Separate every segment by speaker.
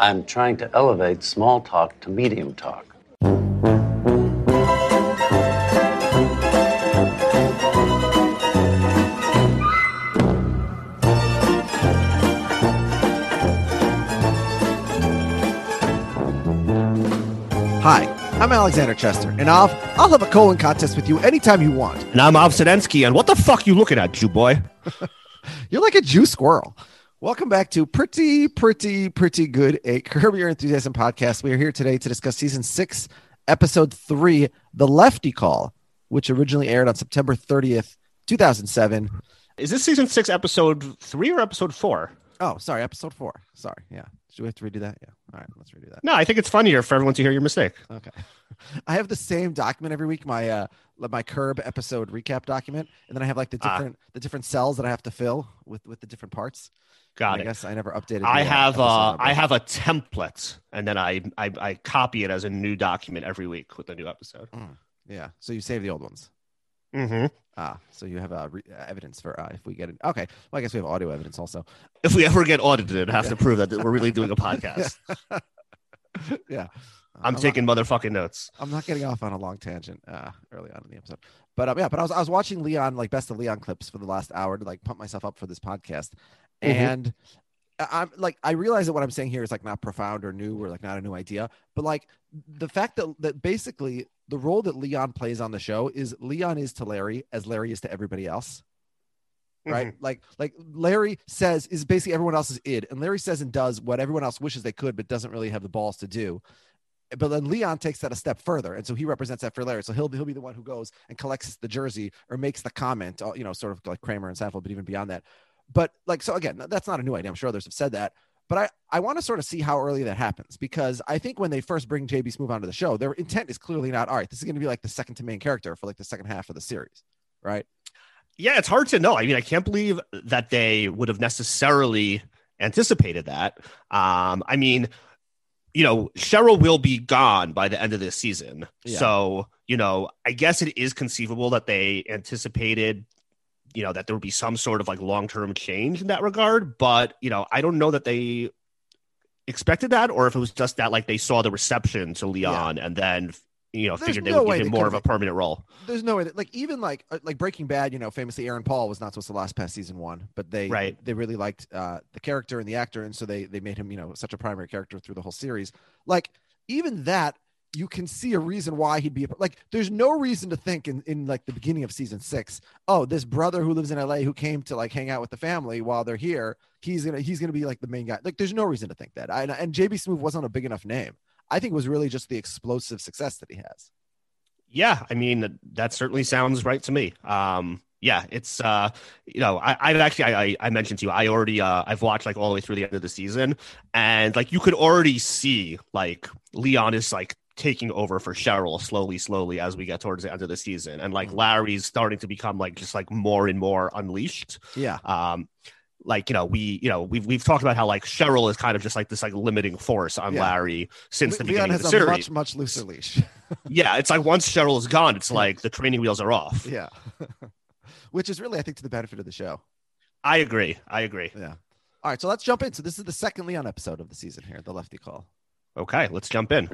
Speaker 1: I'm trying to elevate small talk to medium talk.
Speaker 2: Hi, I'm Alexander Chester, and I'll I'll have a colon contest with you anytime you want.
Speaker 3: And I'm Av Sedensky, and what the fuck you looking at, Jew boy?
Speaker 2: You're like a Jew squirrel. Welcome back to pretty, pretty, pretty good a Curb Your Enthusiasm podcast. We are here today to discuss season six, episode three, The Lefty Call, which originally aired on September 30th, 2007.
Speaker 3: Is this season six, episode three, or episode four?
Speaker 2: Oh, sorry, episode four. Sorry, yeah. Do we have to redo that? Yeah. All right, let's redo that.
Speaker 3: No, I think it's funnier for everyone to hear your mistake.
Speaker 2: Okay. I have the same document every week, my uh my curb episode recap document, and then I have like the
Speaker 3: Ah.
Speaker 2: different the different cells that I have to fill with with the different parts.
Speaker 3: Got
Speaker 2: I
Speaker 3: it.
Speaker 2: guess I never updated.
Speaker 3: I
Speaker 2: uh,
Speaker 3: have uh. I have a template, and then I, I I copy it as a new document every week with a new episode.
Speaker 2: yeah. So you save the old ones.
Speaker 3: Mm-hmm.
Speaker 2: Ah, so you have uh, re- uh, evidence for uh, if we get it. Okay, well I guess we have audio evidence also.
Speaker 3: If we ever get audited, I have to prove that we're really doing a podcast.
Speaker 2: yeah,
Speaker 3: I'm
Speaker 2: not-
Speaker 3: taking motherfucking notes.
Speaker 2: I'm not getting off on a long tangent uh, early on in the episode, but um, yeah, but I was I was watching Leon like best of Leon clips for the last hour to like pump myself up for this podcast,
Speaker 3: Mhm.
Speaker 2: and I'm like I realize that what I'm saying here is like not profound or new or like not a new idea, but like the fact that that basically the role that Leon plays on the show is Leon is to Larry as Larry is to everybody else right? Like like larry says is basically everyone else's id and larry says and does what everyone else wishes they could but doesn't really have the balls to do. But then leon takes that a step further and so he represents that for larry. So he'll, he'll be the one who goes and collects the jersey or makes the comment uh, you know sort of like kramer and Seinfeld, but even beyond that but like so again that's not a new idea i'm sure others have said that but I, I want to sort of see how early that happens because I think when they first bring JB Smoove onto the show, their intent is clearly not all right. This is going to be like the second to main character for like the second half of the series, right?
Speaker 3: Yeah, it's hard to know. I mean, I can't believe that they would have necessarily anticipated that. Um, I mean, you know, Cheryl will be gone by the end of this season.
Speaker 2: Yeah.
Speaker 3: So, you know, I guess it is conceivable that they anticipated, you know, that there would be some sort of like long term change in that regard. But, you know, I don't know that they expected that or if it was just that like they saw the reception to Leon and then, you know,
Speaker 2: There's
Speaker 3: figured they
Speaker 2: no
Speaker 3: would give him more of a permanent role.
Speaker 2: there's no way that like even like uh, like Breaking Bad, you know, famously Aaron Paul was not supposed to last past season one, but they
Speaker 3: Right.
Speaker 2: they really liked uh the character and the actor, and so they they made him you know such a primary character through the whole series. Like even that, you can see a reason why he'd be like. There's no reason to think in in like the beginning of season six, oh, this brother who lives in L.A. who came to like hang out with the family while they're here, he's gonna he's gonna be like the main guy. Like there's no reason to think that. I, and JB Smoove wasn't a big enough name. I think it was really just the explosive success that he has.
Speaker 3: Yeah, I mean that certainly sounds right to me. Um, yeah, it's uh, you know, I, I've actually I I mentioned to you, I already uh, I've watched like all the way through the end of the season, and like you could already see like Leon is like taking over for Cheryl slowly, slowly as we get towards the end of the season, and like
Speaker 2: Mhm.
Speaker 3: Larry's starting to become like just like more and more unleashed.
Speaker 2: Yeah.
Speaker 3: Um, like you know we you know we've we've talked about how like Cheryl is kind of just like this like limiting force on
Speaker 2: Yeah.
Speaker 3: Larry since the
Speaker 2: Leon
Speaker 3: beginning of
Speaker 2: has
Speaker 3: the
Speaker 2: a
Speaker 3: series.
Speaker 2: much much looser leash.
Speaker 3: Yeah, it's like once Cheryl is gone, it's like the training wheels are off.
Speaker 2: yeah, which is really I think to the benefit of the show.
Speaker 3: I agree. I agree.
Speaker 2: Yeah. All right, so let's jump in. So this is the second Leon episode of the season here, the Lefty Call.
Speaker 3: Okay, let's jump in.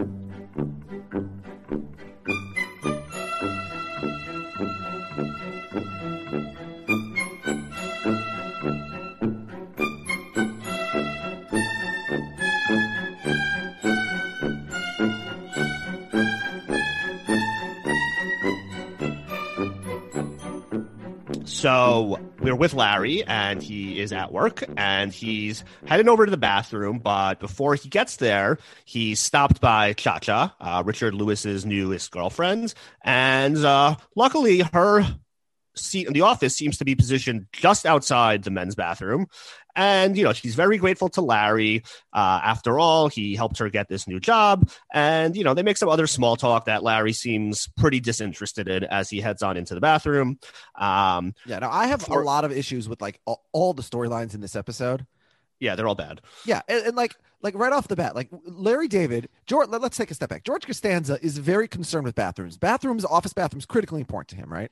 Speaker 3: So we're with Larry, and he is at work, and he's heading over to the bathroom. But before he gets there, he's stopped by Cha Cha, uh, Richard Lewis's newest girlfriend, and uh, luckily her seat in the office seems to be positioned just outside the men's bathroom. And, you know, she's very grateful to Larry. Uh, after all, he helped her get this new job. And, you know, they make some other small talk that Larry seems pretty disinterested in as he heads on into the bathroom. Um,
Speaker 2: Yeah, now I have
Speaker 3: For-
Speaker 2: a lot of issues with like all, all the storylines in this episode.
Speaker 3: yeah, they're all bad.
Speaker 2: Yeah, and, and like like right off the bat, like Larry David, George. Let, us take a step back. George Costanza is very concerned with bathrooms. Bathrooms, office bathrooms, critically important to him, right?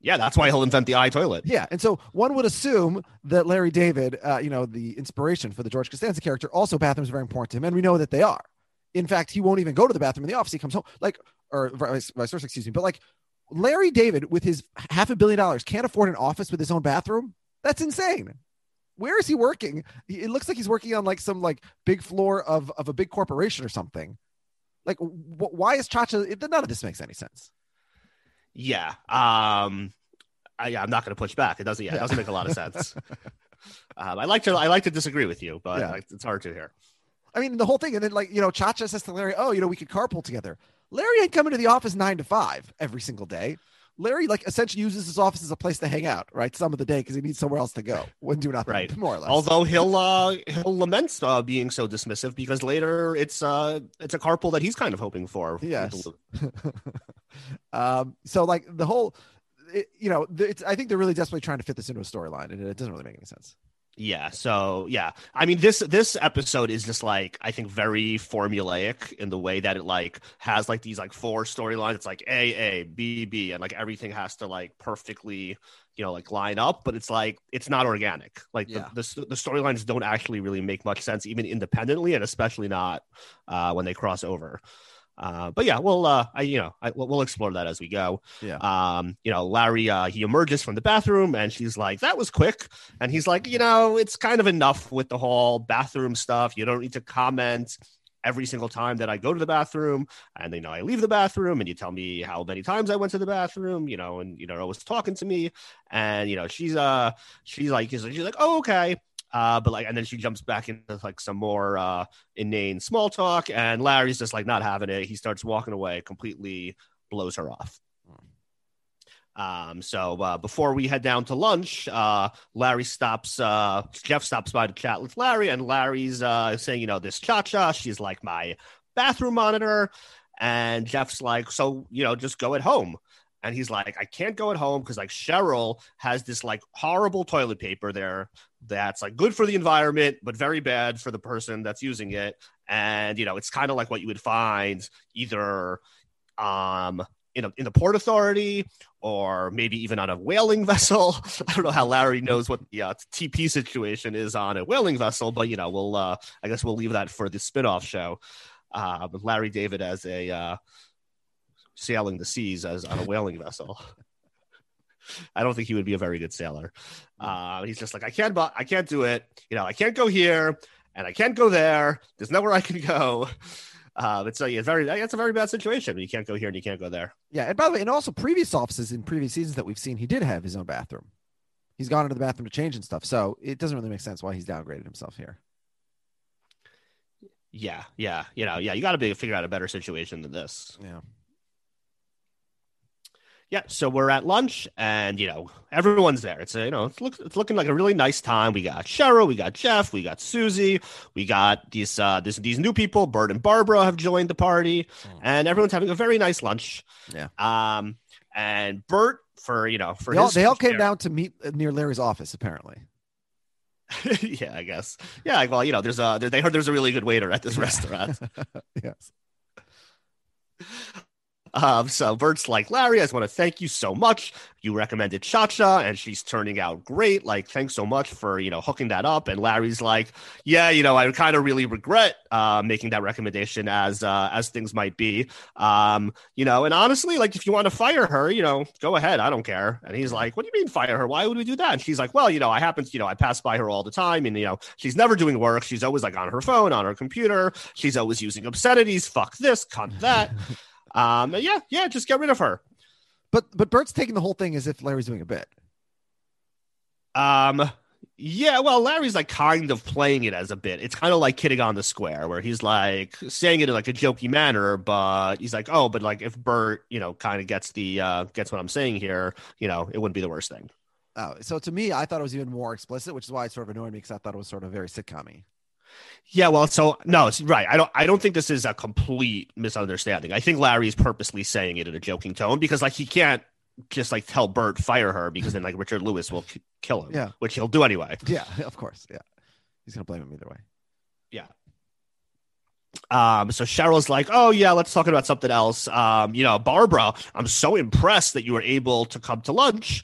Speaker 3: Yeah, that's why he'll invent the iToilet.
Speaker 2: Yeah, and so one would assume that Larry David, uh, you know, the inspiration for the George Costanza character, also bathrooms are very important to him, and we know that they are. In fact, he won't even go to the bathroom in the office. He comes home like, or vice versa, excuse me. But like, Larry David with his half a billion dollars can't afford an office with his own bathroom. That's insane. Where is he working? It looks like he's working on like some like big floor of of a big corporation or something. Like, wh- why is Chacha? It, none of this makes any sense.
Speaker 3: Yeah. Um, I, yeah, I'm not going to push back. It doesn't. Yeah, it doesn't make a lot of sense. um, I like to. I like to disagree with you, but
Speaker 2: Yeah.
Speaker 3: it's hard to hear.
Speaker 2: I mean, the whole thing. And then, like, you know, Chacha says to Larry, Oh, you know, we could carpool together. Larry ain't coming to the office nine to five every single day. Larry, like, essentially uses his office as a place to hang out, right? Some of the day because he needs somewhere else to go when do nothing,
Speaker 3: Right.
Speaker 2: more or less.
Speaker 3: Although he'll uh, he'll lament uh, being so dismissive because later it's uh it's a carpool that he's kind of hoping for.
Speaker 2: Yes. um, so, like, the whole, it, you know, it's, I think they're really desperately trying to fit this into a storyline, and it doesn't really make any sense.
Speaker 3: Yeah. So yeah, I mean this this episode is just like I think very formulaic in the way that it like has like these like four storylines. It's like A A B B, and like everything has to like perfectly you know like line up. But it's like it's not organic. Like
Speaker 2: Yeah.
Speaker 3: the the, the storylines don't actually really make much sense even independently, and especially not uh, when they cross over. Uh, but yeah, we'll uh, I, you know, I, we'll we'll explore that as we go.
Speaker 2: Yeah.
Speaker 3: Um, you know, Larry, uh, he emerges from the bathroom, and she's like, "That was quick." And he's like, "You know, it's kind of enough with the whole bathroom stuff. You don't need to comment." Every single time that I go to the bathroom, and you know, I leave the bathroom, and you tell me how many times I went to the bathroom, you know, and you know, always talking to me, and you know, she's uh, she's like, she's like, oh, okay, uh, but like, and then she jumps back into like some more uh inane small talk, and Larry's just like not having it. He starts walking away, completely blows her off. Um, so uh, before we head down to lunch, uh, Larry stops. Uh, Jeff stops by to chat with Larry, and Larry's uh, saying, you know, this Cha Cha, she's like my bathroom monitor, and Jeff's like, so you know, just go at home. And he's like, I can't go at home because like Cheryl has this like horrible toilet paper there that's like good for the environment, but very bad for the person that's using it. And you know, it's kind of like what you would find either um in a in the port authority or maybe even on a whaling vessel. I don't know how Larry knows what the uh, TP situation is on a whaling vessel, but you know, we'll uh I guess we'll leave that for the spin-off show. Uh, Larry David as a uh, sailing the seas as on a whaling vessel. I don't think he would be a very good sailor. Uh, he's just like, I can't, I can't do it. You know, I can't go here and I can't go there. There's nowhere I can go. Uh, it's a, it's very, it's a very bad situation. You can't go here and you can't go there.
Speaker 2: Yeah, and by the way, and also previous offices in previous seasons that we've seen, he did have his own bathroom. He's gone into the bathroom to change and stuff, so it doesn't really make sense why he's downgraded himself here.
Speaker 3: Yeah, yeah, you know, yeah. You got to be figure out a better situation than this.
Speaker 2: Yeah,
Speaker 3: Yeah, so we're at lunch, and you know everyone's there. It's a, you know it's look it's looking like a really nice time. We got Cheryl, we got Jeff, we got Susie, we got these uh this, these new people. Bert and Barbara have joined the party,
Speaker 2: Mm.
Speaker 3: and everyone's having a very nice lunch.
Speaker 2: Yeah.
Speaker 3: Um, and Bert for you know for
Speaker 2: they all, they all came down to meet near Larry's office, apparently.
Speaker 3: yeah, I guess. Yeah, well, you know, there's a they heard there's a really good waiter at this restaurant.
Speaker 2: yes.
Speaker 3: Um, so Bert's like, Larry, I just want to thank you so much. You recommended Cha Cha, and she's turning out great. Like, thanks so much for you know hooking that up. And Larry's like, Yeah, you know, I kind of really regret uh, making that recommendation as uh, as things might be. Um, you know, and honestly, like if you want to fire her, you know, go ahead. I don't care. And he's like, What do you mean fire her? Why would we do that? And she's like, Well, you know, I happen to, you know, I pass by her all the time, and you know, she's never doing work. She's always like on her phone, on her computer. She's always using obscenities. Fuck this, cunt that. Um, yeah, yeah, just get rid of her.
Speaker 2: But but Bert's taking the whole thing as if Larry's doing a bit.
Speaker 3: Um, yeah, well, Larry's like kind of playing it as a bit. It's kind of like kidding on the square, where he's like saying it in like a jokey manner, but he's like, oh, but like if Bert, you know, kind of gets the uh gets what I'm saying here, you know, it wouldn't be the worst thing.
Speaker 2: Oh, so to me, I thought it was even more explicit, which is why it sort of annoyed me because I thought it was sort of very sitcom
Speaker 3: Yeah, well, so no, it's right. I don't. I don't think this is a complete misunderstanding. I think Larry's purposely saying it in a joking tone because, like, he can't just like tell Bert fire her because then like Richard Lewis will k- kill him.
Speaker 2: Yeah.
Speaker 3: which he'll do anyway.
Speaker 2: Yeah, of course. Yeah. He's going to blame him either way.
Speaker 3: Yeah. Um, so Cheryl's like, "Oh yeah, let's talk about something else." Um, you know, Barbara, I'm so impressed that you were able to come to lunch,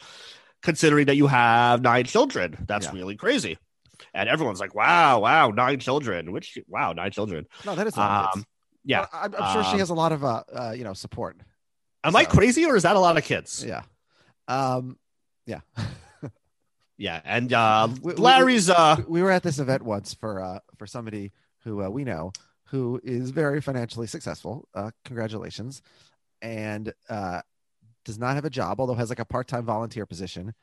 Speaker 3: considering that you have nine children. That's
Speaker 2: Yeah.
Speaker 3: really crazy. And everyone's like, "Wow, wow, nine children." Which, wow, nine children.
Speaker 2: No, that is
Speaker 3: Um, yeah.
Speaker 2: I'm, I'm sure she
Speaker 3: Um,
Speaker 2: has a lot of uh, uh you know support.
Speaker 3: Am I crazy, or is that a lot of kids?
Speaker 2: Yeah. Um. Yeah.
Speaker 3: Yeah, and uh,
Speaker 2: we-
Speaker 3: Larry's uh,
Speaker 2: we were at this event once for uh for somebody who uh, we know who is very financially successful. Uh, congratulations, and uh, does not have a job, although has like a part time volunteer position,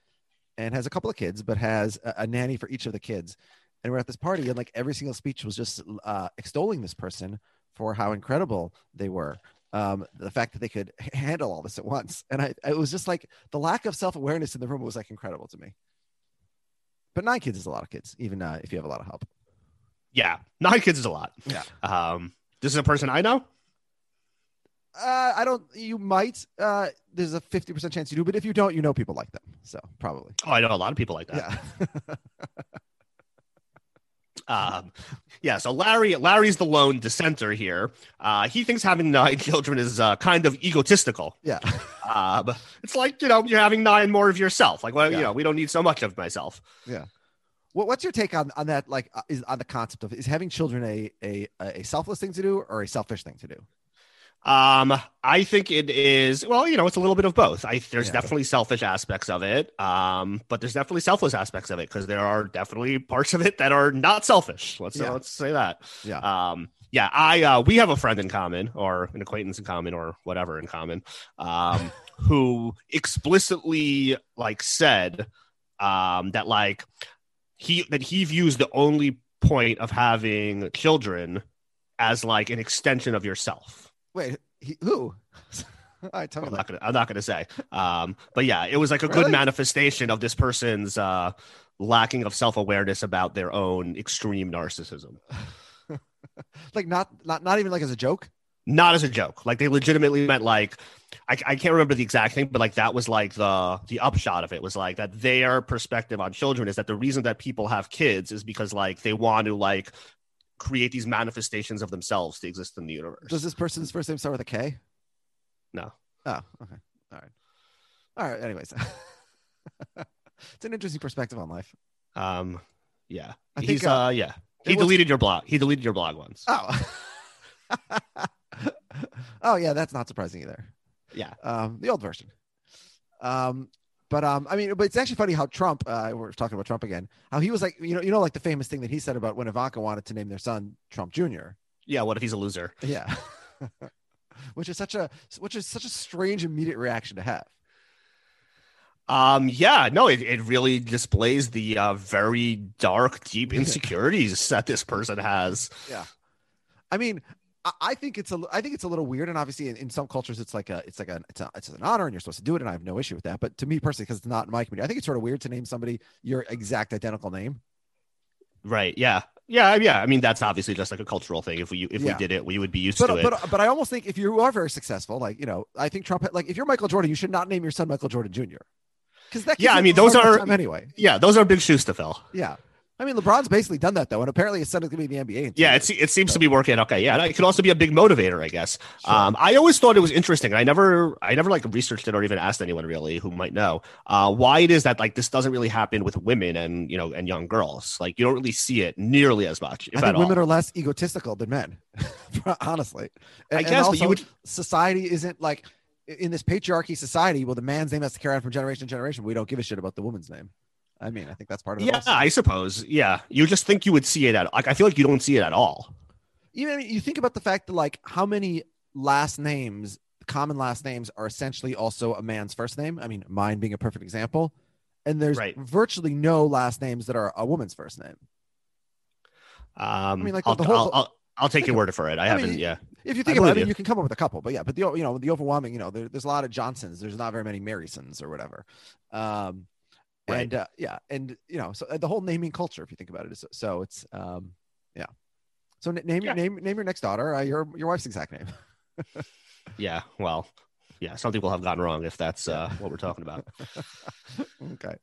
Speaker 2: and has a couple of kids, but has a, a nanny for each of the kids. And we're at this party, and like every single speech was just uh, extolling this person for how incredible they were. Um, the fact that they could handle all this at once, and I, it was just like the lack of self awareness in the room was like incredible to me. But nine kids is a lot of kids, even uh, if you have a lot of help.
Speaker 3: yeah, nine kids is a lot.
Speaker 2: Yeah.
Speaker 3: Um, this is a person I know.
Speaker 2: Uh, I don't. You might. Uh, there's a fifty percent chance you do, but if you don't, you know people like them. So probably.
Speaker 3: Oh, I know a lot of people like that.
Speaker 2: Yeah.
Speaker 3: Um, yeah, so Larry, Larry's the lone dissenter here. Uh, he thinks having nine children is uh, kind of egotistical.
Speaker 2: yeah.
Speaker 3: Um, it's like you know you're having nine more of yourself. Like, well,
Speaker 2: Yeah.
Speaker 3: you know, we don't need so much of myself. Yeah.
Speaker 2: What, what's your take on on that? Like, uh, is on the concept of is having children a a a selfless thing to do or a selfish thing to do?
Speaker 3: Um, I think it is. Well, you know, it's a little bit of both. I there's
Speaker 2: Yeah.
Speaker 3: definitely selfish aspects of it. Um, but there's definitely selfless aspects of it because there are definitely parts of it that are not selfish. Let's
Speaker 2: Yeah.
Speaker 3: let's say that.
Speaker 2: Yeah.
Speaker 3: Um, yeah, I uh, we have a friend in common or an acquaintance in common or whatever in common, um, who explicitly like said um, that like he that he views the only point of having children as like an extension of yourself.
Speaker 2: Wait, he, who? All right, tell me
Speaker 3: I'm
Speaker 2: that.
Speaker 3: not gonna I'm not gonna say. Um, but yeah, it was like a good manifestation of this person's uh lacking of self-awareness about their own extreme narcissism.
Speaker 2: Like not not not even like as a joke.
Speaker 3: Not as a joke. Like they legitimately meant like I, I can't remember the exact thing, but like that was like the the upshot of it was like that their perspective on children is that the reason that people have kids is because like they want to like create these manifestations of themselves to exist in the universe.
Speaker 2: Does this person's first name start with a K?
Speaker 3: No.
Speaker 2: Oh, okay. All right. All right. Anyways, it's an interesting perspective on life.
Speaker 3: Um yeah.
Speaker 2: I
Speaker 3: He's
Speaker 2: think, uh,
Speaker 3: uh, yeah. He
Speaker 2: was-
Speaker 3: deleted your blog. He deleted your blog once.
Speaker 2: Oh. oh yeah, that's not surprising either.
Speaker 3: Yeah.
Speaker 2: Um, the old version. Um, but um, I mean, but it's actually funny how Trump. Uh, we're talking about Trump again. How he was like, you know, you know, like the famous thing that he said about when Ivanka wanted to name their son Trump Jr.
Speaker 3: Yeah, what if he's a loser?
Speaker 2: Yeah. which is such a which is such a strange immediate reaction to have.
Speaker 3: Um, yeah, no, it, it really displays the uh, very dark, deep insecurities that this person has.
Speaker 2: Yeah, I mean, I, think it's a I think it's a little weird, and obviously in, in some cultures it's like a it's like a it's, a it's an honor, and you're supposed to do it, and I have no issue with that. But to me personally, because it's not in my community, I think it's sort of weird to name somebody your exact identical name.
Speaker 3: Right. Yeah. Yeah. Yeah. I mean, that's obviously just like a cultural thing. If we if
Speaker 2: Yeah.
Speaker 3: we did it, we would be used to
Speaker 2: But
Speaker 3: it.
Speaker 2: but but I almost think if you are very successful, like you know, I think Trump like if you're Michael Jordan, you should not name your son Michael Jordan Jr. Because that
Speaker 3: Yeah, I mean, those are-
Speaker 2: anyway.
Speaker 3: yeah, those are big shoes to fill.
Speaker 2: Yeah, I mean, LeBron's basically done that though, and apparently his son is going to be in the NBA.
Speaker 3: Yeah, it's, it seems to be working. Okay, yeah, and it could also be a big motivator, I guess. Um, I always thought it was interesting. I never, I never like researched it or even asked anyone really who might know uh, why it is that like this doesn't really happen with women and you know and young girls. Like you don't really see it nearly as much, if
Speaker 2: I
Speaker 3: at
Speaker 2: think women
Speaker 3: all.
Speaker 2: are less egotistical than men, honestly. And,
Speaker 3: I guess, but you would-
Speaker 2: society isn't like in this patriarchy society. Well, the man's name has to carry on from generation to generation. We don't give a shit about the woman's name. I mean, I think that's part of it.
Speaker 3: Yeah,
Speaker 2: also.
Speaker 3: I suppose. Yeah, you just think you would see it at like I feel like you don't see it at all.
Speaker 2: even you think about the fact that like how many last names common last names are essentially also a man's first name i mean mine being a perfect example and there's
Speaker 3: Right.
Speaker 2: virtually no last names that are a woman's first name
Speaker 3: Um,
Speaker 2: mean, like,
Speaker 3: I'll,
Speaker 2: the whole-
Speaker 3: I'll, I'll, I'll take your word for it. I,
Speaker 2: I
Speaker 3: haven't.
Speaker 2: mean,
Speaker 3: yeah,
Speaker 2: if you think
Speaker 3: I
Speaker 2: about it I mean,
Speaker 3: you.
Speaker 2: you can come up with a couple but yeah but the you know the overwhelming you know there, there's a lot of johnsons there's not very many marysons or whatever um
Speaker 3: Right.
Speaker 2: and uh, yeah and you know so uh, the whole naming culture if you think about it is so it's um yeah so n- name your
Speaker 3: Yeah.
Speaker 2: name name your next daughter uh, your your wife's exact name
Speaker 3: yeah. Well, yeah. Some people have gotten wrong if that's uh, what we're talking about.
Speaker 2: okay.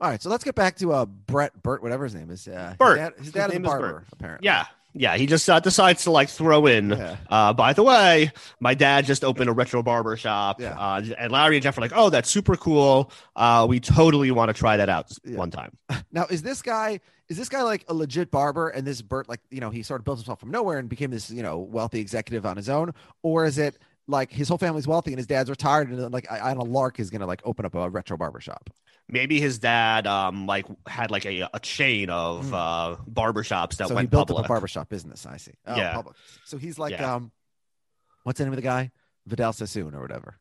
Speaker 2: All right, so let's get back to uh Brett Burt, whatever his name is. Uh,
Speaker 3: Bert.
Speaker 2: His dad, his
Speaker 3: His
Speaker 2: is a
Speaker 3: name is
Speaker 2: barber,
Speaker 3: Bert.
Speaker 2: apparently.
Speaker 3: Yeah, Yeah, he just uh, decides to like throw in.
Speaker 2: Yeah.
Speaker 3: Uh, by the way, my dad just opened a retro barber shop,
Speaker 2: Yeah.
Speaker 3: uh, and Larry and Jeff are like, "Oh, that's super cool. Uh, we totally want to try that out
Speaker 2: Yeah.
Speaker 3: one time."
Speaker 2: Now, is this guy is this guy like a legit barber and this Bert like, you know, he sort of built himself from nowhere and became this, you know, wealthy executive on his own or is it like his whole family's wealthy and his dad's retired and like I- on a lark is going to like open up a retro barber shop?
Speaker 3: Maybe his dad, um, like had like a, a chain of
Speaker 2: Hmm.
Speaker 3: uh barbershops that
Speaker 2: so he
Speaker 3: went
Speaker 2: built
Speaker 3: public.
Speaker 2: up a barbershop business, I see. Oh,
Speaker 3: Yeah.
Speaker 2: public. So he's like
Speaker 3: Yeah.
Speaker 2: um what's the name of the guy? Vidal Sassoon or whatever.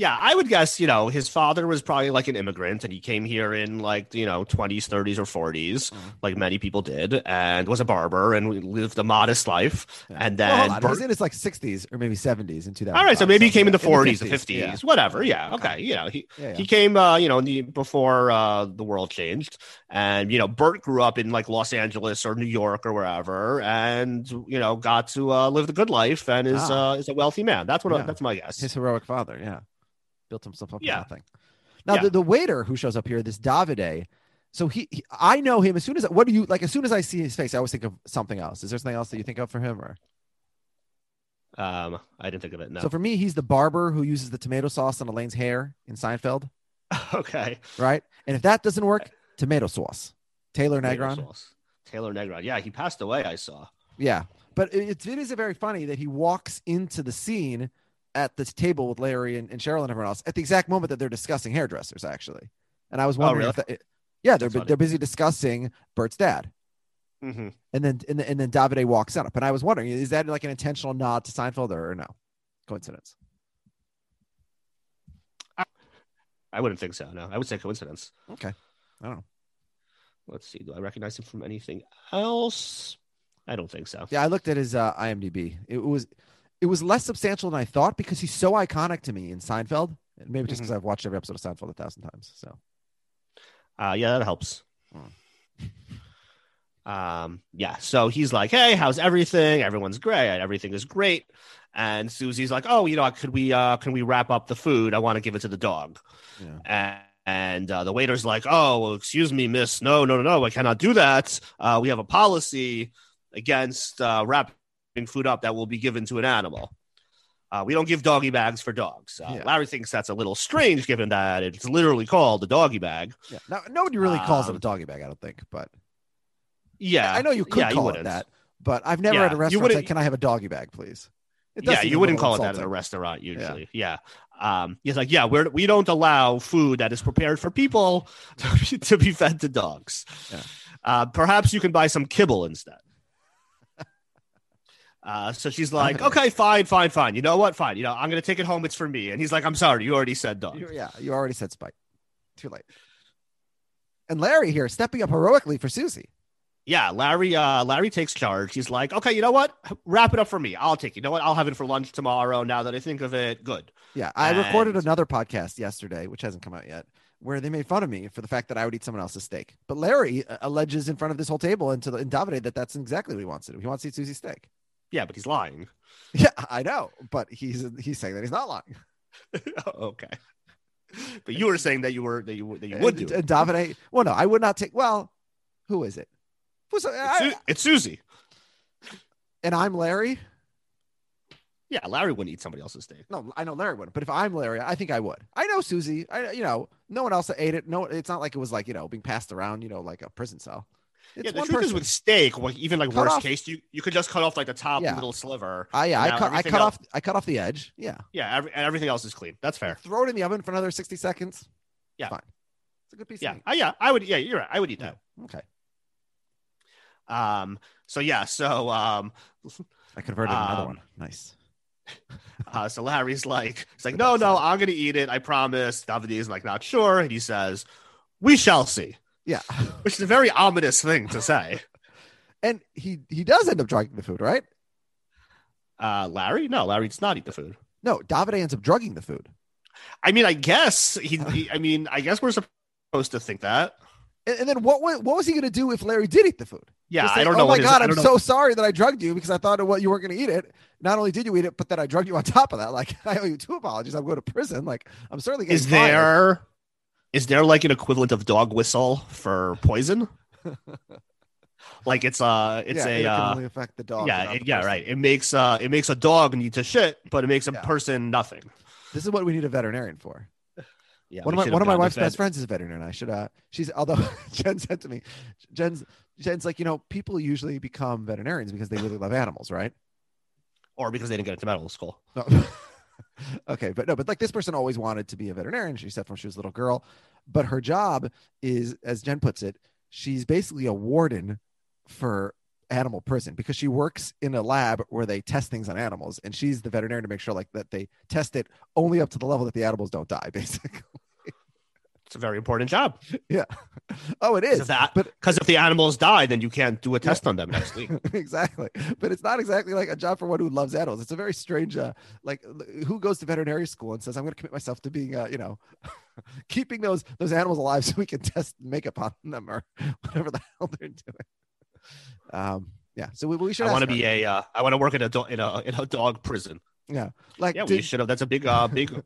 Speaker 3: Yeah, I would guess, you know, his father was probably like an immigrant and he came here in like, you know, 20s, 30s, or 40s,
Speaker 2: Mhm.
Speaker 3: like many people did, and was a barber and lived a modest life.
Speaker 2: Yeah.
Speaker 3: And then,
Speaker 2: hold on.
Speaker 3: Bert-
Speaker 2: he's in his like 60s or maybe 70s in 2000.
Speaker 3: all right, so maybe he came in the 40s,
Speaker 2: the
Speaker 3: the 50s,
Speaker 2: yeah.
Speaker 3: whatever. Yeah,
Speaker 2: Okay.
Speaker 3: okay. You know, he,
Speaker 2: Yeah, yeah.
Speaker 3: he came, uh, you know, the, before uh, the world changed. And, you know, Bert grew up in like Los Angeles or New York or wherever and, you know, got to uh, live the good life and is,
Speaker 2: Ah.
Speaker 3: uh, is a wealthy man. That's what,
Speaker 2: Yeah.
Speaker 3: that's my guess.
Speaker 2: his heroic father yeah built himself up
Speaker 3: Yeah.
Speaker 2: from nothing now
Speaker 3: Yeah.
Speaker 2: the, the waiter who shows up here this davide so he, he i know him as soon as what do you like as soon as i see his face i always think of something else is there something else that you think of for him or
Speaker 3: um, I didn't think of it. No.
Speaker 2: so for me he's the barber who uses the tomato sauce on elaine's hair in seinfeld
Speaker 3: okay.
Speaker 2: right and if that doesn't work tomato sauce taylor
Speaker 3: Tomato
Speaker 2: negron
Speaker 3: sauce. Taylor Negron. Yeah, he passed away. I saw.
Speaker 2: yeah but it, it's- it is very funny that he walks into the scene at this table with larry and, and cheryl and everyone else at the exact moment that they're discussing hairdressers actually and i was
Speaker 3: Oh,
Speaker 2: wondering
Speaker 3: really?
Speaker 2: if that, yeah they're, they're busy discussing bert's dad
Speaker 3: Mm-hmm.
Speaker 2: and then and then, and then Davide walks up, and I was wondering, is that like an intentional nod to Seinfeld or, or no? Coincidence.
Speaker 3: I wouldn't think so. No, I would say coincidence.
Speaker 2: Okay, I don't know.
Speaker 3: Let's see. Do I recognize him from anything else? I don't think so.
Speaker 2: Yeah, I looked at his uh, IMDb. It was it was less substantial than I thought because he's so iconic to me in Seinfeld. Maybe just because I've watched every episode of Seinfeld a thousand times. So
Speaker 3: Uh, yeah, that helps.
Speaker 2: Hmm.
Speaker 3: Um, yeah. So he's like, "Hey, how's everything? Everyone's great. Everything is great." And Susie's like, "Oh, you know, could we uh, can we wrap up the food? I want to give it to the dog."
Speaker 2: yeah,
Speaker 3: And, and uh, the waiter's like, "Oh, well, excuse me, miss. No, no, no, no. I cannot do that. Uh, we have a policy against uh, wrapping food up that will be given to an animal. Uh, we don't give doggy bags for dogs." Uh,
Speaker 2: Yeah.
Speaker 3: Larry thinks that's a little strange, given that it's literally called a doggy bag.
Speaker 2: yeah. Now nobody really calls it a
Speaker 3: Um,
Speaker 2: doggy bag. I don't think, but
Speaker 3: Yeah,
Speaker 2: I know you could
Speaker 3: yeah,
Speaker 2: call it that. But I've never
Speaker 3: Yeah,
Speaker 2: at a restaurant said, "Can I have a doggy bag, please?" It
Speaker 3: Yeah, you wouldn't call it that in a restaurant usually. Yeah. Um, he's like, yeah, we're, we don't allow food that is prepared for people to be, to be fed to dogs.
Speaker 2: Yeah.
Speaker 3: Uh, perhaps you can buy some kibble instead. Uh, so she's like,
Speaker 2: Okay.
Speaker 3: fine, fine, fine. You know what? Fine. You know, I'm going to take it home. It's for me. And he's like, I'm sorry. You already said dog.
Speaker 2: Yeah, you already said spite. Too late. And Larry here stepping up heroically for Susie.
Speaker 3: Yeah. Larry, uh, Larry takes charge. He's like, okay, you know what? Wrap it up for me. I'll take it. You know what? I'll have it for lunch tomorrow. Now that I think of it, good.
Speaker 2: Yeah, I recorded another podcast yesterday, which hasn't come out yet, where they made fun of me for the fact that I would eat someone else's steak. But Larry uh, alleges in front of this whole table and to the and Davide that that's exactly what he wants to do. He wants to eat Susie's steak.
Speaker 3: Yeah, but he's lying.
Speaker 2: Yeah, I know, but he's he's saying that he's not lying.
Speaker 3: okay. But you were saying that you were that you that you would do.
Speaker 2: And, Davide, well, no, I would not take. Well, who is it? Who's
Speaker 3: It's,
Speaker 2: I-
Speaker 3: it's Susie.
Speaker 2: and I'm Larry.
Speaker 3: Yeah, Larry wouldn't eat somebody else's steak.
Speaker 2: No, I know Larry wouldn't, but if I'm Larry, I think I would. I know Susie. I, you know, no one else ate it. No, it's not like it was like you know being passed around. You know, like a prison cell. It's
Speaker 3: yeah, the truth is with steak, like even like
Speaker 2: Cut
Speaker 3: worst
Speaker 2: off-
Speaker 3: case, you you could just cut off like the top
Speaker 2: Yeah.
Speaker 3: little sliver.
Speaker 2: Ah, yeah, I cut. I cut
Speaker 3: else-
Speaker 2: off. I cut off the edge. Yeah,
Speaker 3: Yeah, every, and everything else is clean. That's fair.
Speaker 2: throw it in the oven for another sixty seconds.
Speaker 3: Yeah.
Speaker 2: fine. It's a good piece.
Speaker 3: Yeah. I, yeah, I would. Yeah, you're right. I would eat
Speaker 2: Yeah.
Speaker 3: that.
Speaker 2: Okay,
Speaker 3: Um. So yeah. So um.
Speaker 2: I converted another
Speaker 3: Um,
Speaker 2: one. Nice.
Speaker 3: Uh, so Larry's like, he's like, no, no, I'm gonna eat it. I promise. Davide is like, not sure, and he says, "We shall see,"
Speaker 2: Yeah,
Speaker 3: which is a very ominous thing to say.
Speaker 2: and he he does end up drugging the food, right?
Speaker 3: Uh, Larry? No, Larry does not eat the food.
Speaker 2: No, Davide ends up drugging the food.
Speaker 3: I mean, I guess he, he- I mean, I guess we're supposed to think that.
Speaker 2: And, and then what? What was he going to do if Larry did eat the food?
Speaker 3: Yeah, I don't know.
Speaker 2: Oh my
Speaker 3: his-
Speaker 2: god, I'm
Speaker 3: know-
Speaker 2: so sorry that I drugged you because I thought what you weren't going to eat it. Not only did you eat it, but then I drugged you on top of that. Like I owe you two apologies. I'm going to prison. Like I'm certainly
Speaker 3: Is
Speaker 2: fired.
Speaker 3: there is there like an equivalent of dog whistle for poison? like it's uh it's
Speaker 2: yeah,
Speaker 3: a
Speaker 2: it can
Speaker 3: uh,
Speaker 2: only affect the dog.
Speaker 3: yeah it-
Speaker 2: the
Speaker 3: yeah right. It makes uh it makes a dog need to shit, but it makes a
Speaker 2: Yeah.
Speaker 3: person nothing.
Speaker 2: This is what we need a veterinarian for.
Speaker 3: Yeah,
Speaker 2: one of my one of my wife's best friends is a veterinarian. I should uh she's although Jen said to me, Jen's Jen's like, you know, people usually become veterinarians because they really love animals, right?
Speaker 3: or because they didn't get into medical school.
Speaker 2: No. Okay, but no, but like this person always wanted to be a veterinarian. She said from she was a little girl, but her job is, as Jen puts it, she's basically a warden for animal prison because she works in a lab where they test things on animals, and she's the veterinarian to make sure like that they test it only up to the level that the animals don't die, basically.
Speaker 3: It's a very important job. Yeah.
Speaker 2: Oh, it is.
Speaker 3: that
Speaker 2: but
Speaker 3: because if the animals die, then you can't do a test on them next week.
Speaker 2: exactly but it's not exactly like a job for one who loves animals it's a very strange uh like who goes to veterinary school and says i'm going to commit myself to being uh you know keeping those those animals alive so we can test makeup on them or whatever the hell they're doing um yeah so we, we should
Speaker 3: I want to be a uh, I want to work in a do- in a in a dog prison.
Speaker 2: Yeah like
Speaker 3: Yeah, we should have. That's a big uh big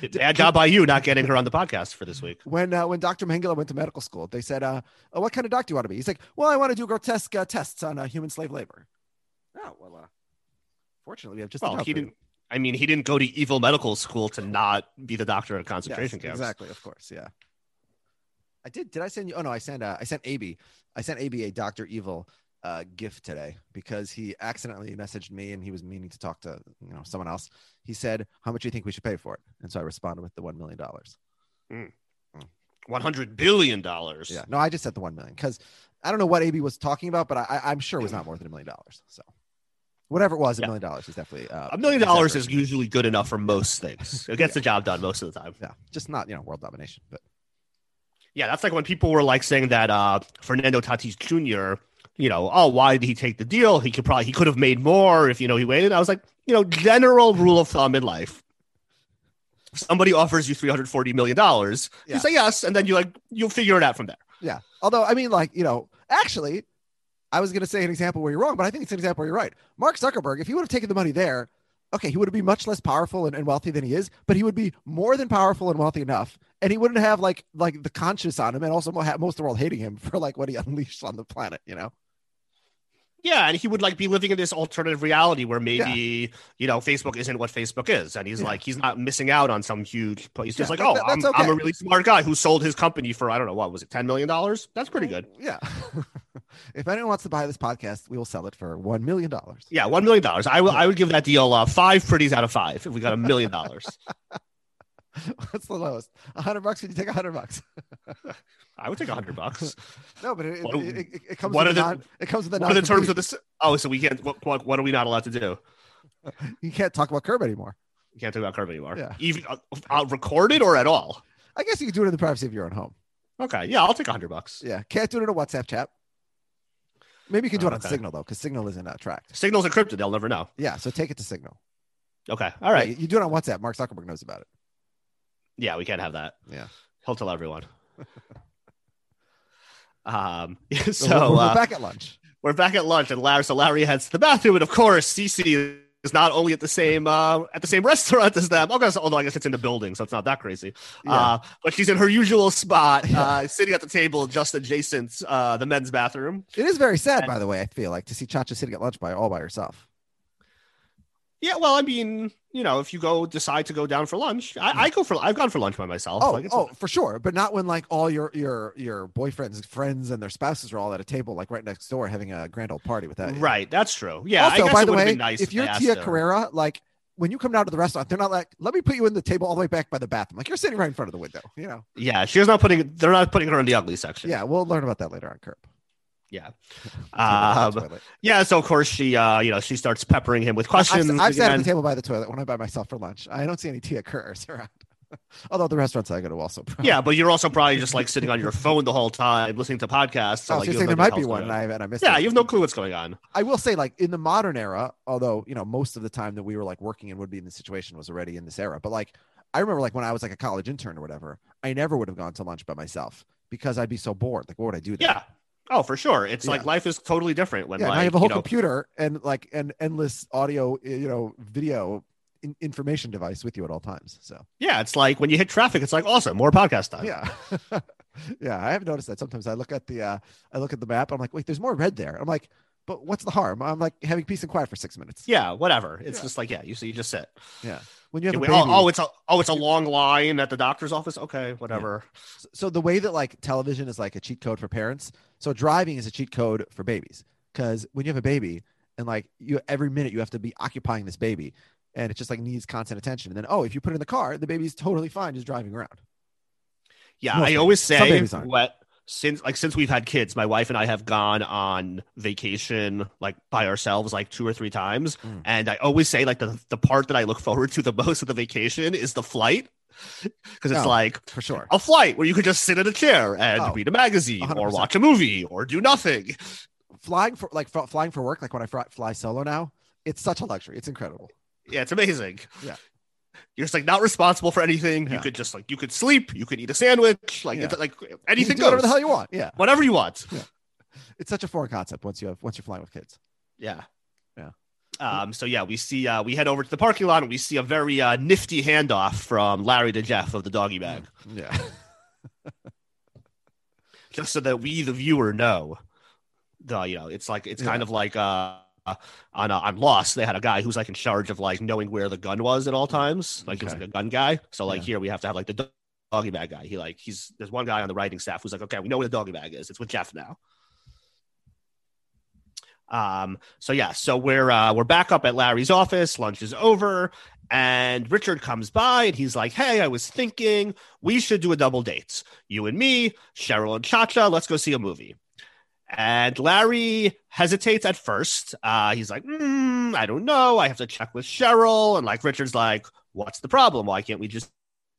Speaker 2: Did-
Speaker 3: bad job by you not getting her on the podcast for this week.
Speaker 2: when uh, when Dr. Mengele went to medical school, they said, uh, oh, "What kind of doctor do you want to be?" He's like, "Well, I want to do grotesque uh, tests on uh, human slave labor." Oh well, uh, fortunately, we have just
Speaker 3: Well, he didn't. I mean, he didn't go to evil medical school to not be the doctor of
Speaker 2: Yes,
Speaker 3: concentration camps.
Speaker 2: Exactly, of course, yeah. I did. Did I send you? Oh no, I sent. Uh, I sent AB. I sent AB a Doctor Evil uh, gift today because he accidentally messaged me and he was meaning to talk to you know someone else. He said, "How much do you think we should pay for it?" And so I responded with the one million dollars.
Speaker 3: One hundred billion dollars.
Speaker 2: Yeah, no, I just said the one million because I don't know what AB was talking about, but I, I'm sure it was not more than a million dollars. So whatever it was, a
Speaker 3: Yeah.
Speaker 2: million dollars is definitely uh,
Speaker 3: A million dollars is usually good enough for most things. It gets the job done most of the time.
Speaker 2: yeah, just not you know world domination, but
Speaker 3: Yeah, that's like when people were like saying that uh, Fernando Tatis Jr. You know, oh, why did he take the deal? He could probably he could have made more if you know he waited. I was like, you know, general rule of thumb in life. If somebody offers you three hundred forty million dollars,
Speaker 2: Yeah.
Speaker 3: you say yes, and then you like you'll figure it out from there.
Speaker 2: Yeah. Although, I mean, like, you know, actually, I was going to say an example where you're wrong, but I think it's an example where you're right. Mark Zuckerberg, if he would have taken the money there, okay, he would be much less powerful and, and wealthy than he is, but he would be more than powerful and wealthy enough. And he wouldn't have like like the conscience on him and also most of the world hating him for like what he unleashed on the planet, you know?
Speaker 3: Yeah, and he would like be living in this alternative reality where maybe you know Facebook isn't what Facebook is, and he's
Speaker 2: Yeah.
Speaker 3: like he's not missing out on some huge. He's just
Speaker 2: Yeah,
Speaker 3: like, oh,
Speaker 2: that-
Speaker 3: I'm,
Speaker 2: that's
Speaker 3: I'm a really smart guy who sold his company for I don't know what was it, ten million dollars? That's pretty good.
Speaker 2: Yeah. if anyone wants to buy this podcast, we will sell it for $1 million.
Speaker 3: Yeah, one million dollars. I will. I would give that deal uh, five pretties out of five if we got a million dollars.
Speaker 2: What's the lowest? A hundred bucks? Would you take a hundred bucks?
Speaker 3: I would take a hundred bucks.
Speaker 2: No, but it,
Speaker 3: What-
Speaker 2: it, it, it comes
Speaker 3: what
Speaker 2: with
Speaker 3: are the-
Speaker 2: non, it comes with a
Speaker 3: What are the terms of this? Oh, so we can't. What, what, what are we not allowed to do?
Speaker 2: you can't talk about curb anymore.
Speaker 3: You can't talk about Curb anymore.
Speaker 2: Yeah.
Speaker 3: Even uh, uh, recorded or at all.
Speaker 2: I guess you can do it in the privacy of your own home.
Speaker 3: Okay. Yeah, I'll take a hundred bucks.
Speaker 2: Yeah, can't do it in a WhatsApp chat. Maybe you can do
Speaker 3: Oh,
Speaker 2: it on
Speaker 3: okay.
Speaker 2: Signal though, because Signal isn't uh, tracked.
Speaker 3: Signals encrypted. They'll never know.
Speaker 2: Yeah, so take it to Signal.
Speaker 3: Okay. All right.
Speaker 2: Yeah, you, you do it on WhatsApp. Mark Zuckerberg knows about it.
Speaker 3: Yeah, we can't have that.
Speaker 2: Yeah.
Speaker 3: He'll tell everyone. um.
Speaker 2: So,
Speaker 3: So
Speaker 2: we're,
Speaker 3: uh,
Speaker 2: back at lunch.
Speaker 3: we're back at lunch, and Larry. So Larry heads to the bathroom, and of course, Cece is not only at the same uh, at the same restaurant as them. Okay, although I guess it's in the building, so it's not that crazy.
Speaker 2: Yeah.
Speaker 3: Uh, but she's in her usual spot,
Speaker 2: Yeah.
Speaker 3: uh, sitting at the table just adjacent uh, the men's bathroom.
Speaker 2: it is very sad,
Speaker 3: and-
Speaker 2: by the way. I feel like to see Chacha sitting at lunch by all by herself.
Speaker 3: Yeah, well, I mean, you know, if you go decide to go down for lunch, I, I go for I've gone for lunch by myself.
Speaker 2: Oh,
Speaker 3: Like,
Speaker 2: oh, for sure, but not when like all your your your boyfriends, friends, and their spouses are all at a table like right next door having a grand old party with that.
Speaker 3: right. That's true. Yeah. I
Speaker 2: also, by the way,
Speaker 3: nice
Speaker 2: if you're Tia
Speaker 3: her.
Speaker 2: Carrere, like when you come down to the restaurant, they're not like, "Let me put you in the table all the way back by the bathroom." Like you're sitting right in front of the window. You know.
Speaker 3: yeah, she's not putting. They're not putting her in the ugly section.
Speaker 2: Yeah, we'll learn about that later on Curb.
Speaker 3: Yeah. Um, yeah. So of course she, uh, you know, she starts peppering him with
Speaker 2: I've,
Speaker 3: questions.
Speaker 2: I've sat at the table by the toilet when I'm by myself for lunch. I don't see any Tia Carreres around. Although the restaurants I go to also. probably-
Speaker 3: Yeah, but you're also probably just like sitting on your phone the whole time, listening to podcasts. So,
Speaker 2: Oh,
Speaker 3: like,
Speaker 2: so
Speaker 3: you
Speaker 2: you're saying there might be one, and I and I missed.
Speaker 3: Yeah,
Speaker 2: it.
Speaker 3: you have no clue what's going on.
Speaker 2: I will say, like in the modern era, although you know most of the time that we were like working and would be in this situation was already in this era. But like I remember, like when I was like a college intern or whatever, I never would have gone to lunch by myself because I'd be so bored. Like, what would I do there?
Speaker 3: Yeah. Oh, for sure. It's like life is totally different when
Speaker 2: yeah.
Speaker 3: like
Speaker 2: I have a whole
Speaker 3: you know,
Speaker 2: computer and like an endless audio, you know, video in- information device with you at all times. So
Speaker 3: yeah, it's like when you hit traffic, it's like awesome, more podcast time.
Speaker 2: yeah, Yeah, I have noticed that sometimes I look at the uh I look at the map. I'm like, wait, there's more red there. I'm like, but what's the harm? I'm like having peace and quiet for six minutes.
Speaker 3: Yeah, whatever. It's
Speaker 2: Yeah.
Speaker 3: just like yeah, you so you just sit.
Speaker 2: Yeah. When you have
Speaker 3: Yeah,
Speaker 2: a
Speaker 3: oh,
Speaker 2: baby,
Speaker 3: oh, oh, it's a oh, it's a long line at the doctor's office. Okay, whatever.
Speaker 2: so the way that like television is like a cheat code for parents, so driving is a cheat code for babies. Because when you have a baby and like you every minute you have to be occupying this baby, and it just like needs constant attention. And then oh, if you put it in the car, the baby's totally fine just driving around.
Speaker 3: Yeah,
Speaker 2: Most
Speaker 3: I always
Speaker 2: babies.
Speaker 3: Say what since like since we've had kids, my wife and I have gone on vacation like by ourselves like two or three times,
Speaker 2: Mm.
Speaker 3: and I always say like the the part that I look forward to the most of the vacation is the flight because it's
Speaker 2: Oh.
Speaker 3: like
Speaker 2: For sure.
Speaker 3: a flight where you could just sit in a chair and
Speaker 2: Oh,
Speaker 3: read a magazine or
Speaker 2: 100%.
Speaker 3: watch a movie or do nothing.
Speaker 2: Flying for like flying for work, like when I fly, fly solo now, it's such a luxury. It's incredible.
Speaker 3: Yeah, it's amazing.
Speaker 2: Yeah.
Speaker 3: You're just like not responsible for anything. You could just like you could sleep, you could eat a sandwich, like
Speaker 2: Yeah.
Speaker 3: it's like anything
Speaker 2: whatever the hell you want. Yeah.
Speaker 3: Whatever you want.
Speaker 2: It's such a foreign concept once you have once you're flying with kids.
Speaker 3: Yeah.
Speaker 2: Yeah.
Speaker 3: Um, so yeah, we see uh, we head over to the parking lot and we see a very uh, nifty handoff from Larry to Jeff of the doggy bag,
Speaker 2: Yeah.
Speaker 3: just so that we, the viewer, know. The you know, it's like it's kind of like uh, on uh, on Lost, they had a guy who's like in charge of like knowing where the gun was at all times, like he was like a gun guy. So like
Speaker 2: Yeah.
Speaker 3: here we have to have like the doggy bag guy. He like he's there's one guy on the writing staff who's like, okay, we know where the doggy bag is. It's with Jeff now. Um, so yeah, so we're uh we're back up at Larry's office, lunch is over, and Richard comes by and he's like, Hey, I was thinking we should do a double date. You and me, Cheryl and Chacha, let's go see a movie. And Larry hesitates at first. Uh, he's like, mm, I don't know. I have to check with Cheryl. And like Richard's like, What's the problem? Why can't we just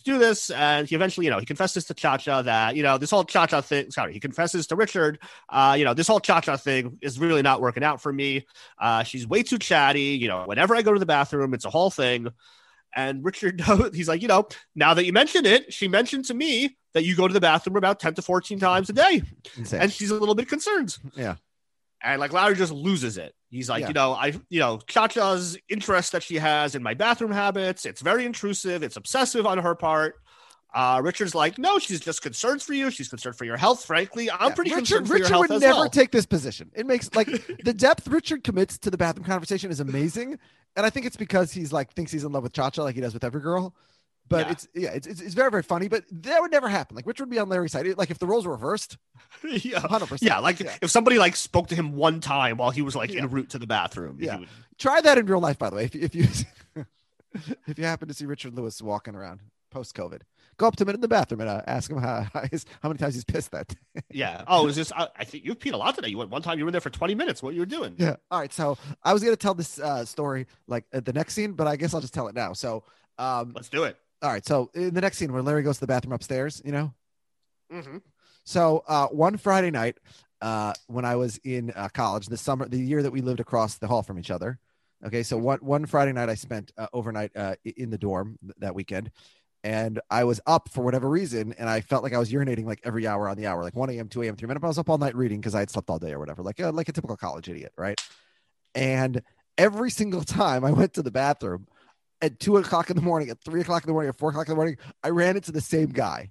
Speaker 3: do this? And he eventually, you know, he confesses to Chacha that, you know, this whole Chacha thing, sorry, he confesses to Richard, uh, you know, this whole Chacha thing is really not working out for me. Uh, she's way too chatty. You know, whenever I go to the bathroom, it's a whole thing. And Richard, he's like, you know, now that you mention it, she mentioned to me that you go to the bathroom about 10 to 14 times a day. And she's a little bit concerned.
Speaker 2: yeah.
Speaker 3: And like Larry just loses it. He's like,
Speaker 2: Yeah.
Speaker 3: you know, I, you know, Cha-Cha's interest that she has in my bathroom habits. It's very intrusive. It's obsessive on her part. Uh, Richard's like, no, she's just concerned for you. She's concerned for your health. Frankly, I'm
Speaker 2: Yeah,
Speaker 3: pretty
Speaker 2: Richard,
Speaker 3: concerned for
Speaker 2: Richard
Speaker 3: your health
Speaker 2: would never
Speaker 3: well.
Speaker 2: take this position. It makes like the depth Richard commits to the bathroom conversation is amazing, and I think it's because he's like thinks he's in love with Chacha like he does with every girl. But
Speaker 3: Yeah.
Speaker 2: it's yeah, it's, it's it's very very funny. But that would never happen. Like Richard would be on Larry's side. Like if the roles were reversed,
Speaker 3: yeah.
Speaker 2: hundred percent.
Speaker 3: Yeah, like if somebody like spoke to him one time while he was like
Speaker 2: Yeah.
Speaker 3: en route to the bathroom,
Speaker 2: Yeah.
Speaker 3: would-
Speaker 2: try that in real life. By the way, if you if you if you happen to see Richard Lewis walking around post COVID, go up to him in the bathroom and uh, ask him how his, how many times he's pissed that. day.
Speaker 3: yeah. Oh, it was just I, I think you've peed a lot today. You went one time. You were in there for 20 minutes. What you were doing?
Speaker 2: Yeah. All right. So I was gonna tell this uh, story like at the next scene, but I guess I'll just tell it now. So, um,
Speaker 3: Let's do it.
Speaker 2: all right. So in the next scene where Larry goes to the bathroom upstairs, you know.
Speaker 3: Mm-hmm.
Speaker 2: So uh, one Friday night, uh, when I was in uh, college, the summer, the year that we lived across the hall from each other. Okay. So one one Friday night, I spent uh, overnight uh, in the dorm th- that weekend. And I was up for whatever reason, and I felt like I was urinating like every hour on the hour, like 1 a.m., 2 a.m., 3 a.m. I was up all night reading because I had slept all day or whatever, like a, like a typical college idiot, right? And every single time I went to the bathroom at two o'clock in the morning, at three o'clock in the morning, at four o'clock in the morning, I ran into the same guy.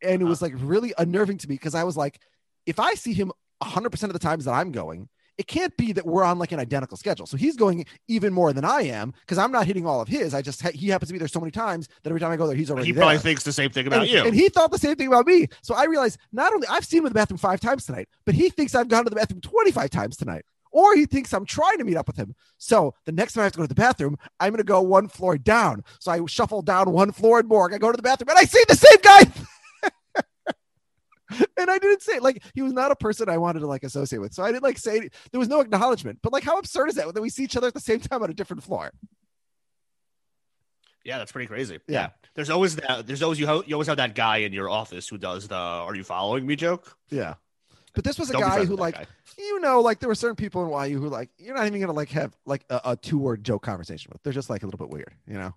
Speaker 2: And it was like really unnerving to me because I was like, if I see him 100% of the times that I'm going, it can't be that we're on like an identical schedule. So he's going even more than I am because I'm not hitting all of his. I just, ha- he happens to be there so many times that every time I go there, he's already
Speaker 3: He
Speaker 2: there.
Speaker 3: probably thinks the same thing about
Speaker 2: and,
Speaker 3: you.
Speaker 2: and he thought the same thing about me. So I realized not only I've seen him in the bathroom five times tonight, but he thinks I've gone to the bathroom 25 times tonight. Or he thinks I'm trying to meet up with him. So the next time I have to go to the bathroom, I'm going to go one floor down. So I shuffle down one floor in Morg. I go to the bathroom and I see the same guy. and I didn't say like he was not a person I wanted to like associate with. So I didn't like say there was no acknowledgement. But like how absurd is that that we see each other at the same time on a different floor?
Speaker 3: Yeah, that's pretty crazy.
Speaker 2: Yeah.
Speaker 3: Yeah. There's always that. There's always you. Ho- you always have that guy in your office who does the "Are you following me?" joke.
Speaker 2: Yeah. But this was a
Speaker 3: Don't
Speaker 2: guy who like
Speaker 3: guy.
Speaker 2: you know, like there were certain people in YU who like you're not even gonna like have like a, a two word joke conversation with. They're just like a little bit weird, you know.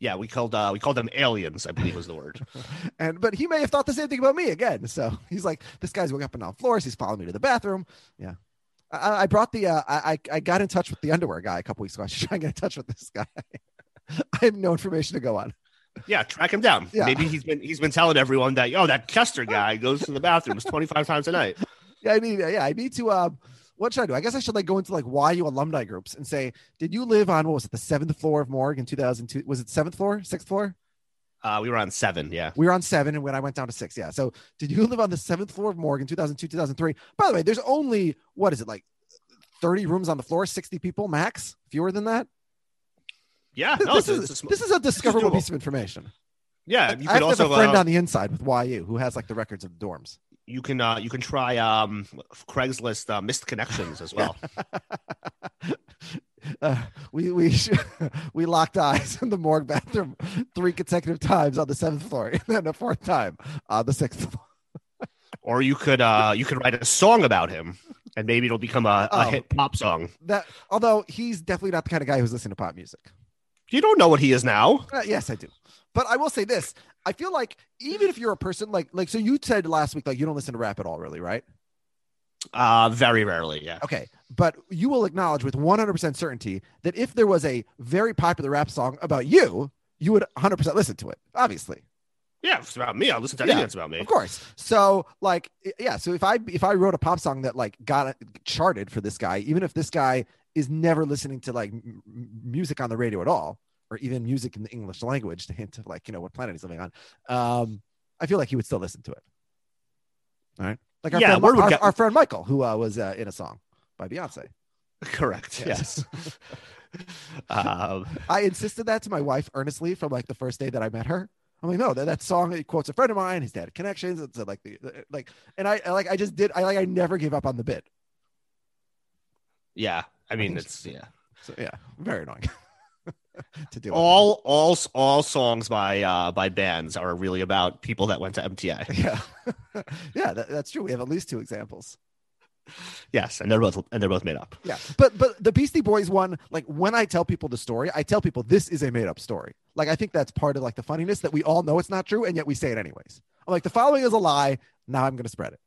Speaker 3: Yeah, we called uh we called them aliens. I believe was the word.
Speaker 2: And but he may have thought the same thing about me again. So he's like, this guy's going up and down floors. He's following me to the bathroom. Yeah. I, I brought the uh, I I- got in touch with the underwear guy a couple weeks ago. I should try and get in touch with this guy. I have no information to go on.
Speaker 3: Yeah, track him down.
Speaker 2: Yeah.
Speaker 3: Maybe he's been he's been telling everyone that oh that Chester guy goes to the bathrooms 25 times a night.
Speaker 2: Yeah, I need. Yeah, I need to. Um, what should I do? I guess I should like go into like YU alumni groups and say, did you live on what was it, the seventh floor of Morg in 2002? Was it seventh floor, sixth floor?
Speaker 3: Uh, we were on seven. Yeah.
Speaker 2: We were on seven, and when I went down to six, yeah. So, did you live on the seventh floor of Morg in 2002, 2003? By the way, there's only what is it like, 30 rooms on the floor, 60 people max, fewer than that.
Speaker 3: Yeah. No,
Speaker 2: this, is,
Speaker 3: sm-
Speaker 2: this is a discoverable piece of information.
Speaker 3: yeah.
Speaker 2: I
Speaker 3: You
Speaker 2: have
Speaker 3: can
Speaker 2: to have
Speaker 3: also
Speaker 2: a friend
Speaker 3: uh,
Speaker 2: on the inside with YU who has like the records of the dorms.
Speaker 3: You can uh, you can try um, Craigslist uh, missed connections as well.
Speaker 2: Uh, we we sh- we locked eyes in the morgue bathroom three consecutive times on the seventh floor, and then a fourth time on the sixth floor.
Speaker 3: or you could uh, you could write a song about him, and maybe it'll become a, a
Speaker 2: Oh.
Speaker 3: hit pop song.
Speaker 2: That although he's definitely not the kind of guy who's listening to pop music.
Speaker 3: You don't know what he is now.
Speaker 2: Uh, yes, I do. But I will say this: I feel like even if you're a person like like so, you said last week like you don't listen to rap at all, really, right?
Speaker 3: Uh, very rarely. Yeah.
Speaker 2: Okay, but you will acknowledge with 100% certainty that if there was a very popular rap song about you, you would 100% listen to it. Obviously.
Speaker 3: Yeah. If it's about me. I'll listen to
Speaker 2: Yeah,
Speaker 3: anything that's about me.
Speaker 2: Of course. So like yeah, so if I if I wrote a pop song that like got charted for this guy, even if this guy is never listening to like m- m- music on the radio at all or even music in the English language to hint of like, you know, what planet he's living on, um I feel like he would still listen to it. All right? Like our
Speaker 3: Yeah,
Speaker 2: friend, our, our friend Michael who uh, was uh, in a song by Beyonce.
Speaker 3: Correct.
Speaker 2: Yes.
Speaker 3: Um,
Speaker 2: I insisted that to my wife earnestly from like the first day that I met her. I'm like, no, that, that song it quotes a friend of mine. His dad had connections. It's uh, like the like, and I I, like I just did. I like I never gave up on the bit.
Speaker 3: yeah. I mean, it's yeah.
Speaker 2: So yeah, very annoying to do.
Speaker 3: All all all songs by uh by bands are really about people that went to MTA.
Speaker 2: yeah, yeah, that, that's true. We have at least two examples.
Speaker 3: Yes, and they're both and they're both made up.
Speaker 2: Yeah, but but the Beastie Boys one, like when I tell people the story, I tell people this is a made up story. Like I think that's part of like the funniness that we all know it's not true, and yet we say it anyways. I'm like the following is a lie. Now I'm going to spread it.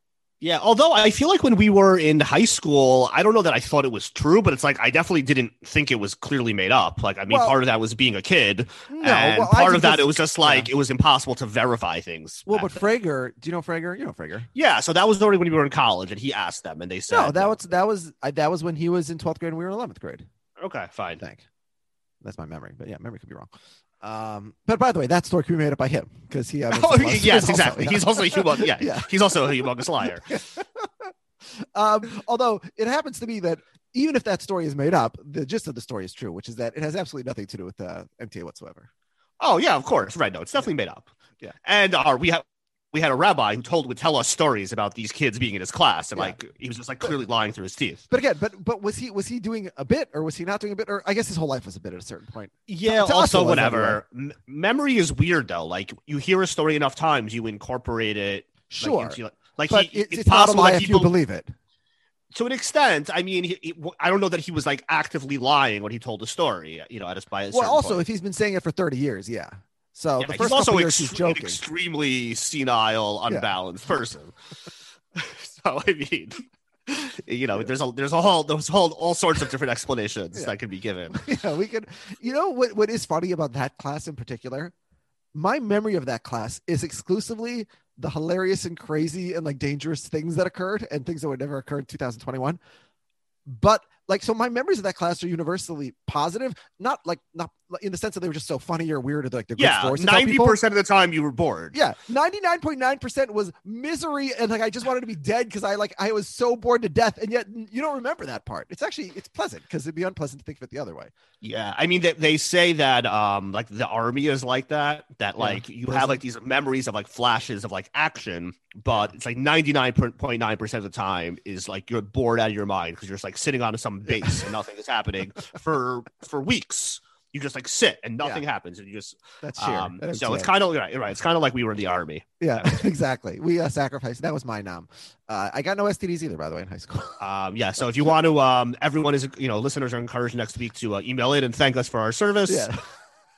Speaker 3: Yeah, although I feel like when we were in high school, I don't know that I thought it was true, but it's like I definitely didn't think it was clearly made up. Like, I mean,
Speaker 2: Well-
Speaker 3: part of that was being a kid,
Speaker 2: No,
Speaker 3: and
Speaker 2: well,
Speaker 3: part of that it was just like it was impossible to verify things.
Speaker 2: Well, but
Speaker 3: then.
Speaker 2: Frager, do you know Frager? You know Frager.
Speaker 3: yeah, so that was already when we were in college, and he asked them, and they said,
Speaker 2: No, that was that was I, that was when he was in 12th grade and we were in 11th grade.
Speaker 3: okay, fine.
Speaker 2: Thank. that's my memory, but yeah, memory could be wrong. Um, but by the way, that story could be made up by him because he. Uh,
Speaker 3: Oh, yes,
Speaker 2: stories also,
Speaker 3: exactly.
Speaker 2: yeah.
Speaker 3: He's also a humongous. Yeah,
Speaker 2: Yeah.
Speaker 3: he's also a humongous liar.
Speaker 2: um, although it happens to be that even if that story is made up, the gist of the story is true, which is that it has absolutely nothing to do with uh, MTA whatsoever.
Speaker 3: Oh yeah, of course. Right. No, it's definitely made up.
Speaker 2: Yeah.
Speaker 3: And our we had we had a rabbi who told would tell us stories about these kids being in his class, and
Speaker 2: Yeah.
Speaker 3: like he was just like clearly lying through his teeth.
Speaker 2: But again, but but was he was he doing a bit or was he not doing a bit? Or I guess his whole life was a bit at a certain point.
Speaker 3: Yeah.
Speaker 2: To
Speaker 3: also, whatever. M- memory is weird though. Like you hear a story enough times, you incorporate it. like,
Speaker 2: Sure,
Speaker 3: into- Like,
Speaker 2: but
Speaker 3: he,
Speaker 2: it's,
Speaker 3: it's,
Speaker 2: it's
Speaker 3: possible that
Speaker 2: if you
Speaker 3: bel-
Speaker 2: believe it.
Speaker 3: to an extent. I mean, he, he- I don't know that he was like actively lying when he told the story. You know, at us by a
Speaker 2: Well, also
Speaker 3: point.
Speaker 2: if he's been saying it for 30 years, yeah. So
Speaker 3: Yeah,
Speaker 2: the
Speaker 3: he's also
Speaker 2: years
Speaker 3: ex-
Speaker 2: he's joking.
Speaker 3: an extremely senile,
Speaker 2: Yeah.
Speaker 3: unbalanced person. so I mean, you know, there's a there's a whole there's whole all sorts of different explanations
Speaker 2: Yeah.
Speaker 3: that can be given.
Speaker 2: yeah, we could. You know what? What is funny about that class in particular? My memory of that class is exclusively the hilarious and crazy and like dangerous things that occurred and things that would never occur in 2021. But like, so my memories of that class are universally positive. Not like not in the sense that they were just so funny or weird or like they're good
Speaker 3: Yeah, ninety percent of the time you were bored.
Speaker 2: Yeah, 99.9% was misery and like I just wanted to be dead because I like I was so bored to death and yet you don't remember that part. It's actually it's pleasant because it'd be unpleasant to think of it the other way.
Speaker 3: Yeah, I mean they, they say that um like the army is like that that
Speaker 2: Yeah,
Speaker 3: like you
Speaker 2: prison.
Speaker 3: have like these memories of like flashes of like action, but it's like ninety nine point nine percent of the time is like you're bored out of your mind because you're just like sitting on some base and nothing is happening for for weeks. You just like sit and nothing happens and you just
Speaker 2: That's
Speaker 3: um
Speaker 2: That
Speaker 3: so it's kind of right, right. It's kind of like we were in the army.
Speaker 2: Yeah, exactly. We uh, sacrificed. That was my nom. Uh, I got no STDs either, by the way, in high school.
Speaker 3: Um, yeah. So if you want to, um, everyone is, you know, listeners are encouraged next week to uh, email in and thank us for our service.
Speaker 2: yeah,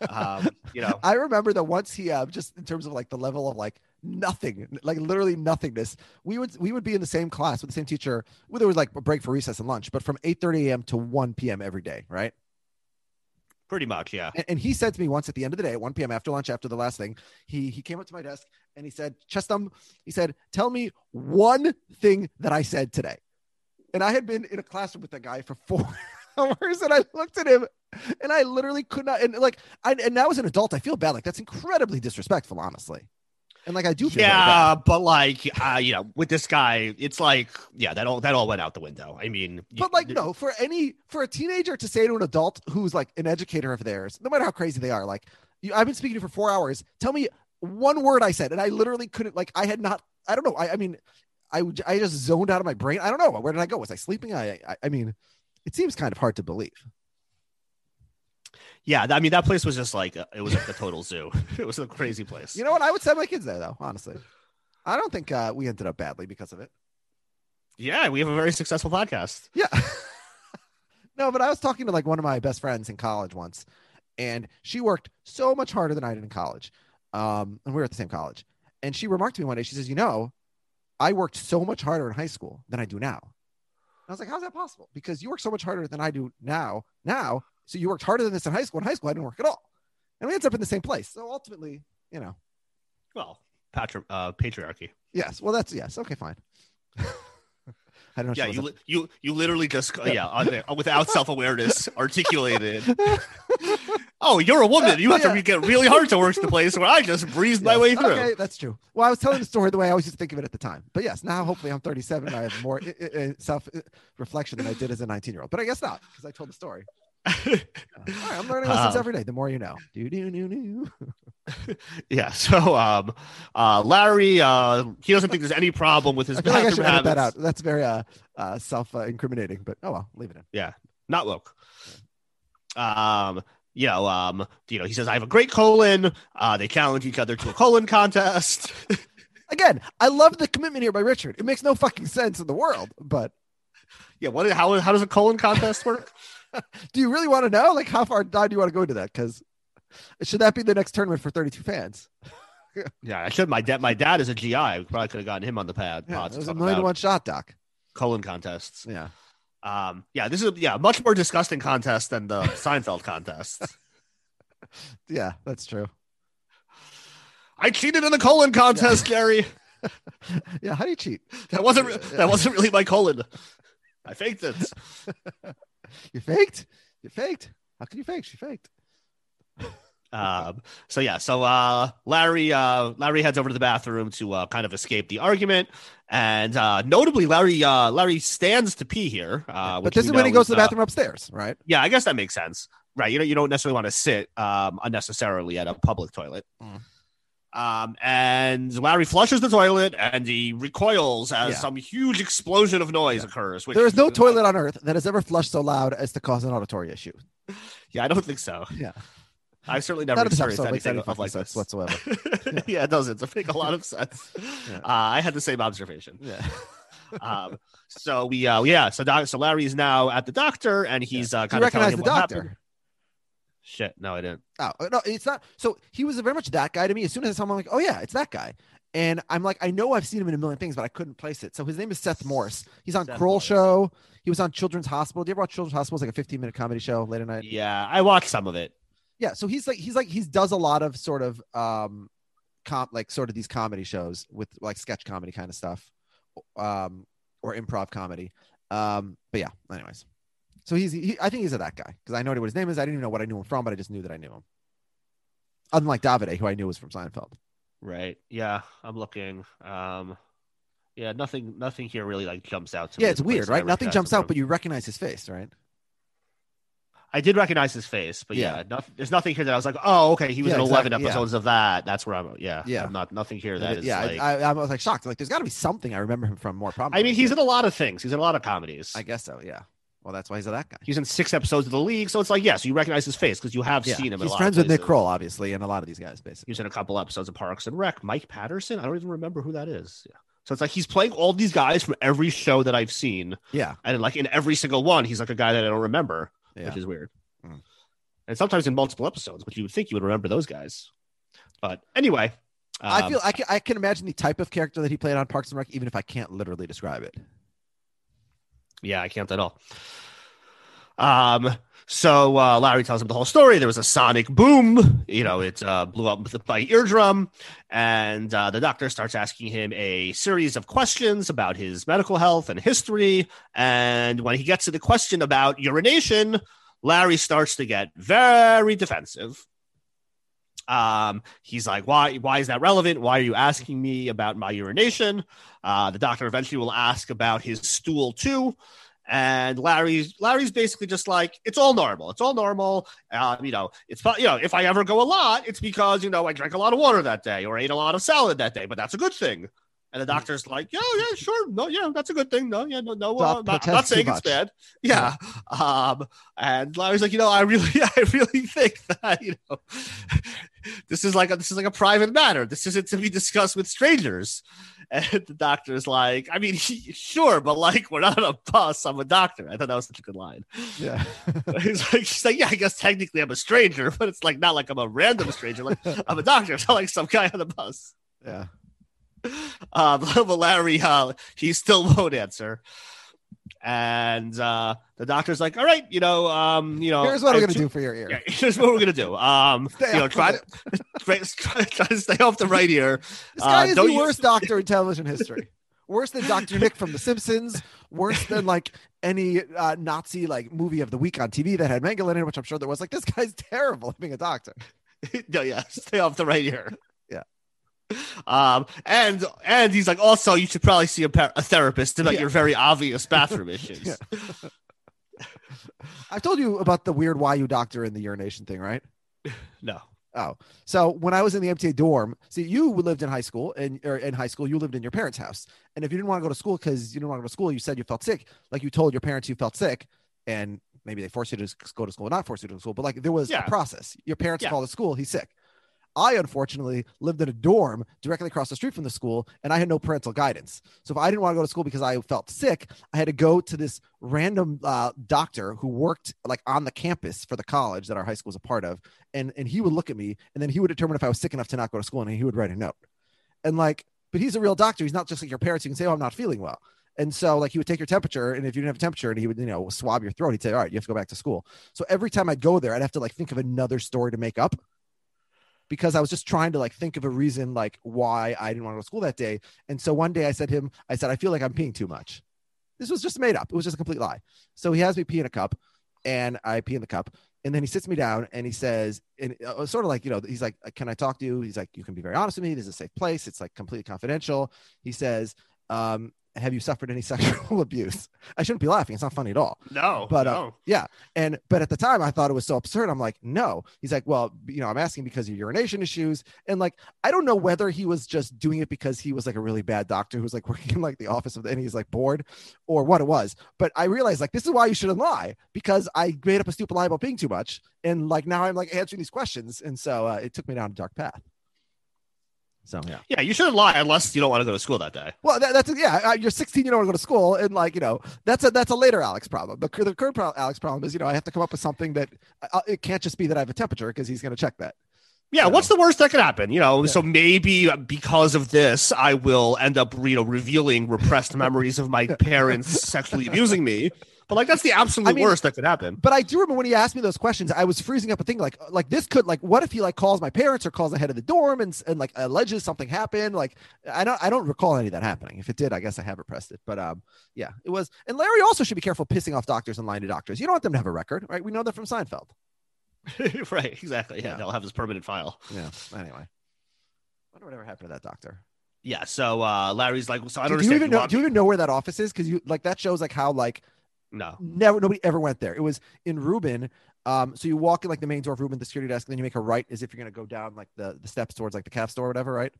Speaker 3: Um, you know,
Speaker 2: I remember that once he, uh, just in terms of like the level of like nothing, like literally nothingness. We would we would be in the same class with the same teacher. Well, there was like a break for recess and lunch, but from eight thirty a.m. to one p.m. every day, right?
Speaker 3: Pretty much, yeah.
Speaker 2: And, and he said to me once at the end of the day, at 1 p.m. after lunch, after the last thing, he he came up to my desk and he said, Chestum, he said, tell me one thing that I said today. And I had been in a classroom with that guy for four hours, and I looked at him and I literally could not. And like, I and now as an adult, I feel bad. Like that's incredibly disrespectful, honestly. And like I do feel.
Speaker 3: Yeah, but like, uh, you know, with this guy, it's like, yeah, that all that all went out the window. I mean,
Speaker 2: But like, no, for any for a teenager to say to an adult who's like an educator of theirs, no matter how crazy they are, like, you, I've been speaking to you for four hours. Tell me one word I said, and I literally couldn't. Like, I had not. I don't know. I, I mean, I I just zoned out of my brain. I don't know. Where did I go? Was I sleeping? I I, I mean, it seems kind of hard to believe.
Speaker 3: Yeah, I mean, that place was just like it was like a total zoo. It was a crazy place.
Speaker 2: You know what? I would send my kids there though. Honestly, I don't think uh, we ended up badly because of it.
Speaker 3: yeah, we have a very successful podcast.
Speaker 2: Yeah. no, but I was talking to like one of my best friends in college once, and she worked so much harder than I did in college. Um, and we were at the same college. And she remarked to me one day, she says, You know, I worked so much harder in high school than I do now. And I was like, How's that possible? Because you work so much harder than I do now. Now, so you worked harder than this in high school. In high school, I didn't work at all. And we ended up in the same place. So ultimately, you know,
Speaker 3: Well, patri- uh, patriarchy.
Speaker 2: yes. Well, that's yes. Okay, fine. I don't know.
Speaker 3: Yeah, you li- you you literally just yeah, on there, without self awareness articulated. Oh, you're a woman. You have
Speaker 2: Yeah.
Speaker 3: to get really hard to work the place where I just breezed my way through.
Speaker 2: Okay, that's true. Well, I was telling the story the way I always used to think of it at the time. But yes, now hopefully I'm 37 and I have more i- i- self uh, reflection than I did as a 19 year old. But I guess not because I told the story. Right, I'm learning lessons
Speaker 3: Um,
Speaker 2: every day. The more you know. Do do do do.
Speaker 3: Yeah. So, um, uh, Larry, uh, he doesn't think there's any problem with his
Speaker 2: I feel like I should edit that out. That's very uh, uh self uh, incriminating. But oh well, leave it in. Yeah.
Speaker 3: Not woke. Um, you know, um, you know, he says I have a great colon. Uh, they challenge each other to a colon contest.
Speaker 2: Again, I love the commitment here by Richard. It makes no fucking sense in the world. But
Speaker 3: yeah. What? How? How does a colon contest work?
Speaker 2: do you really want to know? Like, how far down do you want to go into that? Because should that be the next tournament for 32 fans?
Speaker 3: Yeah, I should. My dad. My dad is a GI. We probably could have gotten him on the pad.
Speaker 2: Yeah, it was a million to one shot, Doc.
Speaker 3: colon contests.
Speaker 2: Yeah.
Speaker 3: Um, yeah, this is yeah, much more disgusting contest than the Seinfeld contest.
Speaker 2: Yeah, that's true.
Speaker 3: I cheated in the colon contest, Gary.
Speaker 2: Yeah, how do you cheat?
Speaker 3: That wasn't re- that wasn't really my colon. I faked it.
Speaker 2: You faked? You faked? How can you fake? She faked.
Speaker 3: Um, so yeah, so uh, Larry uh, Larry heads over to the bathroom to uh, kind of escape the argument, and uh, notably, Larry uh, Larry stands to pee here. Uh,
Speaker 2: but this is when he goes to the bathroom upstairs, right?
Speaker 3: yeah, I guess that makes sense, right? You know, you don't necessarily want to sit um, unnecessarily at a public toilet.
Speaker 2: Mm.
Speaker 3: Um, and Larry flushes the toilet, and he recoils as
Speaker 2: Yeah.
Speaker 3: some huge explosion of noise
Speaker 2: Yeah.
Speaker 3: occurs. Which
Speaker 2: There is no toilet on earth that has ever flushed so loud as to cause an auditory issue.
Speaker 3: Yeah, I don't think so.
Speaker 2: Yeah.
Speaker 3: I've certainly never
Speaker 2: None of this
Speaker 3: experienced
Speaker 2: any
Speaker 3: anything
Speaker 2: fucking
Speaker 3: like this
Speaker 2: whatsoever.
Speaker 3: yeah. it doesn't. It makes a lot of sense.
Speaker 2: Yeah.
Speaker 3: Uh, I had the same observation.
Speaker 2: Yeah.
Speaker 3: Um, so we, uh, yeah, so doc, so Larry is now at the doctor, and he's uh,
Speaker 2: Do you
Speaker 3: of telling
Speaker 2: recognize
Speaker 3: him
Speaker 2: the
Speaker 3: what
Speaker 2: doctor?
Speaker 3: happened. Shit, no, I didn't.
Speaker 2: Oh no, it's not. So he was very much that guy to me. As soon as I saw him, I'm like, oh yeah, it's that guy. And I'm like, I know I've seen him in a million things, but I couldn't place it. So his name is Seth Morris. He's on
Speaker 3: Seth
Speaker 2: Kroll
Speaker 3: Morris.
Speaker 2: Show. He was on Children's Hospital. Do you ever watch Children's Hospital? It's like a 15 minute comedy show late at night.
Speaker 3: Yeah, I watched some of it.
Speaker 2: Yeah. So he's like, he's like, he does a lot of sort of, um, comp like sort of these comedy shows with like sketch comedy kind of stuff, um, or improv comedy. Um, but yeah. Anyways, so he's, he, I think he's a that guy because I know what his name is. I didn't even know what I knew him from, but I just knew that I knew him. Unlike Davide, who I knew was from Seinfeld.
Speaker 3: Right. Yeah, I'm looking. Um, yeah, nothing, nothing here really like jumps out to me.
Speaker 2: Yeah, it's weird, right? Nothing jumps out, but you recognize his face, right?
Speaker 3: I did recognize his face, but yeah,
Speaker 2: Yeah.
Speaker 3: there's nothing here that I was like, oh, okay, he was
Speaker 2: Yeah,
Speaker 3: in 11
Speaker 2: exactly, yeah.
Speaker 3: episodes of that. That's where I'm. Yeah,
Speaker 2: Yeah.
Speaker 3: I'm not nothing here that is
Speaker 2: yeah,
Speaker 3: like.
Speaker 2: I, I, I was like shocked. Like, there's got to be something I remember him from more. Probably.
Speaker 3: I mean, he's in a lot of things. He's in a lot of comedies.
Speaker 2: I guess so. Yeah. Well, that's why he's a that guy.
Speaker 3: He's in six episodes of the league, so it's like yes, you recognize his face because you have
Speaker 2: Yeah.
Speaker 3: seen him.
Speaker 2: He's
Speaker 3: lot
Speaker 2: friends with Nick. Kroll, obviously, and a lot of these guys, basically.
Speaker 3: was in a couple episodes of Parks and Rec. Mike Patterson. I don't even remember who that is. Yeah. So it's like he's playing all these guys from every show that I've seen,
Speaker 2: Yeah.
Speaker 3: and like in every single one, he's like a guy that I don't remember,
Speaker 2: Yeah.
Speaker 3: which is weird.
Speaker 2: Mm.
Speaker 3: And sometimes in multiple episodes, but you would think you would remember those guys. But anyway,
Speaker 2: I
Speaker 3: um,
Speaker 2: feel I can, I can imagine the type of character that he played on Parks and Rec, even if I can't literally describe it.
Speaker 3: Yeah, I can't at all. Um, So uh, Larry tells him the whole story. There was a sonic boom. You know, it uh, blew up with my eardrum. And uh, the doctor starts asking him a series of questions about his medical health and history. And when he gets to the question about urination, Larry starts to get very defensive. Um, he's like, why, why is that relevant? Why are you asking me about my urination? Uh, the doctor eventually will ask about his stool too. And Larry's Larry's basically just like it's all normal. It's all normal. Um, you know, it's you know if I ever go a lot, it's because you know I drank a lot of water that day or ate a lot of salad that day. But that's a good thing. And the doctor's like, yeah, yeah, sure, no, yeah, that's a good thing. No, yeah, no, no, uh, not, not saying it's bad. Yeah. Um, and Larry's like, you know, I really, I really think that you know, this is like a, this is like a private matter. This isn't to be discussed with strangers. And the doctor's like, I mean, sure, but like, we're not on a bus. I'm a doctor. I thought that was such a good line.
Speaker 2: Yeah.
Speaker 3: He's like, she's like, yeah, I guess technically I'm a stranger, but it's like not like I'm a random stranger. Like I'm a doctor. It's not like some guy on the bus.
Speaker 2: yeah.
Speaker 3: Um, but Larry, uh, he still won't answer. And uh, the doctor's like, all right, you know, um, you know,
Speaker 2: Here's what
Speaker 3: I
Speaker 2: I'm gonna
Speaker 3: ju-
Speaker 2: do for your ear.
Speaker 3: Yeah, here's what we're gonna do. Um, you know, try,
Speaker 2: of
Speaker 3: try, try, to stay off the right ear.
Speaker 2: This guy
Speaker 3: Uh,
Speaker 2: is the
Speaker 3: use-
Speaker 2: worst doctor in television history. Worse than Dr. Nick from The Simpsons. Worse than like any uh, Nazi like movie of the week on TV that had Mengele in it, which I'm sure there was. Like this guy's terrible at being a doctor.
Speaker 3: no, yeah, stay off the right ear. Um, and and he's like, also, you should probably see a, par- a therapist about
Speaker 2: Yeah.
Speaker 3: your very obvious bathroom issues.
Speaker 2: I've told you about the weird why you doctor and the urination thing, right?
Speaker 3: No.
Speaker 2: Oh, so when I was in the MTA dorm, see, you lived in high school, and or in high school, you lived in your parents' house. And if you didn't want to go to school because you didn't want to go to school, you said you felt sick. Like you told your parents you felt sick, and maybe they forced you to go to school, not forced you to go to school, but like there was
Speaker 3: Yeah.
Speaker 2: a process. Your parents
Speaker 3: Yeah.
Speaker 2: called the school, he's sick. I unfortunately lived in a dorm directly across the street from the school, and I had no parental guidance. So if I didn't want to go to school because I felt sick, I had to go to this random uh, doctor who worked like on the campus for the college that our high school was a part of, and and he would look at me, and then he would determine if I was sick enough to not go to school, and he would write a note. And like, but he's a real doctor. He's not just like your parents. You can say, "Oh, I'm not feeling well." And so, like, he would take your temperature, and if you didn't have a temperature, and he would, you know, swab your throat, he'd say, "All right, you have to go back to school." So every time I'd go there, I'd have to like think of another story to make up because I was just trying to like think of a reason like why I didn't want to go to school that day. And so one day I said to him, I said, I feel like I'm peeing too much. This was just made up. It was just a complete lie. So he has me pee in a cup and I pee in the cup. And then he sits me down and he says, and uh, sort of like, you know, he's like, can I talk to you? He's like, you can be very honest with me. This is a safe place. It's like completely confidential. He says, um, have you suffered any sexual abuse? I shouldn't be laughing. It's not funny at all.
Speaker 3: No.
Speaker 2: But, uh. Yeah. And but at the time I thought it was so absurd. I'm like, no. He's like, well, you know, I'm asking because of urination issues. And like, I don't know whether he was just doing it because he was like a really bad doctor who was like working in like the office of the and he's like bored or what it was. But I realized like this is why you shouldn't lie because I made up a stupid lie about being too much. And like now I'm like answering these questions. And so uh, it took me down a dark path. So yeah.
Speaker 3: yeah, you shouldn't lie unless you don't want to go to school that day.
Speaker 2: Well, that, that's yeah. You're 16. You don't want to go to school, and like you know, that's a that's a later Alex problem. The, the current pro- Alex problem is you know I have to come up with something that uh, it can't just be that I have a temperature because he's going to check that.
Speaker 3: Yeah, what's the worst that could happen? You know,
Speaker 2: Yeah.
Speaker 3: so maybe because of this, I will end up, you know, revealing repressed memories of my parents sexually abusing me. But like, that's the absolute
Speaker 2: I mean-
Speaker 3: worst that could happen.
Speaker 2: But I do remember when he asked me those questions, I was freezing up and thinking like like this could like what if he like calls my parents or calls the head of the dorm and and like alleges something happened? Like I don't I don't recall any of that happening. If it did, I guess I have repressed it. But um yeah, it was. And Larry also should be careful pissing off doctors and lying to doctors. You don't want them to have a record, right? We know that from Seinfeld.
Speaker 3: right, exactly. Yeah,
Speaker 2: Yeah.
Speaker 3: they'll have his permanent file.
Speaker 2: Yeah. Anyway. Wonder whatever happened to that doctor.
Speaker 3: Yeah. So uh Larry's like, so I don't
Speaker 2: do you
Speaker 3: understand.
Speaker 2: even know? Do you even know where that office is? Because you like that shows like how like
Speaker 3: No.
Speaker 2: never nobody ever went there. It was in Rubin. Um, so you walk in like the main door of Rubin, the security desk, and then you make a right as if you're gonna go down like the, the steps towards like the calf store or whatever, right?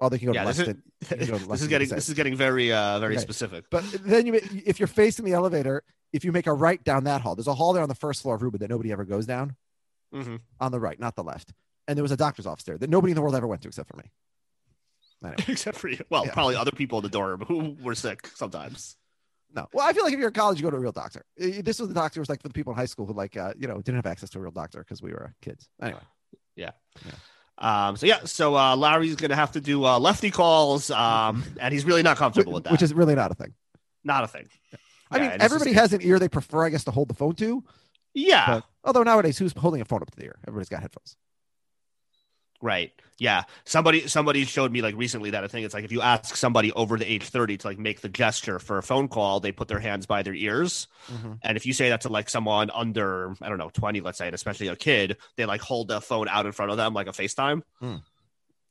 Speaker 2: Oh, they can go
Speaker 3: Yeah,
Speaker 2: to
Speaker 3: this is-
Speaker 2: Lexington. Go to
Speaker 3: this is getting this is getting very uh very
Speaker 2: Okay.
Speaker 3: specific.
Speaker 2: But then you, if you're facing the elevator, if you make a right down that hall, there's a hall there on the first floor of Rubin that nobody ever goes down
Speaker 3: Mhm.
Speaker 2: on the right, not the left. And there was a doctor's office there that nobody in the world ever went to except for me.
Speaker 3: Except for you. Well,
Speaker 2: Yeah.
Speaker 3: probably other people in the dorm who were sick sometimes.
Speaker 2: No. Well, I feel like if you're in college, you go to a real doctor. This was the doctor was like for the people in high school who like uh, you know didn't have access to a real doctor because we were kids. Anyway, Yeah.
Speaker 3: Um, so yeah, so uh, Larry's gonna have to do uh, lefty calls, um, and he's really not comfortable with that.
Speaker 2: which is really not a thing.
Speaker 3: not a thing.
Speaker 2: I
Speaker 3: Yeah,
Speaker 2: mean, everybody has an ear they prefer, I guess, to hold the phone to.
Speaker 3: Yeah.
Speaker 2: But, although nowadays, who's holding a phone up to the ear? Everybody's got headphones.
Speaker 3: Right. Yeah. Somebody somebody showed me like recently that I think it's like if you ask somebody over the age 30 to like make the gesture for a phone call, they put their hands by their ears. And if you say that to like someone under, I don't know, 20, let's say, and especially a kid, they like hold the phone out in front of them like a FaceTime.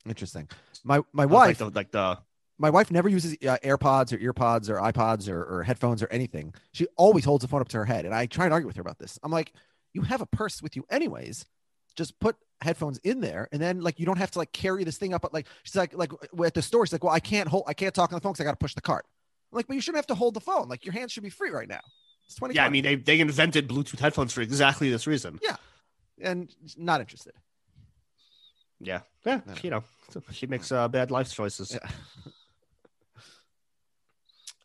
Speaker 2: Interesting. My my
Speaker 3: Like
Speaker 2: wife
Speaker 3: the, like the
Speaker 2: my wife never uses uh, AirPods or earpods or iPods or, or headphones or anything. She always holds the phone up to her head, and I try and argue with her about this. I'm like, you have a purse with you anyways. Just put headphones in there, and then like you don't have to like carry this thing up. But like she's like like at the store, she's like, well, I can't hold, I can't talk on the phone because I got to push the cart. I'm like, but you shouldn't have to hold the phone. Like your hands should be free right now. It's 20.
Speaker 3: yeah, I mean they they invented Bluetooth headphones for exactly this reason.
Speaker 2: Yeah and not interested.
Speaker 3: Yeah. Yeah.
Speaker 2: No.
Speaker 3: You know, she makes uh, bad life choices.
Speaker 2: Yeah.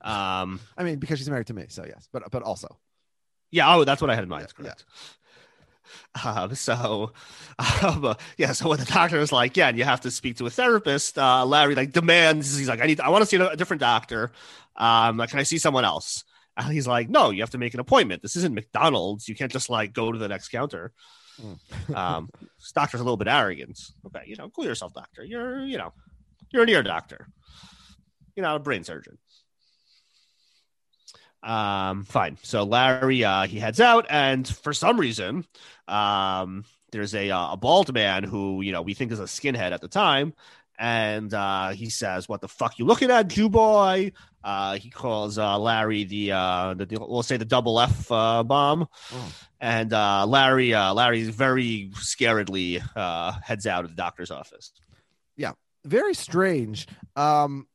Speaker 3: Um
Speaker 2: I mean, because she's married to me, so yes, but but also,
Speaker 3: Yeah, oh, that's what I had in mind.
Speaker 2: Yeah,
Speaker 3: Correct. Um, so, um, uh, yeah. So when the doctor is like, "Yeah, and you have to speak to a therapist," uh, Larry like demands. He's like, "I need. I want to see a different doctor. Um, like, can I see someone else?" And he's like, "No, you have to make an appointment. This isn't McDonald's. You can't just like go to the next counter."
Speaker 2: Mm.
Speaker 3: um, this doctor's a little bit arrogant. Okay, you know, cool yourself, doctor. You're, you know, you're an ear doctor. You're not a brain surgeon. Um, fine. So Larry, uh, he heads out, and for some reason, um, there's a uh, a bald man who you know we think is a skinhead at the time, and uh, he says, "What the fuck you looking at, Jew boy?" Uh, he calls uh, Larry the uh, the we'll say the double F uh, bomb,
Speaker 2: Oh.
Speaker 3: and uh, Larry uh, Larry very scaredly uh, heads out of the doctor's office.
Speaker 2: Yeah, very strange. Um,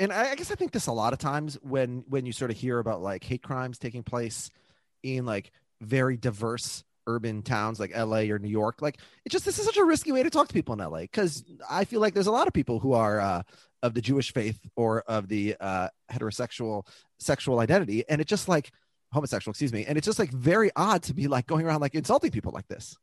Speaker 2: and I, I guess I think this a lot of times when when you sort of hear about like hate crimes taking place in like very diverse urban towns like LA or New York. Like it just this is such a risky way to talk to people in LA because I feel like there's a lot of people who are uh, of the Jewish faith or of the uh, heterosexual sexual identity, and it's just like homosexual, excuse me, and it's just like very odd to be like going around like insulting people like this.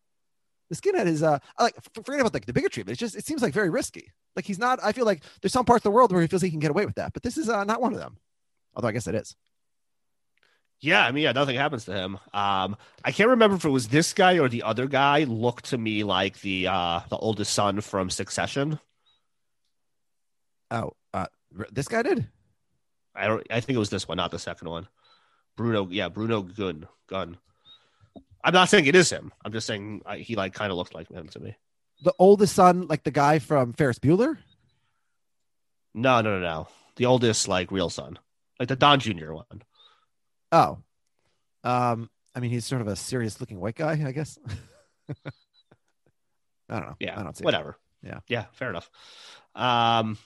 Speaker 2: The skinhead is uh I like forget about like the bigotry, but it's just it seems like very risky. Like he's not. I feel like there's some parts of the world where he feels he can get away with that, but this is uh, not one of them. Although I guess it is.
Speaker 3: Yeah, I mean, yeah, nothing happens to him. Um, I can't remember if it was this guy or the other guy looked to me like the uh the oldest son from Succession.
Speaker 2: Oh, uh, this guy did.
Speaker 3: I don't. I think it was this one, not the second one. Bruno, yeah, Bruno Gunn. Gunn. I'm not saying it is him. I'm just saying I, he like kind of looks like him to me.
Speaker 2: The oldest son, like the guy from Ferris Bueller.
Speaker 3: No, no, no, no. The oldest, like real son, like the Don Jr. one.
Speaker 2: Oh, um, I mean he's sort of a serious looking white guy, I guess. I don't know.
Speaker 3: Yeah,
Speaker 2: I don't see it.
Speaker 3: whatever.
Speaker 2: Yeah.
Speaker 3: yeah, fair enough. Um,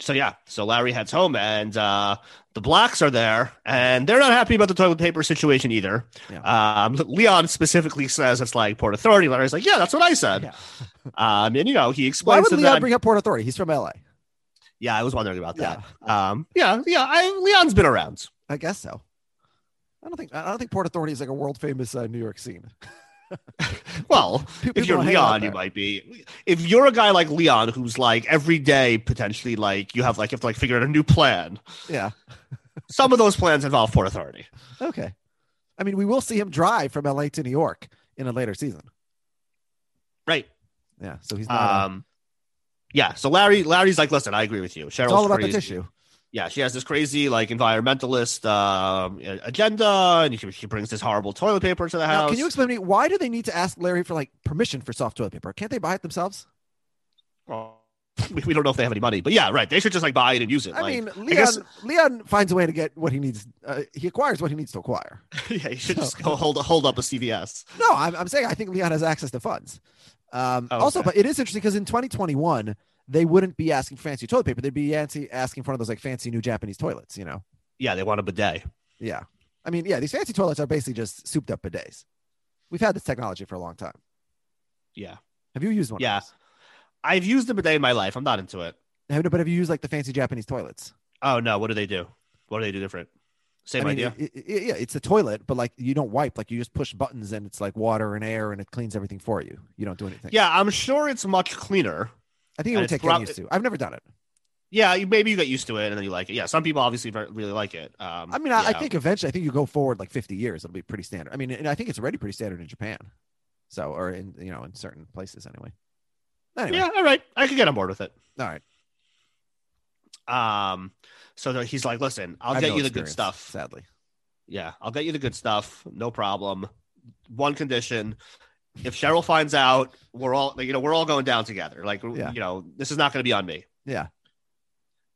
Speaker 3: so yeah, so Larry heads home, and uh, the blacks are there, and they're not happy about the toilet paper situation either. Um, Leon specifically says it's like Port Authority. Larry's like, yeah, that's what I said.
Speaker 2: Yeah.
Speaker 3: Um, and you know, he explains.
Speaker 2: Why
Speaker 3: would
Speaker 2: Leon
Speaker 3: them.
Speaker 2: bring up Port Authority? He's from LA.
Speaker 3: yeah, I was wondering about that. Um, yeah, yeah, I, Leon's been around.
Speaker 2: I guess so. I don't think I don't think Port Authority is like a world famous uh, New York scene.
Speaker 3: Well,
Speaker 2: People
Speaker 3: if you're Leon, you might be. If you're a guy like Leon, who's like every day potentially like you have like you have to like figure out a new plan.
Speaker 2: Yeah.
Speaker 3: Some of those plans involve Port Authority.
Speaker 2: Okay. I mean, we will see him drive from LA to New York in a later season.
Speaker 3: Right.
Speaker 2: Yeah. So he's not. uh,
Speaker 3: Um, yeah. So Larry, Larry's like, listen, I agree with you. Cheryl's
Speaker 2: it's all about
Speaker 3: crazy.
Speaker 2: the tissue.
Speaker 3: Yeah, she has this crazy like environmentalist um, agenda, and she, she brings this horrible toilet paper to the
Speaker 2: Now,
Speaker 3: house.
Speaker 2: can you explain to me why do they need to ask Larry for like permission for soft toilet paper? Can't they buy it themselves?
Speaker 3: Well, we, we don't know if they have any money, but yeah, right. They should just like buy it and use it.
Speaker 2: I
Speaker 3: like,
Speaker 2: mean, Leon
Speaker 3: guess-
Speaker 2: Leon finds a way to get what he needs. Uh, he acquires what he needs to acquire.
Speaker 3: yeah, he should just go hold hold up a CVS.
Speaker 2: No, I'm, I'm saying I think Leon has access to funds. Um,
Speaker 3: Oh,
Speaker 2: Also,
Speaker 3: okay.
Speaker 2: but it is interesting because in 2021 they wouldn't be asking for fancy toilet paper. They'd be asking for one of those like fancy new Japanese toilets. You know?
Speaker 3: Yeah, they want a bidet.
Speaker 2: Yeah. I mean, yeah, these fancy toilets are basically just souped up bidets. We've had this technology for a long time.
Speaker 3: Yeah,
Speaker 2: Have you used one?
Speaker 3: Yeah. I've used a bidet in my life. I'm not into it.
Speaker 2: Have, but have you used like the fancy Japanese toilets?
Speaker 3: Oh no, what do they do? What do they do different? Same
Speaker 2: I mean,
Speaker 3: idea.
Speaker 2: it- it- yeah, it's a toilet, but like you don't wipe. Like you just push buttons and it's like water and air and it cleans everything for you. You don't do anything.
Speaker 3: yeah, I'm sure it's much cleaner.
Speaker 2: I think it would take
Speaker 3: prob-
Speaker 2: getting used to. I've never done it.
Speaker 3: Yeah, you, maybe you get used to it and then you like it. Yeah, some people obviously very, really like it. Um,
Speaker 2: I mean, I, I think eventually, I think you go forward like 50 years, it'll be pretty standard. I mean, and I think it's already pretty standard in Japan. So, or in, you know, in certain places anyway. Anyway.
Speaker 3: Yeah, all right. I could get on board with it.
Speaker 2: All right.
Speaker 3: Um, so he's like, listen, I'll get
Speaker 2: no
Speaker 3: you the good stuff.
Speaker 2: Sadly.
Speaker 3: Yeah, I'll get you the good stuff. No problem. One condition: if Cheryl finds out, we're all you know we're all going down together. Like
Speaker 2: Yeah.
Speaker 3: you know, this is not going to be on me.
Speaker 2: Yeah.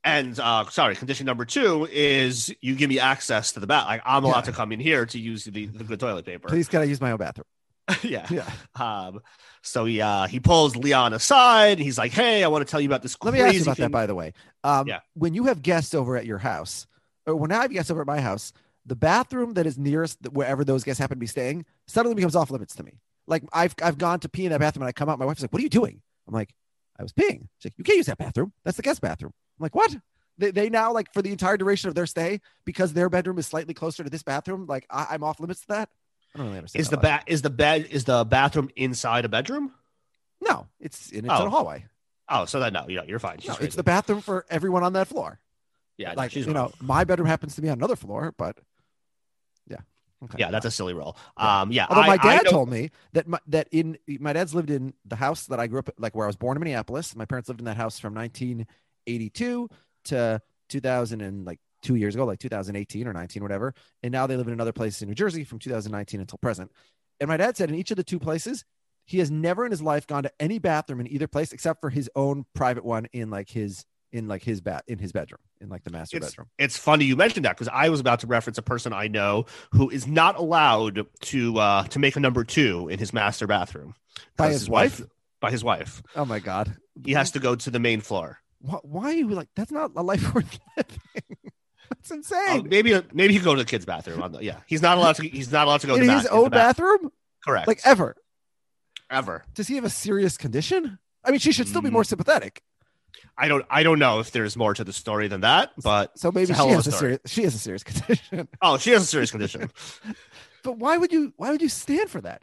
Speaker 3: And uh, sorry, condition number two is you give me access to the bath. Like I'm allowed
Speaker 2: Yeah.
Speaker 3: to come in here to use the, the good toilet paper.
Speaker 2: Please, can I use my own bathroom?
Speaker 3: yeah.
Speaker 2: Yeah.
Speaker 3: Um. So he uh, he pulls Leon aside. He's like, "Hey, I want to tell you about this
Speaker 2: Let me ask you about
Speaker 3: thing."
Speaker 2: that, by the way. Um,
Speaker 3: Yeah.
Speaker 2: When you have guests over at your house, or when I have guests over at my house, the bathroom that is nearest wherever those guests happen to be staying suddenly becomes off limits to me. Like I've I've gone to pee in that bathroom and I come out, my wife's like, "What are you doing?" I'm like, "I was peeing." She's like, "You can't use that bathroom. That's the guest bathroom." I'm like, "What?" They, they now like for the entire duration of their stay because their bedroom is slightly closer to this bathroom. Like I, I'm off limits to that. I don't really understand.
Speaker 3: is the bat is the bed is the bathroom inside a bedroom?
Speaker 2: No, it's in it's
Speaker 3: Oh.
Speaker 2: a hallway.
Speaker 3: Oh, so then no, you know, you're fine. She's
Speaker 2: No, it's the bathroom for everyone on that floor.
Speaker 3: yeah, no,
Speaker 2: like
Speaker 3: she's
Speaker 2: you
Speaker 3: wrong.
Speaker 2: know, my bedroom happens to be on another floor, but yeah, okay.
Speaker 3: Yeah, that's a silly role.
Speaker 2: Yeah.
Speaker 3: Um, yeah.
Speaker 2: Although
Speaker 3: I-
Speaker 2: my
Speaker 3: I
Speaker 2: dad
Speaker 3: know-
Speaker 2: told me that my, that in my dad's lived in the house that I grew up like where I was born in Minneapolis. My parents lived in that house from 1982 to 2000 and like two years ago, like 2018 or 19, whatever. And now they live in another place in New Jersey from 2019 until present. And my dad said in each of the two places, he has never in his life gone to any bathroom in either place except for his own private one in like his in like his bat in his bedroom in like the master
Speaker 3: It's-
Speaker 2: bedroom.
Speaker 3: It's funny you mentioned that because I was about to reference a person I know who is not allowed to uh, to make a number two in his master bathroom
Speaker 2: by his wife?
Speaker 3: By his wife,
Speaker 2: Oh my god.
Speaker 3: he has to go to the main floor.
Speaker 2: Why, why are you like that's not a life worth living? That's
Speaker 3: Oh,
Speaker 2: insane.
Speaker 3: maybe maybe he go to the kids' bathroom. On the, yeah, he's not allowed to. He's not allowed to go
Speaker 2: in
Speaker 3: to
Speaker 2: his
Speaker 3: bath-
Speaker 2: own
Speaker 3: the bath-
Speaker 2: bathroom?
Speaker 3: Correct.
Speaker 2: Like ever.
Speaker 3: ever.
Speaker 2: Does he have a serious condition? I mean, she should still be
Speaker 3: Mm.
Speaker 2: more sympathetic.
Speaker 3: I don't. I don't know if there's more to the story than that, but
Speaker 2: So maybe she
Speaker 3: of a
Speaker 2: has a serious she has a serious condition.
Speaker 3: oh, she has a serious condition.
Speaker 2: But why would you why would you stand for that?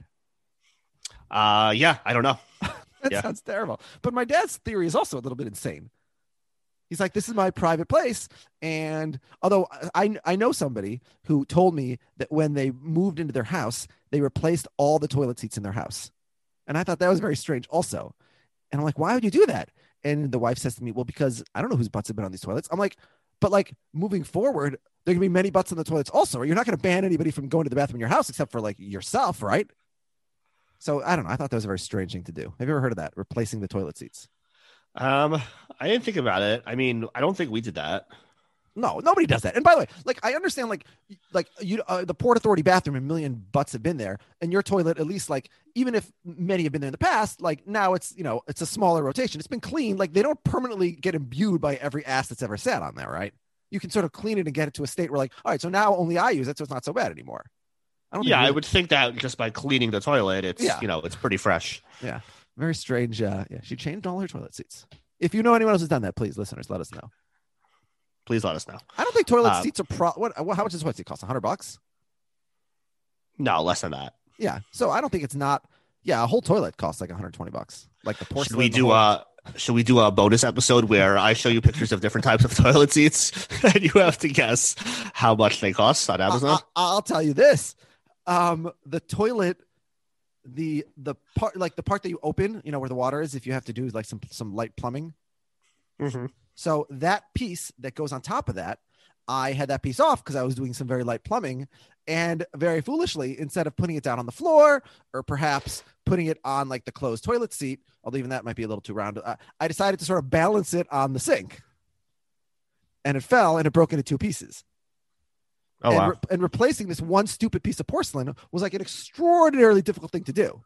Speaker 3: Uh, yeah, I don't know.
Speaker 2: That
Speaker 3: Yeah.
Speaker 2: sounds terrible. But my dad's theory is also a little bit insane. He's like, this is my private place. And although I, I know somebody who told me that when they moved into their house, they replaced all the toilet seats in their house. And I thought that was very strange also. And I'm like, why would you do that? And the wife says to me, well, because I don't know whose butts have been on these toilets. I'm like, but like moving forward, there can be many butts on the toilets also. You're not going to ban anybody from going to the bathroom in your house except for like yourself, right? So I don't know. I thought that was a very strange thing to do. Have you ever heard of that? Replacing the toilet seats?
Speaker 3: Um, I didn't think about it. I mean, I don't think we did that.
Speaker 2: No, nobody does that. And by the way, like I understand, like like you, uh, the Port Authority bathroom, a million butts have been there, and your toilet, at least, like even if many have been there in the past, like now it's you know it's a smaller rotation. It's been cleaned. Like they don't permanently get imbued by every ass that's ever sat on there, right? You can sort of clean it and get it to a state where, like, all right, so now only I use it, so it's not so bad anymore. I don't.
Speaker 3: Yeah,
Speaker 2: think
Speaker 3: I would think that just by cleaning the toilet, it's
Speaker 2: Yeah.
Speaker 3: you know, it's pretty fresh.
Speaker 2: Yeah, very strange. Uh, yeah, she changed all her toilet seats. If you know anyone else who's done that, please, listeners, let us know.
Speaker 3: Please let us know.
Speaker 2: I don't think toilet
Speaker 3: Uh,
Speaker 2: seats are pro. What? How much does toilet seat cost? hundred bucks.
Speaker 3: No, less than that.
Speaker 2: Yeah. So I don't think it's not. Yeah, a whole toilet costs like 120 bucks. Like the porcelain.
Speaker 3: Should we do a should we do a bonus episode where I show you pictures of different types of toilet seats and you have to guess how much they cost on Amazon?
Speaker 2: I, will tell you this. Um, the toilet, the the part like the part that you open, you know, where the water is, if you have to do like some some light plumbing.
Speaker 3: Mhm.
Speaker 2: So that piece that goes on top of that, I had that piece off because I was doing some very light plumbing, and very foolishly, instead of putting it down on the floor or perhaps putting it on like the closed toilet seat, although even that might be a little too round, uh, I decided to sort of balance it on the sink, and it fell and it broke into two pieces.
Speaker 3: Oh
Speaker 2: and,
Speaker 3: wow.
Speaker 2: re- and replacing this one stupid piece of porcelain was like an extraordinarily difficult thing to do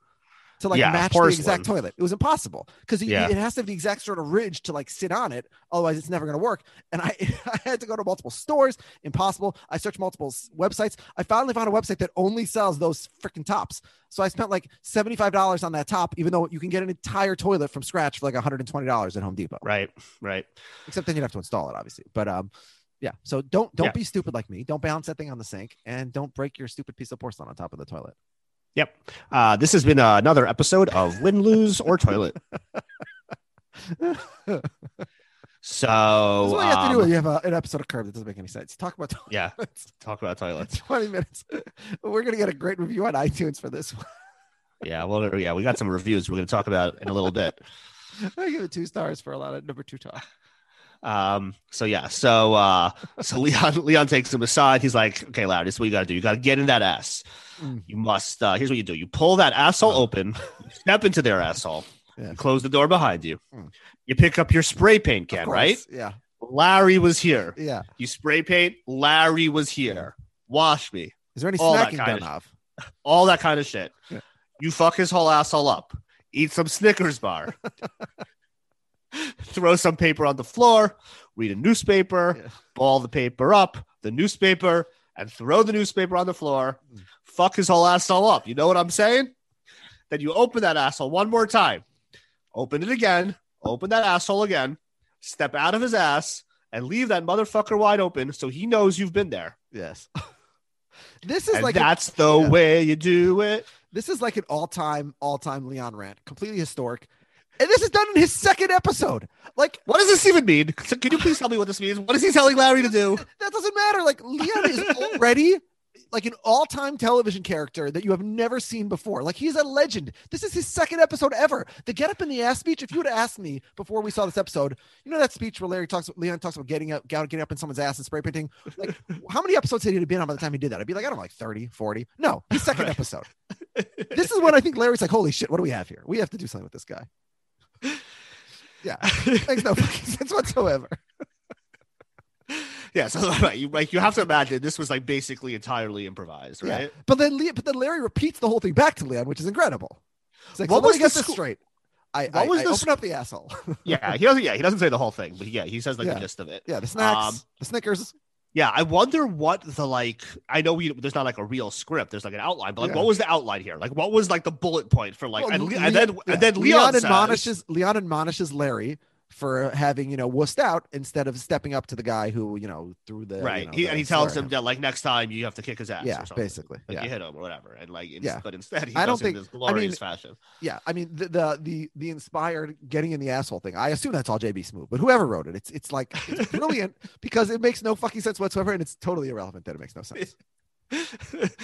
Speaker 2: to like
Speaker 3: Yeah,
Speaker 2: match the exact toilet. It was impossible because
Speaker 3: Yeah.
Speaker 2: it has to have the exact sort of ridge to like sit on it. Otherwise, it's never going to work. And I, I had to go to multiple stores. Impossible. I searched multiple websites. I finally found a website that only sells those freaking tops. So I spent like $75 on that top, even though you can get an entire toilet from scratch for like $120 at Home Depot.
Speaker 3: Right, right.
Speaker 2: Except then you'd have to install it, obviously. But um, yeah. So don't don't
Speaker 3: Yeah.
Speaker 2: be stupid like me. Don't balance that thing on the sink, and don't break your stupid piece of porcelain on top of the toilet.
Speaker 3: Yep. Uh, this has been another episode of Win, Lose, or Toilet. So
Speaker 2: That's what you have to do
Speaker 3: um,
Speaker 2: you have a, an episode of Curb that doesn't make any sense. Talk about toilets.
Speaker 3: yeah, talk about toilets.
Speaker 2: 20 minutes. We're going to get a great review on iTunes for this one.
Speaker 3: Yeah, well, yeah, we got some reviews we're going to talk about in a little bit.
Speaker 2: I give it two stars for a lot of number two talk.
Speaker 3: Um, so yeah, so uh, so Leon Leon takes him aside. He's like, "Okay, Larry, this is what you got to do. You got to get in that ass.
Speaker 2: Mm.
Speaker 3: You must. Uh, here's what you do: you pull that asshole open, step into their asshole,
Speaker 2: Yeah.
Speaker 3: close the door behind you.
Speaker 2: Mm.
Speaker 3: You pick up your spray paint can, right?
Speaker 2: Yeah.
Speaker 3: Larry was here.
Speaker 2: Yeah.
Speaker 3: You spray paint. Larry was here. Wash me.
Speaker 2: Is there any
Speaker 3: All
Speaker 2: snacking done
Speaker 3: of-
Speaker 2: of?
Speaker 3: All that kind of shit.
Speaker 2: Yeah.
Speaker 3: You fuck his whole asshole up. Eat some Snickers bar. Throw some paper on the floor. Read a newspaper.
Speaker 2: Yeah.
Speaker 3: Ball the paper up, the newspaper, and throw the newspaper on the floor.
Speaker 2: Mm.
Speaker 3: Fuck his whole asshole up. You know what I'm saying? Then you open that asshole one more time. Open it again. Open that asshole again. Step out of his ass and leave that motherfucker wide open so he knows you've been there.
Speaker 2: Yes. this is
Speaker 3: And
Speaker 2: like a-
Speaker 3: that's the
Speaker 2: yeah.
Speaker 3: way you do it.
Speaker 2: this is like an all-time all-time Leon rant, completely historic. And this is done in his second episode. Like
Speaker 3: What does this even mean? Can you please tell me what this means? What is he telling Larry to do?
Speaker 2: that doesn't matter. Like Leon is already like an all-time television character that you have never seen before. Like he's a legend. This is his second episode ever. The get up in the ass speech. If you would have asked me before we saw this episode, you know that speech where Larry talks, Leon talks about getting up, getting up in someone's ass and spray painting. Like how many episodes had he been on by the time he did that? I'd be like, I don't know, like 30, 40. No, his second episode. This is when I think Larry's like, holy shit, what do we have here? We have to do something with this guy. Yeah, makes no fucking sense whatsoever.
Speaker 3: yeah, so right, you like you have to imagine this was like basically entirely improvised,
Speaker 2: Yeah.
Speaker 3: right?
Speaker 2: But then, Le- but then Larry repeats the whole thing back to Leon, which is incredible. It's like,
Speaker 3: What
Speaker 2: so
Speaker 3: was
Speaker 2: get this straight. I,
Speaker 3: What
Speaker 2: I,
Speaker 3: was
Speaker 2: I
Speaker 3: the
Speaker 2: open up the asshole.
Speaker 3: Yeah, he doesn't. Yeah, he doesn't say the whole thing, but yeah, he says like
Speaker 2: Yeah.
Speaker 3: the gist of it.
Speaker 2: yeah, the snacks,
Speaker 3: Um,
Speaker 2: the Snickers.
Speaker 3: Yeah, I wonder what the like. I know we there's not like a real script. There's like an outline, but like,
Speaker 2: Yeah.
Speaker 3: what was the outline here? Like, what was like the bullet point for like?
Speaker 2: Well,
Speaker 3: and, Le- and then
Speaker 2: yeah,
Speaker 3: and then Leon, says,
Speaker 2: admonishes Leon admonishes Larry for having you know wussed out instead of stepping up to the guy who you know threw the
Speaker 3: right.
Speaker 2: you know,
Speaker 3: he,
Speaker 2: the
Speaker 3: and he tells
Speaker 2: slur
Speaker 3: him that like next time you have to kick his ass.
Speaker 2: Yeah, basically.
Speaker 3: Like
Speaker 2: Yeah.
Speaker 3: you hit him or whatever, and like
Speaker 2: Yeah.
Speaker 3: but instead he
Speaker 2: I don't
Speaker 3: does it in
Speaker 2: think-
Speaker 3: this
Speaker 2: I
Speaker 3: glorious
Speaker 2: mean,
Speaker 3: fashion.
Speaker 2: Yeah, I mean the, the the the inspired getting in the asshole thing. I assume that's all JB Smoove, but whoever wrote it, it's it's like it's brilliant because it makes no fucking sense whatsoever, and it's totally irrelevant that it makes no sense.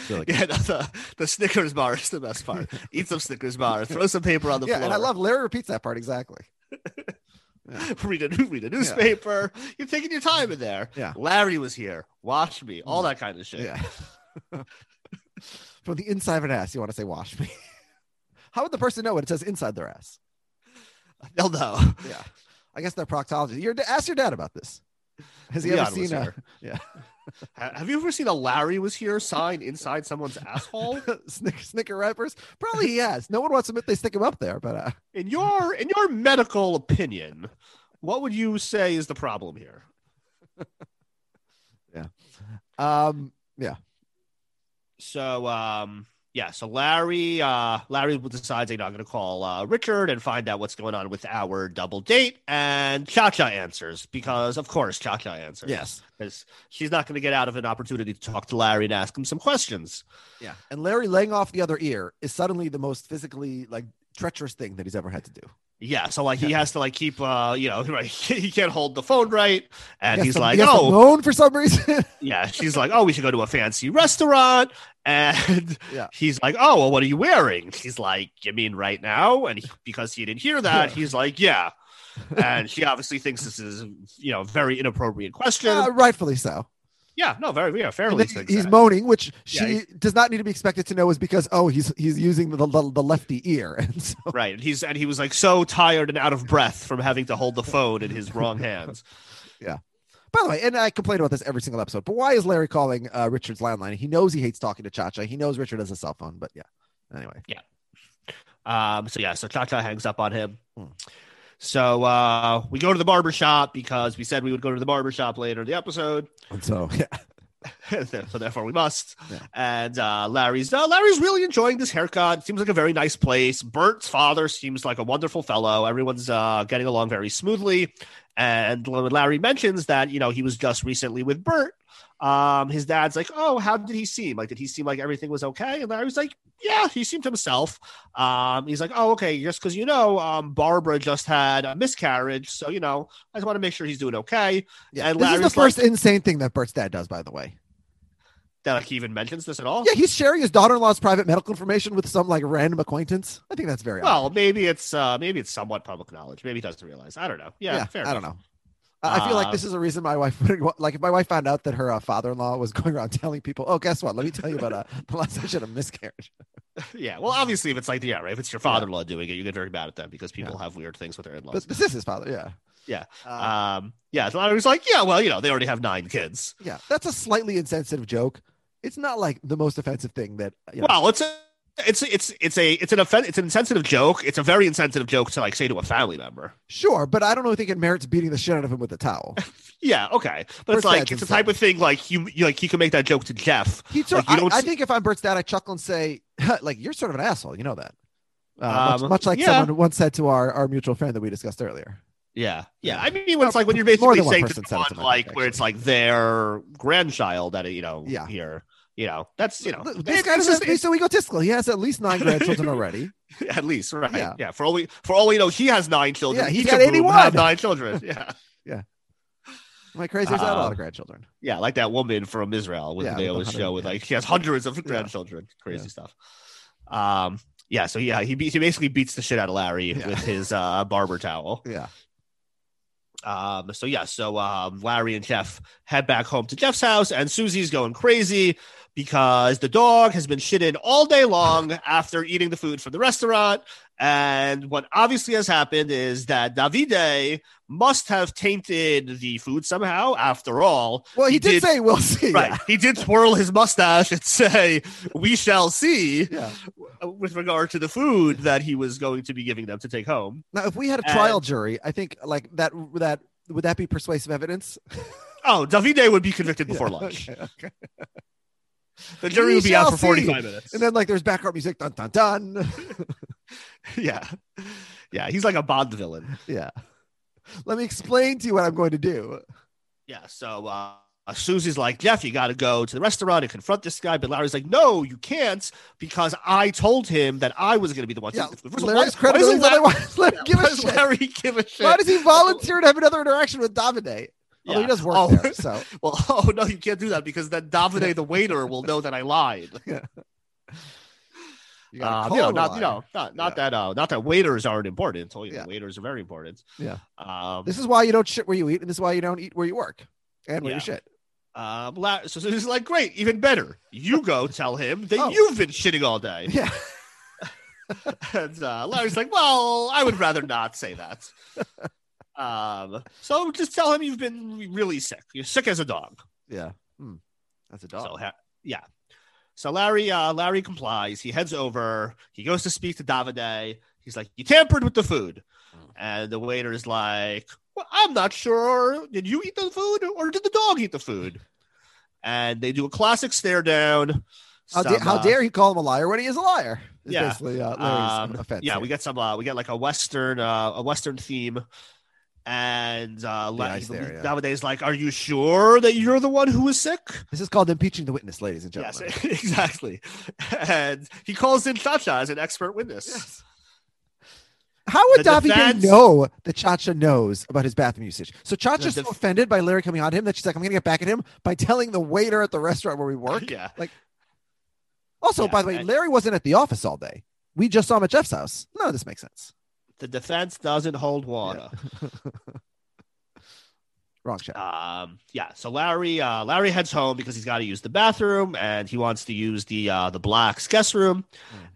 Speaker 2: really
Speaker 3: yeah, no, the, uh, the Snickers bar is the best part. Eat some Snickers bar, throw some paper on the
Speaker 2: yeah,
Speaker 3: floor.
Speaker 2: and I love Larry repeats that part exactly. Yeah.
Speaker 3: read a read a newspaper. You're taking your time in there.
Speaker 2: Yeah.
Speaker 3: Larry was here. Wash me. All mm. that kind of shit.
Speaker 2: Yeah. From the inside of an ass, you want to say wash me. How would the person know when it says inside their ass?
Speaker 3: They'll know.
Speaker 2: Yeah. I guess they're proctology. Your ask your dad about this. Has he ever
Speaker 3: Leon was
Speaker 2: seen a
Speaker 3: here.
Speaker 2: yeah
Speaker 3: Have you ever seen a Larry was here sign inside someone's asshole?
Speaker 2: Snicker, Snicker wrappers? Probably he has. No one wants to admit they stick him up there, but uh,
Speaker 3: In your in your medical opinion, what would you say is the problem here? Yeah.
Speaker 2: Um, yeah.
Speaker 3: So um yeah, so Larry uh Larry decides you know I'm gonna call uh Richard and find out what's going on with our double date and Cha Cha answers because of course Cha Cha answers.
Speaker 2: Yes.
Speaker 3: Because she's not gonna get out of an opportunity to talk to Larry and ask him some questions.
Speaker 2: Yeah. And Larry laying off the other ear is suddenly the most physically like treacherous thing that he's ever had to do.
Speaker 3: Yeah, so like he has to like keep uh you know right he can't hold the phone right and
Speaker 2: He
Speaker 3: he's
Speaker 2: to-
Speaker 3: like
Speaker 2: he
Speaker 3: oh.
Speaker 2: moan for some reason.
Speaker 3: yeah she's like oh we should go to a fancy restaurant and
Speaker 2: Yeah.
Speaker 3: he's like oh well what are you wearing? She's like you mean right now? And he, because he didn't hear that he's like yeah. And she obviously thinks this is you know very inappropriate question.
Speaker 2: Uh, rightfully so.
Speaker 3: Yeah no very yeah fairly
Speaker 2: he's moaning, which
Speaker 3: Yeah,
Speaker 2: she does not need to be expected to know is because oh he's he's using the the, the lefty ear, and so
Speaker 3: right and he's and he was like so tired and out of breath from having to hold the phone in his wrong hands yeah.
Speaker 2: By the way, and I complain about this every single episode, but why is Larry calling uh, Richard's landline? He knows he hates talking to Cha Cha. He knows Richard has a cell phone, but yeah. Anyway, Yeah.
Speaker 3: Um, so yeah, so Cha Cha hangs up on him.
Speaker 2: Hmm.
Speaker 3: So uh, we go to the barber shop because we said we would go to the barber shop later in the episode.
Speaker 2: and so yeah,
Speaker 3: so therefore we must.
Speaker 2: Yeah.
Speaker 3: And uh, Larry's uh, Larry's really enjoying this haircut. Seems like a very nice place. Bert's father seems like a wonderful fellow. Everyone's uh, getting along very smoothly. And when Larry mentions that you know he was just recently with Bert, Um, his dad's like, "Oh, how did he seem? Like, did he seem like everything was okay?" And Larry was like, "Yeah, he seemed himself." Um, he's like, "Oh, okay, just because you know, um, Barbara just had a miscarriage, so you know, I just want to make sure he's doing okay."
Speaker 2: Yeah,
Speaker 3: And
Speaker 2: this is the first
Speaker 3: like-
Speaker 2: insane thing that Bert's dad does, by the way.
Speaker 3: That like he even mentions this at all.
Speaker 2: Yeah, he's sharing his daughter-in-law's private medical information with some like random acquaintance. I think that's very.
Speaker 3: Well, maybe it's uh maybe it's somewhat public knowledge. Maybe he doesn't realize. I don't know. Yeah, fair
Speaker 2: I don't know. I feel like this is a reason my wife would like if my wife found out that her uh, father-in-law was going around telling people, "Oh, guess what? Let me tell you about uh, the last had a miscarriage."
Speaker 3: Yeah. Well, obviously, if it's like yeah, right. If it's your father-in-law doing it, you get very mad at them because people
Speaker 2: Yeah.
Speaker 3: have weird things with their in-laws.
Speaker 2: But this is his father. Yeah.
Speaker 3: Yeah.
Speaker 2: Uh,
Speaker 3: um. Yeah. So I was like, yeah. Well, you know, they already have nine kids.
Speaker 2: yeah. That's a slightly insensitive joke. It's not like the most offensive thing that. You know,
Speaker 3: Well, it's a. It's it's it's a it's an offen- it's an insensitive joke. It's a very insensitive joke to like say to a family member.
Speaker 2: sure, but I don't know if think it merits beating the shit out of him with a towel.
Speaker 3: Yeah, okay, but
Speaker 2: Bert's
Speaker 3: it's like it's the type of thing like you, you like he can make that joke to Jeff.
Speaker 2: He took,
Speaker 3: Like,
Speaker 2: I, I think if I'm Bert's dad, I chuckle and say, like, you're sort of an asshole. You know that. Uh, much,
Speaker 3: Um,
Speaker 2: much like
Speaker 3: yeah.
Speaker 2: someone once said to our, our mutual friend that we discussed earlier.
Speaker 3: Yeah, yeah. I mean, when it's like when you're basically saying to someone like
Speaker 2: face,
Speaker 3: where it's like their grandchild that you know
Speaker 2: Yeah.
Speaker 3: here, you know, that's you know
Speaker 2: this guy
Speaker 3: it's
Speaker 2: doesn't
Speaker 3: just-
Speaker 2: so egotistical. He has at least nine grandchildren already.
Speaker 3: at least right.
Speaker 2: Yeah.
Speaker 3: Yeah. For all we for all we know, he has nine children.
Speaker 2: Yeah,
Speaker 3: he
Speaker 2: he's got 81.
Speaker 3: have nine children. Yeah, yeah.
Speaker 2: Am I crazy? There's not a lot of grandchildren.
Speaker 3: yeah. Like that woman from Israel with
Speaker 2: Yeah,
Speaker 3: the name of
Speaker 2: with
Speaker 3: the
Speaker 2: the
Speaker 3: show with
Speaker 2: yeah.
Speaker 3: like she has hundreds of grandchildren. Crazy stuff. Um. Yeah. So yeah, he be- he basically beats the shit out of Larry
Speaker 2: Yeah.
Speaker 3: with his uh barber towel.
Speaker 2: Yeah.
Speaker 3: Um, so yeah, so um, Larry and Jeff head back home to Jeff's house, and Susie's going crazy because the dog has been shitting all day long after eating the food from the restaurant. And what obviously has happened is that Davide must have tainted the food somehow. After all,
Speaker 2: Well, he,
Speaker 3: He
Speaker 2: did,
Speaker 3: did-
Speaker 2: say we'll see.
Speaker 3: right? He did twirl his mustache and say, "We shall see,"
Speaker 2: Yeah. yeah.
Speaker 3: with regard to the food that he was going to be giving them to take home.
Speaker 2: Now, if we had a
Speaker 3: And-
Speaker 2: trial jury, I think like that that would that be persuasive evidence
Speaker 3: Oh, Davide would be convicted before
Speaker 2: Yeah,
Speaker 3: lunch.
Speaker 2: okay, okay.
Speaker 3: The jury
Speaker 2: We
Speaker 3: would be out for
Speaker 2: see.
Speaker 3: 45 minutes.
Speaker 2: And then like there's background music, dun dun dun.
Speaker 3: yeah. Yeah. He's like a Bond villain.
Speaker 2: yeah. Let me explain to you what I'm going to do.
Speaker 3: Yeah. So uh, Susie's like, Jeff, you got to go to the restaurant and confront this guy. But Larry's like, no, you can't because I told him that I was going to be the one. to
Speaker 2: Yeah,
Speaker 3: eat the food." First of all,
Speaker 2: Larry's
Speaker 3: why- why
Speaker 2: credibility.
Speaker 3: doesn't Larry-
Speaker 2: give
Speaker 3: why does. Larry give a shit?
Speaker 2: Why does he volunteer to have another interaction with Davide? Although he does work
Speaker 3: Oh.
Speaker 2: there, so
Speaker 3: Well, oh no, you can't do that because then Davide, the waiter, will know that I lied.
Speaker 2: you gotta
Speaker 3: Uh, you know, not you know, not not
Speaker 2: Yeah.
Speaker 3: that uh, not that waiters aren't important. Oh, you
Speaker 2: Yeah.
Speaker 3: waiters are very important.
Speaker 2: Yeah.
Speaker 3: Um,
Speaker 2: This is why you don't shit where you eat, and this is why you don't eat where you work and where
Speaker 3: Yeah.
Speaker 2: you shit.
Speaker 3: Um, so, so this is like great, even better. You go tell him that
Speaker 2: Oh.
Speaker 3: you've been shitting all day.
Speaker 2: Yeah.
Speaker 3: and uh, Larry's like, "Well, I would rather not say that." Um, so just tell him you've been really sick. You're sick as a dog.
Speaker 2: Yeah. Hmm. That's a dog.
Speaker 3: So ha- yeah. So Larry, uh, Larry complies. He heads over. He goes to speak to Davide. He's like, "You tampered with the food,"
Speaker 2: Mm.
Speaker 3: and the waiter is like, "Well, I'm not sure. Did you eat the food, or did the dog eat the food?" And they do a classic stare down.
Speaker 2: how,
Speaker 3: Some,
Speaker 2: da- how
Speaker 3: uh,
Speaker 2: dare he call him a liar when he is a liar?
Speaker 3: Yeah.
Speaker 2: uh, Larry's
Speaker 3: um, yeah,
Speaker 2: here.
Speaker 3: we get some. Uh, we get like a western, uh, a western theme, and uh,
Speaker 2: there, yeah.
Speaker 3: Davide's like, "Are you sure that you're the one who was sick?"
Speaker 2: This is called impeaching the witness, ladies and gentlemen.
Speaker 3: Yes, exactly. And he calls in Chacha as an expert witness.
Speaker 2: Yes. How would Davide
Speaker 3: defense-
Speaker 2: know that Chacha knows about his bathroom usage? So Chacha's
Speaker 3: The
Speaker 2: so offended by Larry coming on him that she's like, I'm going to get back at him by telling the waiter at the restaurant where we work.
Speaker 3: Yeah.
Speaker 2: Like, also,
Speaker 3: Yeah,
Speaker 2: by the way,
Speaker 3: and-
Speaker 2: Larry wasn't at the office all day. We just saw him at Jeff's house. None of this makes sense.
Speaker 3: The defense doesn't hold water.
Speaker 2: Wrong shot.
Speaker 3: Um, yeah. So Larry, uh, Larry heads home because he's got to use the bathroom and he wants to use the uh, the Black's guest room.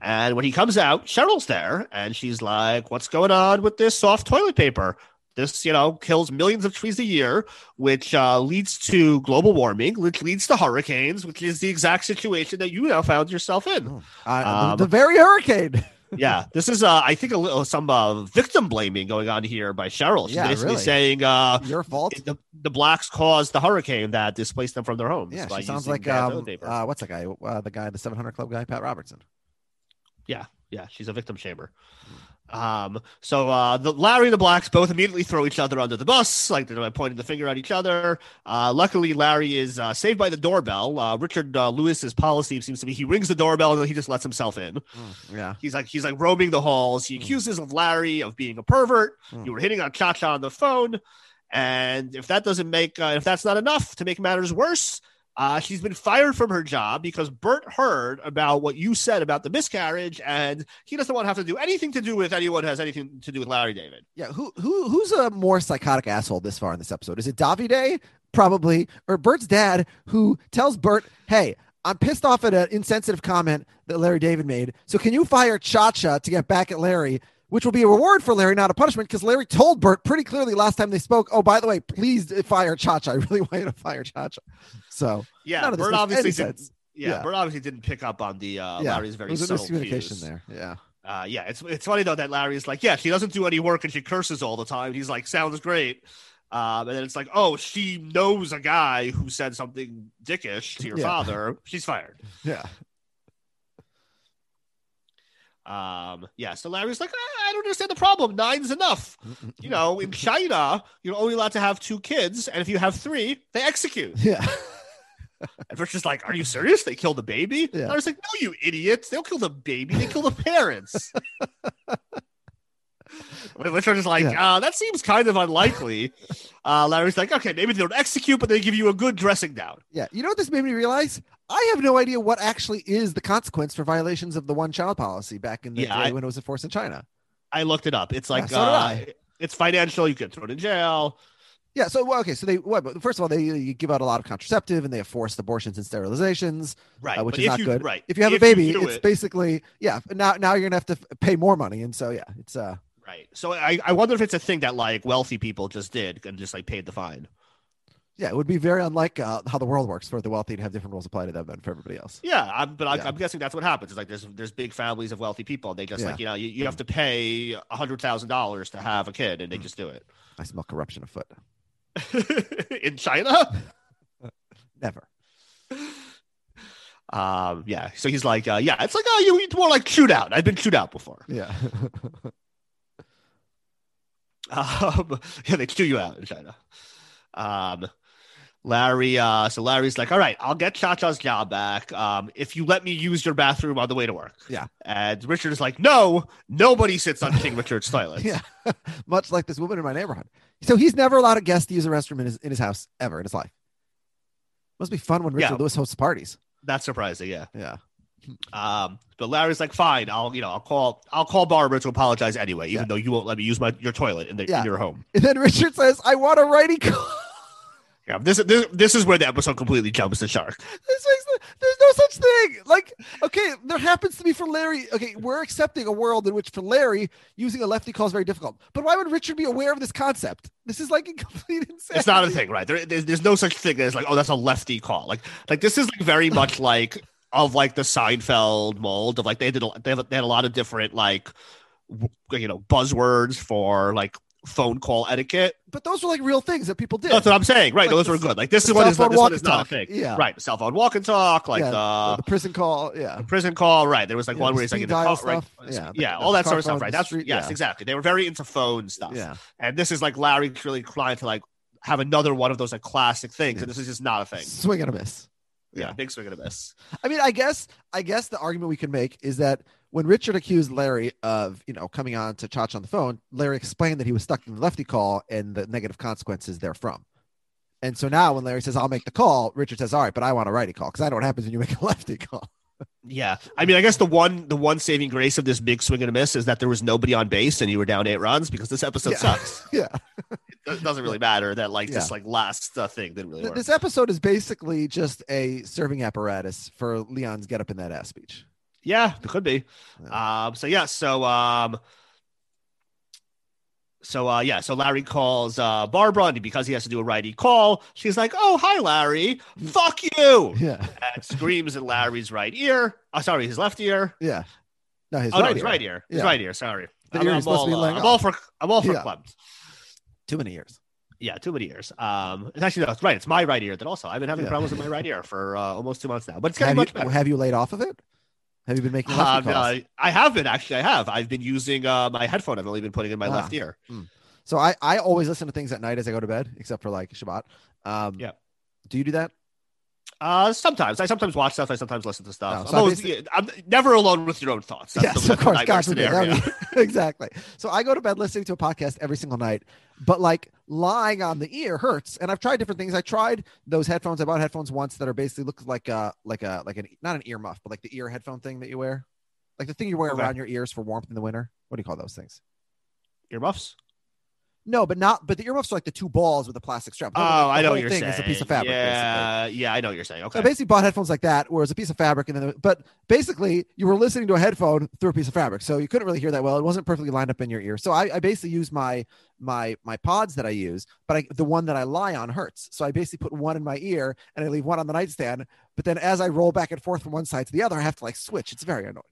Speaker 3: And when he comes out, Cheryl's there and she's like, "What's going on with this soft toilet paper?" This, you know, kills millions of trees a year, which uh, leads to global warming, which leads to hurricanes, which is the exact situation that you now found yourself in.
Speaker 2: Oh, uh,
Speaker 3: um,
Speaker 2: the very hurricane.
Speaker 3: yeah, this is, uh, I think, a little some uh, victim blaming going on here by Cheryl. She's
Speaker 2: Yeah,
Speaker 3: basically
Speaker 2: really.
Speaker 3: saying uh,
Speaker 2: Your fault.
Speaker 3: the, the blacks caused the hurricane that displaced them from their homes.
Speaker 2: Yeah,
Speaker 3: by
Speaker 2: she sounds like um, uh, what's that guy? Uh, the guy, the 700 Club guy, Pat Robertson.
Speaker 3: yeah, Yeah, she's a victim shamer. Um, so uh, the Larry and the Blacks both immediately throw each other under the bus, like they're pointing the finger at each other. Uh, luckily, Larry is uh, saved by the doorbell. Uh, Richard uh, Lewis's policy seems to be he rings the doorbell and then he just lets himself in.
Speaker 2: Mm, yeah.
Speaker 3: He's like he's like roaming the halls. He
Speaker 2: Mm.
Speaker 3: accuses of Larry of being a pervert.
Speaker 2: Mm.
Speaker 3: You were hitting on Cha Cha on the phone, and if that doesn't make uh, if that's not enough to make matters worse, uh, she's been fired from her job because Bert heard about what you said about the miscarriage, and he doesn't want to have to do anything to do with anyone who has anything to do with Larry David.
Speaker 2: Yeah. Who who who's a more psychotic asshole this far in this episode? Is it Davide? Probably, or Bert's dad, who tells Bert, "Hey, I'm pissed off at an insensitive comment that Larry David made. So can you fire Cha Cha to get back at Larry?" Which will be a reward for Larry, not a punishment, because Larry told Bert pretty clearly last time they spoke. Oh, by the way, please fire Cha Cha. I really want you to fire Cha Cha. So
Speaker 3: Yeah,
Speaker 2: none of this
Speaker 3: Bert
Speaker 2: makes
Speaker 3: obviously
Speaker 2: sense.
Speaker 3: Yeah,
Speaker 2: Yeah.
Speaker 3: Bert obviously didn't pick up on the uh,
Speaker 2: yeah,
Speaker 3: Larry's very subtle
Speaker 2: miscommunication
Speaker 3: cues.
Speaker 2: there. Yeah.
Speaker 3: Uh, yeah, it's it's funny though that Larry's like, yeah, she doesn't do any work and she curses all the time. He's like, sounds great. Um, and then it's like, oh, she knows a guy who said something dickish to your
Speaker 2: Yeah.
Speaker 3: father. She's fired.
Speaker 2: Yeah.
Speaker 3: Um, yeah, so Larry's like, "Ah, I don't understand the problem. Nine's enough. You know, in China, you're only allowed to have two kids, and if you have three, they execute.
Speaker 2: Yeah.
Speaker 3: And Richard's like, Are you serious? They killed the baby?
Speaker 2: Yeah.
Speaker 3: was like, No, you idiots. They don't kill the baby, they kill the parents. Richard is like,
Speaker 2: Yeah.
Speaker 3: uh, that seems kind of unlikely. Uh, Larry's like, okay, maybe they don't execute, but they give you a good dressing down.
Speaker 2: Yeah. You know what this made me realize? I have no idea what actually is the consequence for violations of the one child policy back in the
Speaker 3: Yeah,
Speaker 2: day
Speaker 3: I-
Speaker 2: when it was enforced in China.
Speaker 3: I looked it up. It's like,
Speaker 2: so
Speaker 3: uh, it's financial. You get thrown in jail.
Speaker 2: Yeah. So, well, okay. So they, but first of all, they you give out a lot of contraceptive and they have forced abortions and sterilizations,
Speaker 3: Right.
Speaker 2: uh, which
Speaker 3: but
Speaker 2: is not
Speaker 3: you,
Speaker 2: good.
Speaker 3: Right.
Speaker 2: If you have a baby, it's
Speaker 3: it-
Speaker 2: basically, yeah. Now, now you're going to have to pay more money. And so, yeah, it's, uh,
Speaker 3: right. So I, I wonder if it's a thing that like wealthy people just did and just like paid the fine.
Speaker 2: yeah, it would be very unlike uh, how the world works for the wealthy to have different rules apply to them than for everybody else.
Speaker 3: Yeah, I'm, but I,
Speaker 2: Yeah.
Speaker 3: I'm guessing that's what happens. It's like there's there's big families of wealthy people, they just
Speaker 2: Yeah.
Speaker 3: like you know you, you have to pay a hundred thousand dollars to have a kid,
Speaker 2: Mm.
Speaker 3: and they just do it.
Speaker 2: I smell corruption afoot.
Speaker 3: in China.
Speaker 2: Never.
Speaker 3: Um, yeah. So he's like, uh, yeah, it's like, oh, you it's more like shootout. I've been shoot out before.
Speaker 2: Yeah.
Speaker 3: Um, yeah, they chew you out in China. Um, Larry, uh, so Larry's like, all right, I'll get Cha Cha's job back. Um, if you let me use your bathroom on the way to work.
Speaker 2: Yeah.
Speaker 3: And Richard is like, no, nobody sits on King Richard's toilet.
Speaker 2: yeah. Much like this woman in my neighborhood. So he's never allowed a guest to use a restroom in his, in his house ever in his life. Must be fun when Richard
Speaker 3: Yeah.
Speaker 2: Lewis hosts parties.
Speaker 3: That's surprising. Yeah.
Speaker 2: Yeah.
Speaker 3: Um, but Larry's like, fine, I'll, you know, I'll call, I'll call Barbara to apologize anyway, even
Speaker 2: Yeah.
Speaker 3: though you won't let me use my, your toilet in, the,
Speaker 2: Yeah.
Speaker 3: in your home.
Speaker 2: And then Richard says, I want a righty.
Speaker 3: Yeah. This, this, this is where the episode completely jumps the shark.
Speaker 2: No, there's no such thing. Like, okay, there happens to be for Larry. Okay, we're accepting a world in which for Larry, using a lefty call is very difficult. But why would Richard be aware of this concept? This is like a complete insanity.
Speaker 3: It's not a thing, right? There, there's, there's no such thing as like, oh, that's a lefty call. Like, like this is like very much like of like the Seinfeld mold of like they did a, they, have, they had a lot of different like w- you know buzzwords for like phone call etiquette.
Speaker 2: But those were like real things that people did.
Speaker 3: That's what I'm saying, right?
Speaker 2: Like
Speaker 3: Those
Speaker 2: the
Speaker 3: were good. Like this is what is
Speaker 2: phone
Speaker 3: this one is not a thing,
Speaker 2: Yeah.
Speaker 3: Right, the cell phone walk and talk, like
Speaker 2: Yeah,
Speaker 3: the,
Speaker 2: the prison call. Yeah.
Speaker 3: the prison call. Right, there was like
Speaker 2: Yeah,
Speaker 3: one where he's like in the car, right?
Speaker 2: Yeah,
Speaker 3: yeah, all that sort of stuff. Right, that's
Speaker 2: street-
Speaker 3: yes,
Speaker 2: yeah.
Speaker 3: exactly. They were very into phone stuff.
Speaker 2: Yeah.
Speaker 3: And this is like Larry really trying to like have another one of those like classic things, and this is just not a thing.
Speaker 2: Swing and a miss.
Speaker 3: Yeah,
Speaker 2: Yeah.
Speaker 3: big swing and a miss.
Speaker 2: I mean, I guess, I guess the argument we can make is that when Richard accused Larry of, you know, coming on to Cha on the phone, Larry explained that he was stuck in the lefty call and the negative consequences therefrom. And so now when Larry says, I'll make the call, Richard says, all right, but I want a righty call because I know what happens when you make a lefty call.
Speaker 3: Yeah, I mean, I guess the one the one saving grace of this big swing and a miss is that there was nobody on base and you were down eight runs because this episode
Speaker 2: Yeah.
Speaker 3: sucks.
Speaker 2: yeah.
Speaker 3: It doesn't really matter that like this like last uh, thing didn't really
Speaker 2: Th-
Speaker 3: work.
Speaker 2: This episode is basically just a serving apparatus for Leon's get up in that ass speech.
Speaker 3: Yeah, it could be. Um, so yeah, so um, so uh, yeah, so Larry calls uh Barbara, and because he has to do a righty call, she's like, "Oh, hi, Larry, fuck you,"
Speaker 2: Yeah.
Speaker 3: and screams in Larry's right ear. Oh, sorry, his left ear.
Speaker 2: Yeah. No, his
Speaker 3: oh
Speaker 2: right,
Speaker 3: no, his
Speaker 2: ear.
Speaker 3: right ear. His
Speaker 2: Yeah.
Speaker 3: right ear. Sorry,
Speaker 2: The
Speaker 3: I'm,
Speaker 2: ear
Speaker 3: I'm all, uh, I'm all for I'm all for
Speaker 2: Yeah.
Speaker 3: clubs.
Speaker 2: Too many years.
Speaker 3: Yeah, too many ears. Um, it's actually that's right. It's my right ear that also I've been having
Speaker 2: Yeah.
Speaker 3: problems with my right ear for uh, almost two months now, but it's getting
Speaker 2: Have
Speaker 3: much
Speaker 2: you,
Speaker 3: better.
Speaker 2: have you laid off of it? Have you been making
Speaker 3: Um,
Speaker 2: calls?
Speaker 3: uh, I have been actually. I have. I've been using uh, my headphone. I've only been putting in my
Speaker 2: Ah.
Speaker 3: left ear.
Speaker 2: So I, I always listen to things at night as I go to bed, except for like Shabbat. Um,
Speaker 3: Yeah.
Speaker 2: Do you do that?
Speaker 3: Uh, sometimes I sometimes watch stuff. I sometimes listen to stuff.
Speaker 2: so
Speaker 3: I'm, always,
Speaker 2: basically-
Speaker 3: I'm never alone with your own thoughts. That's
Speaker 2: yes, of course. God forbid.
Speaker 3: scenario.
Speaker 2: That would be- exactly. So I go to bed listening to a podcast every single night, but like lying on the ear hurts. And I've tried different things. I tried those headphones. I bought headphones once that are basically look like a like a like an not an ear muff, but like the ear headphone thing that you wear, like the thing you wear
Speaker 3: Okay.
Speaker 2: around your ears for warmth in the winter. What do you call those things?
Speaker 3: Earmuffs.
Speaker 2: No, but not. But the earmuffs are like the two balls with the plastic strap.
Speaker 3: Oh,
Speaker 2: The
Speaker 3: I know what you're saying.
Speaker 2: Is a piece of fabric. basically.
Speaker 3: Yeah, yeah, I know what you're saying.
Speaker 2: So
Speaker 3: Okay.
Speaker 2: I basically bought headphones like that, where it's a piece of fabric, and then but basically you were listening to a headphone through a piece of fabric, so you couldn't really hear that well. It wasn't perfectly lined up in your ear. So I, I basically use my my my pods that I use, but I, the one that I lie on hurts. So I basically put one in my ear and I leave one on the nightstand. But then as I roll back and forth from one side to the other, I have to like switch. It's very annoying.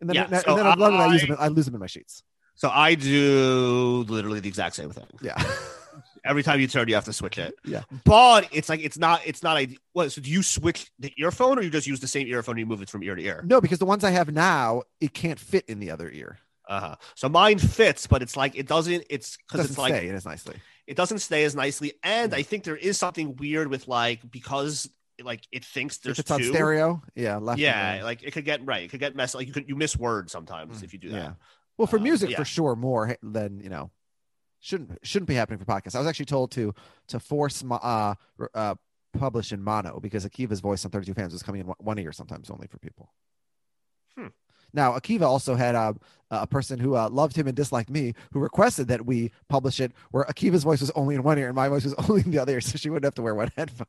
Speaker 2: And then
Speaker 3: Yeah,
Speaker 2: and,
Speaker 3: so
Speaker 2: then I, I, use
Speaker 3: I-
Speaker 2: them. I lose them in my sheets.
Speaker 3: So I do literally the exact same thing.
Speaker 2: Yeah.
Speaker 3: Every time you turn, you have to switch it.
Speaker 2: Yeah.
Speaker 3: But it's like it's not it's not ideal. What? So do you switch the earphone, or you just use the same earphone? and You move it from ear to ear.
Speaker 2: no, because the ones I have now, it can't fit in the other ear.
Speaker 3: Uh huh. So mine fits, but it's like it doesn't. It's
Speaker 2: It
Speaker 3: because
Speaker 2: doesn't
Speaker 3: it's like
Speaker 2: stay in as nicely.
Speaker 3: it doesn't stay as nicely, and
Speaker 2: Mm.
Speaker 3: I think there is something weird with like because like it thinks there's
Speaker 2: if it's on
Speaker 3: two.
Speaker 2: stereo, yeah, left.
Speaker 3: Yeah,
Speaker 2: right.
Speaker 3: like it could get right. It could get messed. Like you could you miss words sometimes
Speaker 2: Mm,
Speaker 3: if you do
Speaker 2: yeah. Well, for
Speaker 3: Um,
Speaker 2: music,
Speaker 3: yeah.
Speaker 2: for sure, more than you know, shouldn't shouldn't be happening for podcasts. I was actually told to to force my, uh, uh publish in mono because Akiva's voice on 32 fans was coming in one- ear sometimes only for people.
Speaker 3: Hmm.
Speaker 2: Now, Akiva also had uh, a person who uh, loved him and disliked me, who requested that we publish it where Akiva's voice was only in one ear and my voice was only in the other ear, so she wouldn't have to wear one headphone.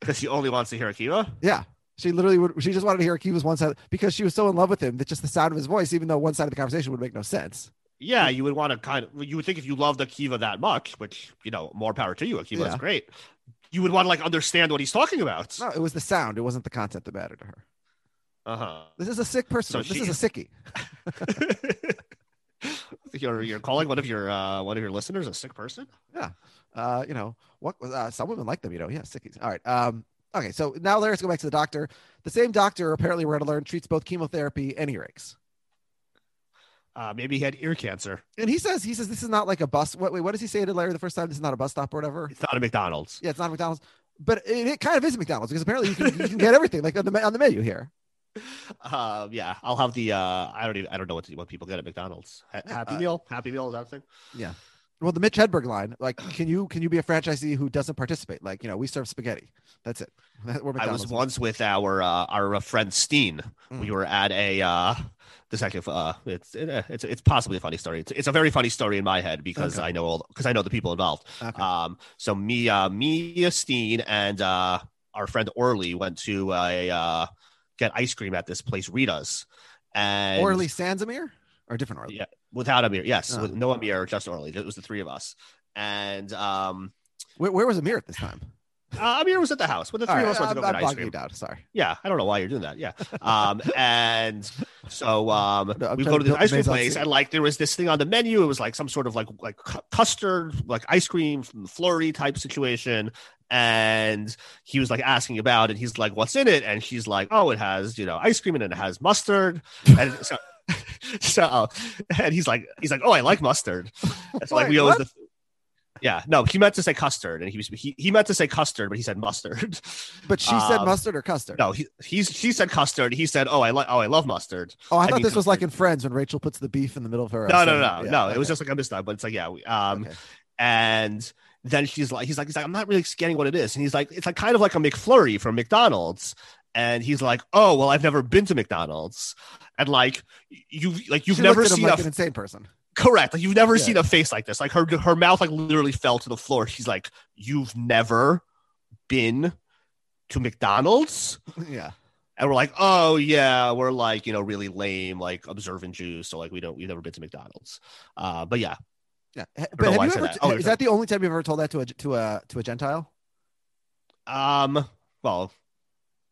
Speaker 3: Because she only wants to hear Akiva.
Speaker 2: Yeah. She literally would. She just wanted to hear Akiva's one side because she was so in love with him that just the sound of his voice, even though one side of the conversation would make no sense.
Speaker 3: Yeah, you would want to kind of. You would think if you loved Akiva that much, which you know, more power to you. Akiva is
Speaker 2: Yeah.
Speaker 3: great. You would want to like understand what he's talking about.
Speaker 2: No, it was the sound. It wasn't the content that mattered to her.
Speaker 3: Uh huh.
Speaker 2: This is a sick person.
Speaker 3: So
Speaker 2: this
Speaker 3: she-
Speaker 2: is a sickie.
Speaker 3: you're you're calling one of your uh one of your listeners a sick person. Yeah.
Speaker 2: Uh, you know what? Uh, some women like them. You know, yeah, sickies. All right. Um. Okay. So now let's go back to the doctor. The same doctor, apparently, we're going to learn treats both chemotherapy and earaches.
Speaker 3: Uh, maybe he had ear cancer.
Speaker 2: And he says, he says this is not like a bus. What? Wait, what does he say to Larry the first time? This is not a bus stop or whatever.
Speaker 3: It's not a McDonald's.
Speaker 2: Yeah, it's not a McDonald's, but it, it kind of is a McDonald's because apparently you can, you can get everything like on the on the menu here.
Speaker 3: Uh, yeah, I'll have the. Uh, I don't even. I don't know what what people get at McDonald's. Ha- Happy
Speaker 2: Uh,
Speaker 3: Meal. Happy Meal is that thing. thing?
Speaker 2: Well, the Mitch Hedberg line, like, can you can you be a franchisee who doesn't participate? Like, you know, we serve spaghetti. That's it.
Speaker 3: I was once with our uh, our friend Steen.
Speaker 2: Mm.
Speaker 3: We were at a. Uh, this actually, uh, it's it, uh, it's it's possibly a funny story. It's, it's a very funny story in my head because
Speaker 2: Okay.
Speaker 3: I know all because I know the people involved.
Speaker 2: Okay.
Speaker 3: Um, so me, uh, me, Steen, and uh, our friend Orly went to a uh, get ice cream at this place, Rita's, and
Speaker 2: Orly sans Amir or different Orly?
Speaker 3: Yeah. Without Amir, yes,
Speaker 2: Oh.
Speaker 3: with no Amir, just Orly. It was the three of us, and um,
Speaker 2: Where, where was Amir at this time?
Speaker 3: uh, Amir was at the house with the three
Speaker 2: All
Speaker 3: of
Speaker 2: right,
Speaker 3: us went to
Speaker 2: I'm,
Speaker 3: go
Speaker 2: I'm
Speaker 3: ice
Speaker 2: bogging
Speaker 3: cream.
Speaker 2: you down. Sorry.
Speaker 3: Yeah, I don't know why you're doing that. Yeah. Um, and so um,
Speaker 2: No,
Speaker 3: we go
Speaker 2: to
Speaker 3: this ice cream place, and like there was this thing on the menu. It was like some sort of like like custard, like ice cream from the flurry type situation. And he was like asking about it. He's like, "What's in it?" And she's like, "Oh, it has you know ice cream and it has mustard." And so, so and he's like, he's like, "Oh, I like mustard." So like we always the. Yeah, no, he meant to say custard, and he was he, he meant to say custard, but he said mustard.
Speaker 2: But she said
Speaker 3: Um,
Speaker 2: mustard or custard?
Speaker 3: No, he he's she said custard. He said, "Oh, I like oh, I love mustard."
Speaker 2: Oh, I
Speaker 3: I
Speaker 2: thought
Speaker 3: mean
Speaker 2: this was like in. Friends when Rachel puts the beef in the middle of her.
Speaker 3: No, no, no,
Speaker 2: sandwich.
Speaker 3: no.
Speaker 2: Yeah,
Speaker 3: It was just like a mistake, but it's like yeah, we, um,
Speaker 2: Okay.
Speaker 3: and then she's like, he's like, he's like, I'm not really getting what it is, and he's like, it's like kind of like a McFlurry from McDonald's, and he's like, oh, well, I've never been to McDonald's, and like you, like you've
Speaker 2: She
Speaker 3: never
Speaker 2: looked at him
Speaker 3: seen
Speaker 2: like
Speaker 3: a
Speaker 2: an insane person.
Speaker 3: correct, like you've never
Speaker 2: Yeah.
Speaker 3: seen a face like this, like her her mouth like literally fell to the floor. She's like, you've never been to McDonald's.
Speaker 2: yeah.
Speaker 3: And we're like, oh yeah, we're like, you know, really lame, like observant Jews. So like we don't we've never been to McDonald's. Uh but yeah.
Speaker 2: Yeah. But have you ever,
Speaker 3: that. Oh,
Speaker 2: is that the only time you've ever told that to a to a to a Gentile?
Speaker 3: Um well,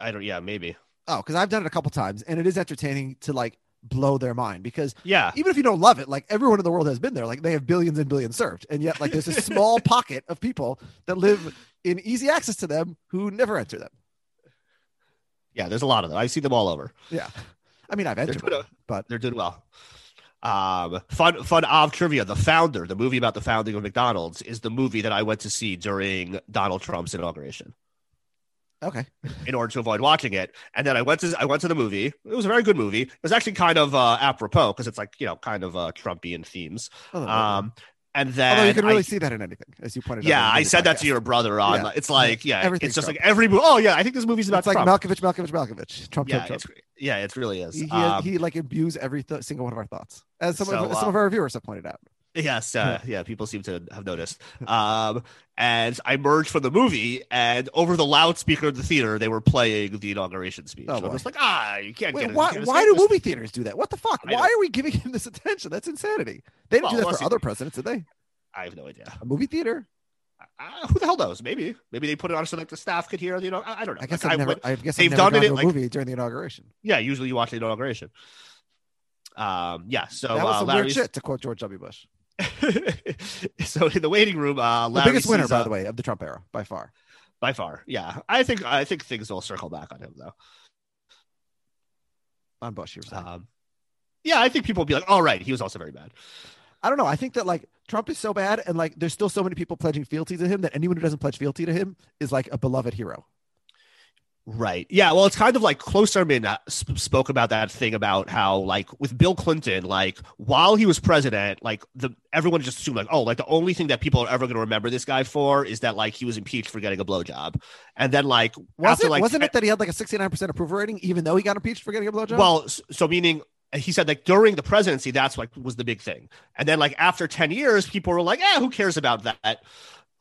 Speaker 3: I don't yeah, maybe.
Speaker 2: Oh, because I've done it a couple times, and it is entertaining to like blow their mind because
Speaker 3: Yeah.
Speaker 2: even if you don't love it, like everyone in the world has been there. Like they have billions and billions served, and yet like there's a small pocket of people that live in easy access to them who never enter them.
Speaker 3: Yeah, there's a lot of them. I see them all over.
Speaker 2: Yeah. I mean, I've entered
Speaker 3: doing
Speaker 2: one, but
Speaker 3: They're doing well. Um, fun, fun of trivia. The founder, the movie about the founding of McDonald's, is the movie that I went to see during Donald Trump's inauguration.
Speaker 2: Okay.
Speaker 3: in order to avoid watching it. And then I went to I went to the movie. It was a very good movie. It was actually kind of uh, apropos because it's like you know kind of uh, Trumpian themes.
Speaker 2: Although,
Speaker 3: Um, and then
Speaker 2: although you can really
Speaker 3: I-
Speaker 2: see that in anything, as you pointed out.
Speaker 3: yeah, I said that to your brother on.
Speaker 2: Yeah.
Speaker 3: It's like yeah,
Speaker 2: Everything's
Speaker 3: it's just
Speaker 2: Trump.
Speaker 3: like every movie. Oh yeah, I think this movie's about
Speaker 2: It's like
Speaker 3: Trump.
Speaker 2: Malkovich, Malkovich, Malkovich. Trump,
Speaker 3: yeah,
Speaker 2: Trump, Trump.
Speaker 3: yeah, it really is.
Speaker 2: He, he,
Speaker 3: Um,
Speaker 2: he like imbues every th- single one of our thoughts, as some,
Speaker 3: So,
Speaker 2: of,
Speaker 3: uh,
Speaker 2: some of our viewers have pointed out.
Speaker 3: Yes, uh, yeah, people seem to have noticed. Um, and I merged from the movie, and over the loudspeaker of the theater, they were playing the inauguration speech.
Speaker 2: Oh,
Speaker 3: I'm
Speaker 2: boy.
Speaker 3: just like, ah, you can't
Speaker 2: Wait,
Speaker 3: get it.
Speaker 2: why, do movie theaters do that? What the fuck?
Speaker 3: I
Speaker 2: Why
Speaker 3: know.
Speaker 2: are we giving him this attention? That's insanity. They didn't
Speaker 3: Well,
Speaker 2: do that for other presidents, did they?
Speaker 3: I have no idea.
Speaker 2: A movie theater?
Speaker 3: Uh, who the hell knows? Maybe, maybe they put it on so like the staff could hear. You know, I, I don't know.
Speaker 2: I guess
Speaker 3: Like,
Speaker 2: I've never. I guess
Speaker 3: they've
Speaker 2: I've
Speaker 3: done it
Speaker 2: in a
Speaker 3: like-
Speaker 2: movie during the inauguration.
Speaker 3: yeah, usually you watch the inauguration. Um, yeah. So
Speaker 2: that was
Speaker 3: uh,
Speaker 2: some weird shit, to quote George W. Bush.
Speaker 3: so in the waiting room, uh,
Speaker 2: The biggest winner,
Speaker 3: sees,
Speaker 2: by
Speaker 3: uh,
Speaker 2: the way, of the Trump era, by far.
Speaker 3: by far. Yeah, I think I think things will circle back on him though.
Speaker 2: On Bush, you were saying.
Speaker 3: Um, yeah, I think people will be like, "All right, he was also very bad."
Speaker 2: I don't know. I think that like Trump is so bad, and like there's still so many people pledging fealty to him that anyone who doesn't pledge fealty to him is like a beloved hero.
Speaker 3: Right. Yeah. Well, it's kind of like Klosterman uh, sp- spoke about that thing about how, like, with Bill Clinton, like, while he was president, like, the everyone just assumed, like, oh, like, the only thing that people are ever going to remember this guy for is that, like, he was impeached for getting a blowjob. And then, like,
Speaker 2: Was
Speaker 3: after,
Speaker 2: it?
Speaker 3: like,
Speaker 2: Wasn't it that he had like a 69% approval rating, even though he got impeached for getting a blowjob?
Speaker 3: Well, so meaning he said like during the presidency, that's like was the big thing. And then like after 10 years, people were like, eh, who cares about that?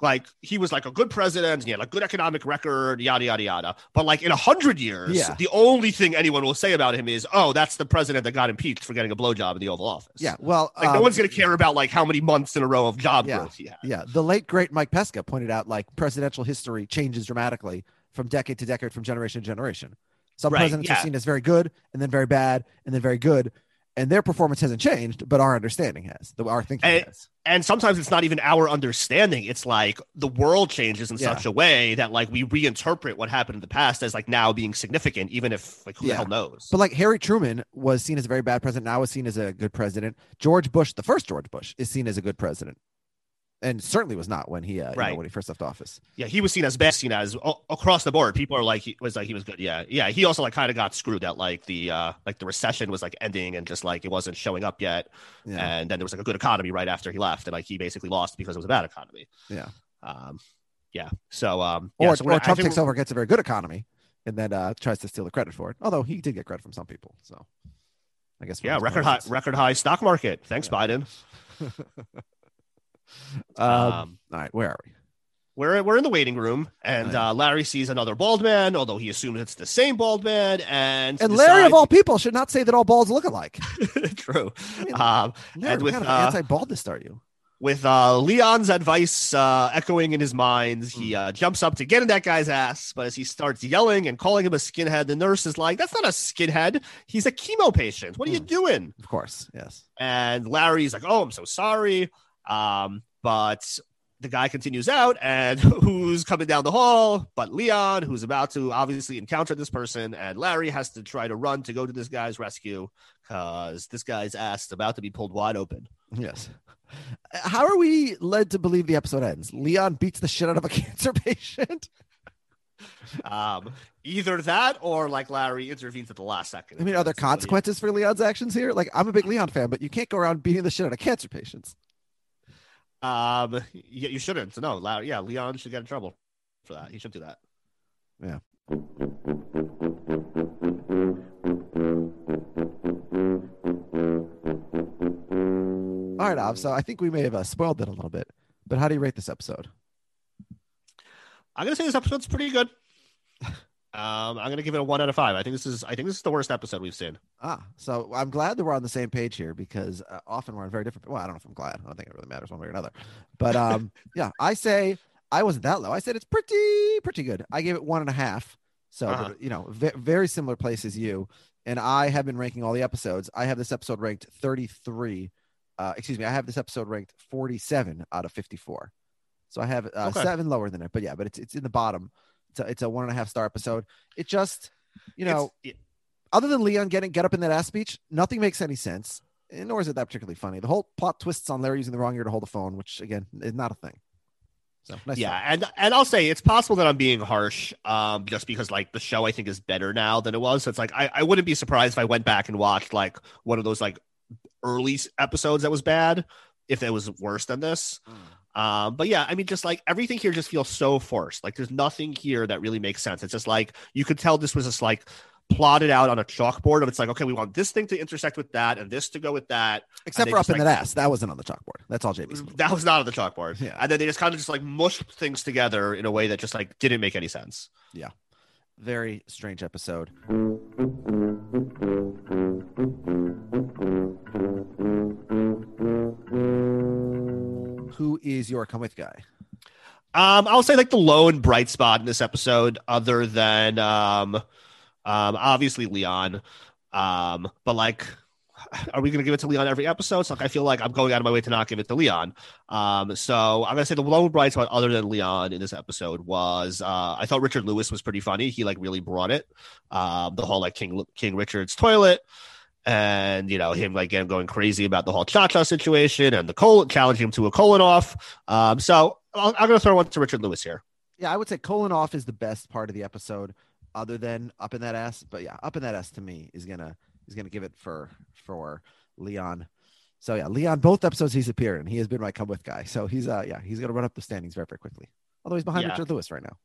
Speaker 3: Like he was like a good president, and he had a good economic record, yada yada yada. But like in a hundred years,
Speaker 2: Yeah.
Speaker 3: the only thing anyone will say about him is, "Oh, that's the president that got impeached for getting a blowjob in the Oval Office."
Speaker 2: yeah. Well,
Speaker 3: like no
Speaker 2: um,
Speaker 3: one's gonna care about like how many months in a row of job
Speaker 2: Yeah.
Speaker 3: growth he had.
Speaker 2: Yeah, the late great Mike Pesca pointed out like presidential history changes dramatically from decade to decade, from generation to generation. Some
Speaker 3: Right,
Speaker 2: presidents are seen as very good, and then very bad, and then very good, and their performance hasn't changed, but our understanding has, the, our thinking
Speaker 3: And-
Speaker 2: has.
Speaker 3: and sometimes it's not even our understanding it's like the world changes in
Speaker 2: Yeah.
Speaker 3: such a way that like we reinterpret what happened in the past as like now being significant even if like who
Speaker 2: Yeah.
Speaker 3: the hell knows
Speaker 2: But like Harry Truman was seen as a very bad president, now is seen as a good president. George Bush, the first George Bush, is seen as a good president, and certainly was not when he, uh, you know,
Speaker 3: Right.
Speaker 2: when he first left office.
Speaker 3: yeah he was seen as best seen as a- across the board people are like he was like he was good yeah yeah he also like kind of got screwed that like the uh like the recession was like ending and just like it wasn't showing up yet
Speaker 2: Yeah,
Speaker 3: and then there was like a good economy right after he left and like he basically lost because it was a bad economy
Speaker 2: yeah.
Speaker 3: um yeah so um
Speaker 2: Or,
Speaker 3: yeah, so
Speaker 2: or Trump takes over, gets a very good economy, and then uh, tries to steal the credit for it. Although he did get credit from some people, so I guess.
Speaker 3: yeah record high record high stock market thanks biden
Speaker 2: Um,
Speaker 3: um
Speaker 2: all right, where are we?
Speaker 3: we're we're in the waiting room, and
Speaker 2: Right.
Speaker 3: uh, Larry sees another bald man, although he assumes it's the same bald man. And
Speaker 2: And Larry of all people should not say that all balds look alike.
Speaker 3: true.
Speaker 2: I mean,
Speaker 3: Um,
Speaker 2: Larry,
Speaker 3: and with
Speaker 2: kind of
Speaker 3: uh,
Speaker 2: anti-baldness are you?
Speaker 3: with uh, Leon's advice uh, echoing in his mind, he uh, jumps up to get in that guy's ass. But as he starts yelling and calling him a skinhead, the nurse is like, "That's not a skinhead. He's a chemo patient. What are you
Speaker 2: Hmm.
Speaker 3: doing?"
Speaker 2: Of course, yes.
Speaker 3: And Larry's like, "Oh, I'm so sorry." Um, but the guy continues out, and who's coming down the hall? But Leon, who's about to obviously encounter this person, and Larry has to try to run to go to this guy's rescue because this guy's ass is about to be pulled wide open.
Speaker 2: Yes. How are we led to believe the episode ends? Leon beats the shit out of a cancer patient.
Speaker 3: Um, either that or like Larry intervenes at the last second.
Speaker 2: I mean, are there
Speaker 3: That's what he-
Speaker 2: consequences for Leon's actions here? Like, I'm a big Leon fan, but you can't go around beating the shit out of cancer patients.
Speaker 3: Um, yeah, you shouldn't. No. Yeah, Leon should get in trouble for that. He should do that. Yeah.
Speaker 2: All right, Av. So I think we may have uh, spoiled it a little bit, but how do you rate this episode?
Speaker 3: I'm gonna say this episode's pretty good. Um, I'm gonna give it a one out of five. I think this is. I think this is the worst episode we've seen.
Speaker 2: Ah, so I'm glad that we're on the same page here because uh, often we're on very different. Well, I don't know if I'm glad. I don't think it really matters one way or another. But um, yeah, I say I wasn't that low. I said it's pretty pretty good. I gave it one and a half. So
Speaker 3: Uh-huh.
Speaker 2: you know, ve- very similar place as you. And I have been ranking all the episodes. I have this episode ranked 33. Uh, excuse me, I have this episode ranked 47 out of 54. So I have uh,
Speaker 3: Okay.
Speaker 2: seven lower than it. But yeah, but it's it's in the bottom. It's a, it's a one and a half star episode. It just you know,
Speaker 3: It's-
Speaker 2: other than Leon getting get up in that ass speech, nothing makes any sense. And nor is it that particularly funny. The whole plot twists on Larry using the wrong ear to hold the phone, which again is not a thing. So nice
Speaker 3: yeah, and and I'll say it's possible that I'm being harsh, um, just because like the show I think is better now than it was. So it's like I, I wouldn't be surprised if I went back and watched like one of those like early episodes that was bad, if it was worse than this. Um, but yeah, I mean, just like everything here just feels so forced. Like there's nothing here that really makes sense. It's just like you could tell this was just like plotted out on a chalkboard. Of it's like okay, we want this thing to intersect with that, and this to go with that.
Speaker 2: Except for up in
Speaker 3: like-
Speaker 2: that ass. That wasn't on the chalkboard. That's all JB's.
Speaker 3: That was not on the chalkboard.
Speaker 2: Yeah.
Speaker 3: And then they just kind of just like mushed things together in a way that just like didn't make any sense.
Speaker 2: Very strange episode. Who is your come with guy?
Speaker 3: Um, I'll say like the lone bright spot in this episode, other than um, um, obviously Leon. Um, but like, are we gonna give it to Leon every episode? So like, I feel like I'm going out of my way to not give it to Leon. Um, so I'm gonna say the lone bright spot, other than Leon, in this episode was uh, I thought Richard Lewis was pretty funny. He like really brought it. Um, the whole like King King Richard's toilet. And you know him like again going crazy about the whole cha-cha situation and the colon challenging him to a colon off. Um, so I'll, I'm going to throw one to Richard Lewis here.
Speaker 2: Yeah, I would say colon off is the best part of the episode, other than up in that ass. But yeah, up in that ass to me is gonna is gonna give it for for Leon. So yeah, Leon. Both episodes he's appeared in, he has been my come with guy. So he's uh yeah he's gonna run up the standings very very quickly. Although he's behind
Speaker 3: Yeah.
Speaker 2: Richard Lewis right now.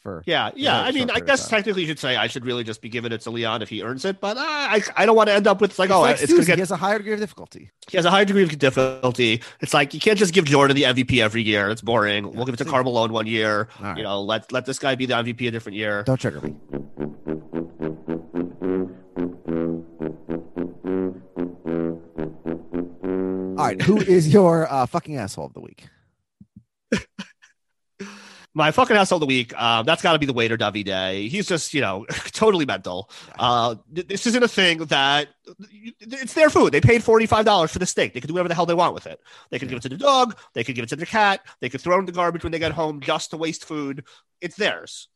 Speaker 2: For
Speaker 3: Yeah, yeah. I mean, I guess
Speaker 2: time.
Speaker 3: technically you should say I should really just be giving it to Leon if he earns it, but uh, I I don't want to end up with like
Speaker 2: It's
Speaker 3: oh
Speaker 2: like
Speaker 3: it's going
Speaker 2: Susie,
Speaker 3: to
Speaker 2: he has a higher degree of difficulty.
Speaker 3: he has a higher degree of difficulty. It's like you can't just give Jordan the MVP every year. It's boring. we'll give it to Malone one year.
Speaker 2: Right.
Speaker 3: You know, let let this guy be the MVP a different year.
Speaker 2: Don't trigger me. All right, who is your uh, fucking asshole of the week?
Speaker 3: My fucking asshole of the week. Um, that's got to be the waiter, Davide. He's just, you know, totally mental. Uh, this isn't a thing that it's their food. They paid forty five dollars for the steak. They can do whatever the hell they want with it. They could give it to the dog. They could give it to the cat. They could throw it in the garbage when they get home just to waste food. It's theirs.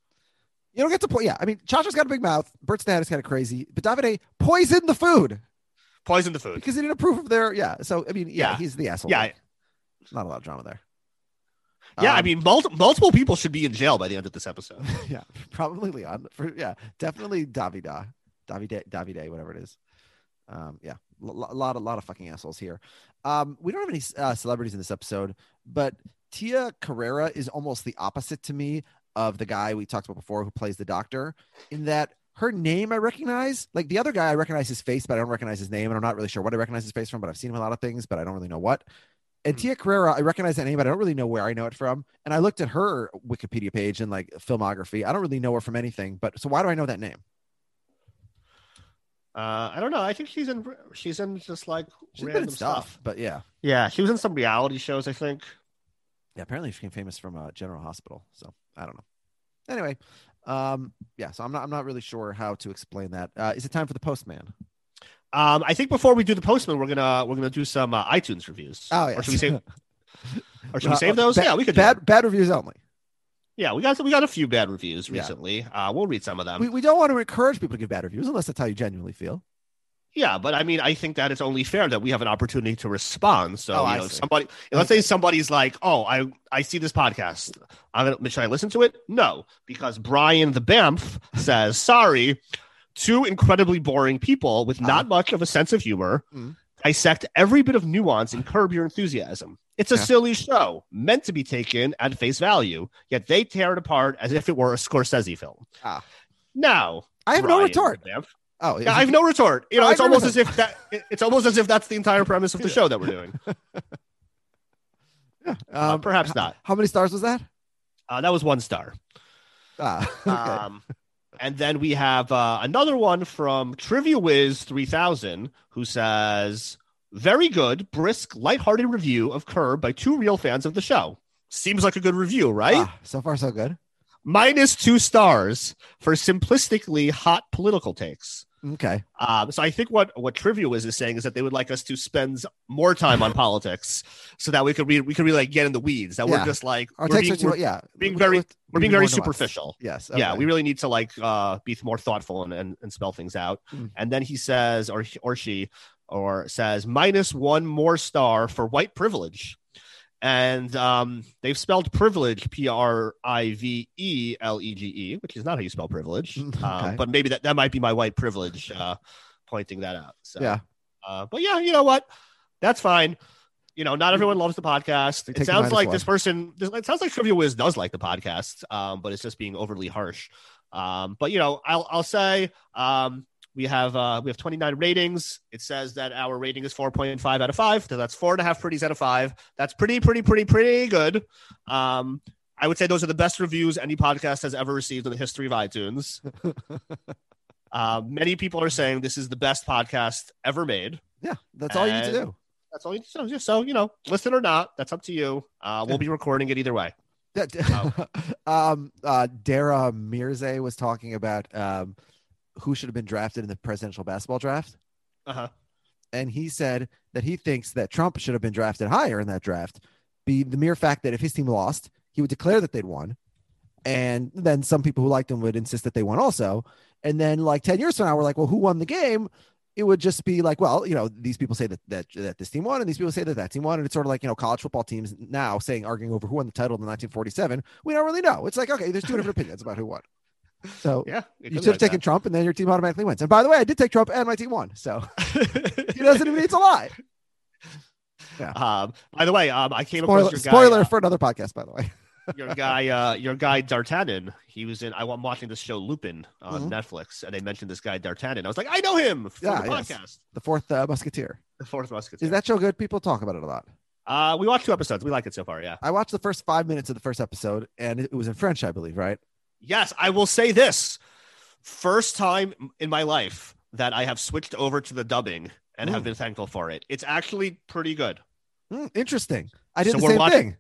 Speaker 2: You don't get to point. Yeah, I mean, Chacha's got a big mouth. Bert's dad is kind of crazy, but Davide poisoned the food
Speaker 3: Poison the food.
Speaker 2: because he didn't approve of their. Yeah, so I mean, yeah,
Speaker 3: Yeah.
Speaker 2: he's the asshole.
Speaker 3: Yeah,
Speaker 2: not a lot of drama there.
Speaker 3: yeah. I
Speaker 2: Um,
Speaker 3: mean, mul- multiple people should be in jail by the end of this episode.
Speaker 2: yeah, probably Leon. For yeah, definitely Davida, Davide, Davide, whatever it is. Um, yeah, a lot, a lot of fucking assholes here. Um, we don't have any uh, celebrities in this episode, but Tia Carrere is almost the opposite to me of the guy we talked about before who plays the doctor. In that her name I recognize, like the other guy, I recognize his face, but I don't recognize his name, and I'm not really sure what I recognize his face from. But I've seen him a lot of things, but I don't really know what. And
Speaker 3: Hmm.
Speaker 2: Tia Carrere, I recognize that name, but I don't really know where I know it from. And I looked at her Wikipedia page and like filmography. I don't really know her from anything, but so why do I know that name?
Speaker 3: Uh, I don't know. I think she's in. She's in just like
Speaker 2: She's been
Speaker 3: random
Speaker 2: in stuff, but yeah,
Speaker 3: Yeah, she was in some reality shows. I think.
Speaker 2: yeah. Apparently, she became famous from uh, General Hospital. So I don't know. Anyway, um, yeah. So I'm not. I'm not really sure how to explain that. Uh, is it time for the postman?
Speaker 3: Um, I think before we do the postman, we're gonna we're gonna do some uh, iTunes reviews.
Speaker 2: Oh yeah.
Speaker 3: Or should we save? Or should we
Speaker 2: Uh,
Speaker 3: save those?
Speaker 2: Bad,
Speaker 3: yeah, we could.
Speaker 2: Bad bad reviews only.
Speaker 3: Yeah, we got we got a few bad reviews
Speaker 2: Yeah.
Speaker 3: recently. Uh, we'll read some of them.
Speaker 2: We, we don't want to encourage people to give bad reviews unless that's how you genuinely feel.
Speaker 3: Yeah, but I mean, I think that it's only fair that we have an opportunity to respond. So
Speaker 2: Oh,
Speaker 3: you know, somebody, let's say somebody's like, "Oh, I I see this podcast. I'm gonna should I listen to it?" No, because Brian the Bamf says, "Sorry, two incredibly boring people with not much of a sense of humor."
Speaker 2: Mm.
Speaker 3: Dissect every bit of nuance and curb your enthusiasm. It's a
Speaker 2: Yeah.
Speaker 3: silly show meant to be taken at face value, yet they tear it apart as if it were a Scorsese film.
Speaker 2: Ah.
Speaker 3: Now,
Speaker 2: I have no
Speaker 3: Brian
Speaker 2: retort.
Speaker 3: the Bamf,
Speaker 2: Oh,
Speaker 3: yeah, I have no retort. You know, it's almost as if that it's almost as if that's the entire premise of the show that we're doing. Uh,
Speaker 2: um,
Speaker 3: perhaps not.
Speaker 2: How many stars was that?
Speaker 3: Uh, that was one star.
Speaker 2: Ah, okay.
Speaker 3: Um, and then we have uh, another one from Trivia Wiz 3000 who says, Very good, brisk, lighthearted review of Curb by two real fans of the show. Seems like a good review, right?
Speaker 2: Ah, so far, so good.
Speaker 3: Minus two stars for simplistically hot political takes.
Speaker 2: Okay.
Speaker 3: Um, so I think what what Trivia is is saying is that they would like us to spend more time on politics, so that we could re- we could really like get in the weeds. That
Speaker 2: Yeah.
Speaker 3: we're just like
Speaker 2: Our
Speaker 3: we're being,
Speaker 2: are too,
Speaker 3: we're,
Speaker 2: yeah.
Speaker 3: being very- we're being
Speaker 2: more
Speaker 3: very
Speaker 2: nuanced.
Speaker 3: superficial.
Speaker 2: Yes.
Speaker 3: Yeah,
Speaker 2: okay.
Speaker 3: we really need to like uh, be more thoughtful and, and, and spell things out.
Speaker 2: Mm.
Speaker 3: And then he says, or or she, or says minus one more star for white privilege. And um, they've spelled privilege P R I V E L E G E, which is not how you spell privilege.
Speaker 2: Mm,
Speaker 3: Uh, but maybe that, that might be my white privilege uh, pointing that out. So,
Speaker 2: Yeah.
Speaker 3: uh, but yeah, you know what? That's fine. You know, not everyone loves the podcast. It sounds like this person. This, it sounds like Trivia Wiz does like the podcast, um, but it's just being overly harsh. Um, but you know, I'll I'll say um, we have uh, we have 29 ratings. It says that our rating is 4.5 out of five. So that's four and a half pretties out of five. That's pretty, pretty, pretty, pretty good. Um, I would say those are the best reviews any podcast has ever received in the history of iTunes. uh, many people are saying this is the best podcast ever made.
Speaker 2: yeah. That's all you need to do.
Speaker 3: That's all you need to do. so you know, listen or not, that's up to you. Uh, we'll be recording it either way.
Speaker 2: Um, uh, Dara Mirze was talking about um, who should have been drafted in the presidential basketball draft.
Speaker 3: Uh-huh.
Speaker 2: And he said that he thinks that Trump should have been drafted higher in that draft. Be the mere fact that if his team lost, he would declare that they'd won. And then some people who liked him would insist that they won also. And then, like 10 years from now, we're like, well, who won the game? It would just be like, well, you know, these people say that, that that this team won, and these people say that that team won, and it's sort of like you know, college football teams now saying arguing over who won the title in 1947. We don't really know. It's like okay, there's two different opinions about who won. So
Speaker 3: Yeah.
Speaker 2: you should have taken Trump, and then your team automatically wins. And by the way, I did take Trump, and my team won. So
Speaker 3: that.
Speaker 2: he doesn't even need to lie.
Speaker 3: um, by the way, um, I came
Speaker 2: Spoiler,
Speaker 3: across your guy,
Speaker 2: spoiler
Speaker 3: uh,
Speaker 2: for another podcast, by the way.
Speaker 3: your guy, uh, your guy D'Artagnan. He was in. I, am watching this show Lupin on
Speaker 2: Mhm.
Speaker 3: Netflix, and they mentioned this guy D'Artagnan. I was like, I know him
Speaker 2: Yeah,
Speaker 3: the
Speaker 2: yes.
Speaker 3: podcast,
Speaker 2: The Fourth uh, Musketeer.
Speaker 3: The Fourth Musketeer.
Speaker 2: Is that show good? People talk about it a lot.
Speaker 3: Uh, we watched two episodes. We like it so far. Yeah.
Speaker 2: I watched the first five minutes of the first episode, and it was in French, I believe, right?
Speaker 3: Yes, I will say this: first time in my life that I have switched over to the dubbing and have
Speaker 2: Mm.
Speaker 3: been thankful for it. It's actually pretty good.
Speaker 2: Hmm, interesting. I did
Speaker 3: So
Speaker 2: the same
Speaker 3: watching-
Speaker 2: thing.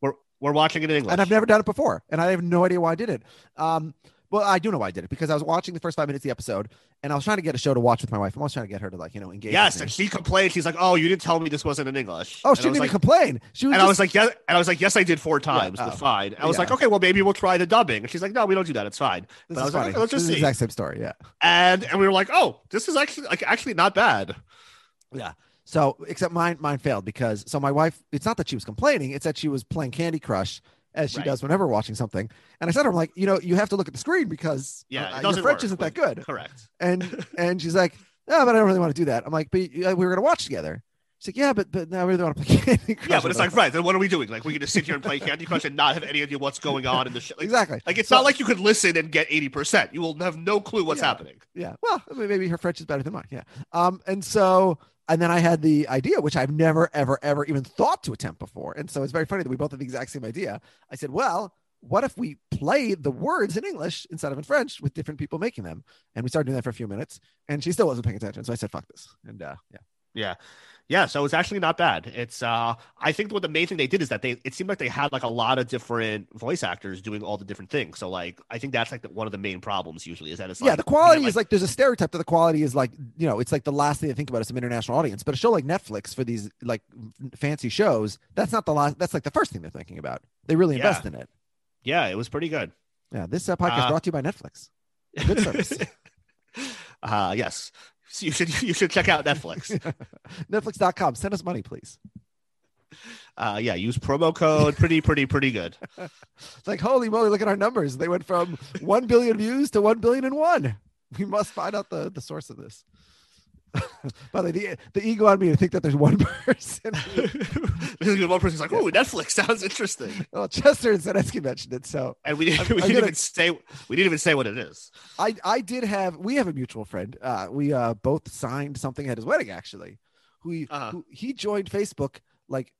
Speaker 3: We're we're watching it in English.
Speaker 2: and I've never done it before, and I have no idea why I did it. Um, well, I do know why I did it because I was watching the first five minutes of the episode, and I was trying to get a show to watch with my wife. I'm always trying to get her to like you know engage.
Speaker 3: Yes, and she complained. She's like, "Oh, you didn't tell me this wasn't in English."
Speaker 2: oh,
Speaker 3: And
Speaker 2: she didn't even
Speaker 3: like,
Speaker 2: complain. She was
Speaker 3: and
Speaker 2: just,
Speaker 3: I was like, "Yeah," and I was like, "Yes, I did four times.
Speaker 2: oh.
Speaker 3: fine." I was
Speaker 2: Yeah.
Speaker 3: like, "Okay, well, maybe we'll try the dubbing." And she's like, "No, we don't do that. It's fine."
Speaker 2: this
Speaker 3: but I was like, okay, let's just see.
Speaker 2: exact same story. Yeah.
Speaker 3: And and we were like, "Oh, this is actually like actually not bad." Yeah.
Speaker 2: So, except mine, mine failed because so my wife. It's not that she was complaining; it's that she was playing Candy Crush as she
Speaker 3: Right.
Speaker 2: does whenever watching something. And I said to her, "I'm like, you know, you have to look at the screen because
Speaker 3: Yeah,
Speaker 2: uh, your French
Speaker 3: work
Speaker 2: isn't that good."
Speaker 3: Correct.
Speaker 2: And and she's like, "No, but I don't really want to do that." I'm like, "But uh, we were gonna watch together." She's like, "Yeah, but but now I really want to play Candy Crush."
Speaker 3: Yeah, but it's like, right, then what are we doing? Like, we can just sit here and play Candy Crush and not have any idea what's going on in the show. Like,
Speaker 2: exactly.
Speaker 3: like it's
Speaker 2: So-
Speaker 3: not like you could listen and get 80%. You will have no clue what's
Speaker 2: Yeah.
Speaker 3: happening.
Speaker 2: Yeah. Well, maybe her French is better than mine. Yeah. Um, and so, and then I had the idea, which I've never, ever, ever even thought to attempt before. And so it's very funny that we both had the exact same idea. I said, well, what if we play the words in English instead of in French with different people making them? And we started doing that for a few minutes, and she still wasn't paying attention. So I said, fuck this. And uh, yeah.
Speaker 3: Yeah. Yeah. So it's actually not bad. It's uh I think what the main thing they did is that they it seemed like they had like a lot of different voice actors doing all the different things. So like I think that's like the, one of the main problems usually is that it's
Speaker 2: yeah, the quality
Speaker 3: you get,
Speaker 2: is like there's a stereotype that the quality is like you know it's like the last thing to think about is some international audience. But a show like Netflix for these like fancy shows, that's not the last. That's like the first thing they're thinking about. They really
Speaker 3: Yeah.
Speaker 2: invest in it.
Speaker 3: yeah, it was pretty good.
Speaker 2: Yeah, this uh, podcast
Speaker 3: Uh,
Speaker 2: brought to you by Netflix. Good service.
Speaker 3: uh yes. So you should you should check out Netflix.
Speaker 2: Netflix.com. Send us money, please.
Speaker 3: Uh yeah, use promo code pretty pretty pretty good.
Speaker 2: It's like, holy moly, look at our numbers. They went from 1 billion views to 1 billion and one. We must find out the, the source of this. By the way, the, the ego on me to think that there's one person.
Speaker 3: this is one person's like, "Oh, Netflix sounds interesting,"
Speaker 2: well, Chester and Zanetsky mentioned it. So
Speaker 3: and we didn't, we didn't
Speaker 2: gonna-
Speaker 3: even say we didn't even say what it is.
Speaker 2: I, I did have, we have a mutual friend. Uh, we uh, both signed something at his wedding, actually. Who,
Speaker 3: Uh-huh.
Speaker 2: who he joined Facebook like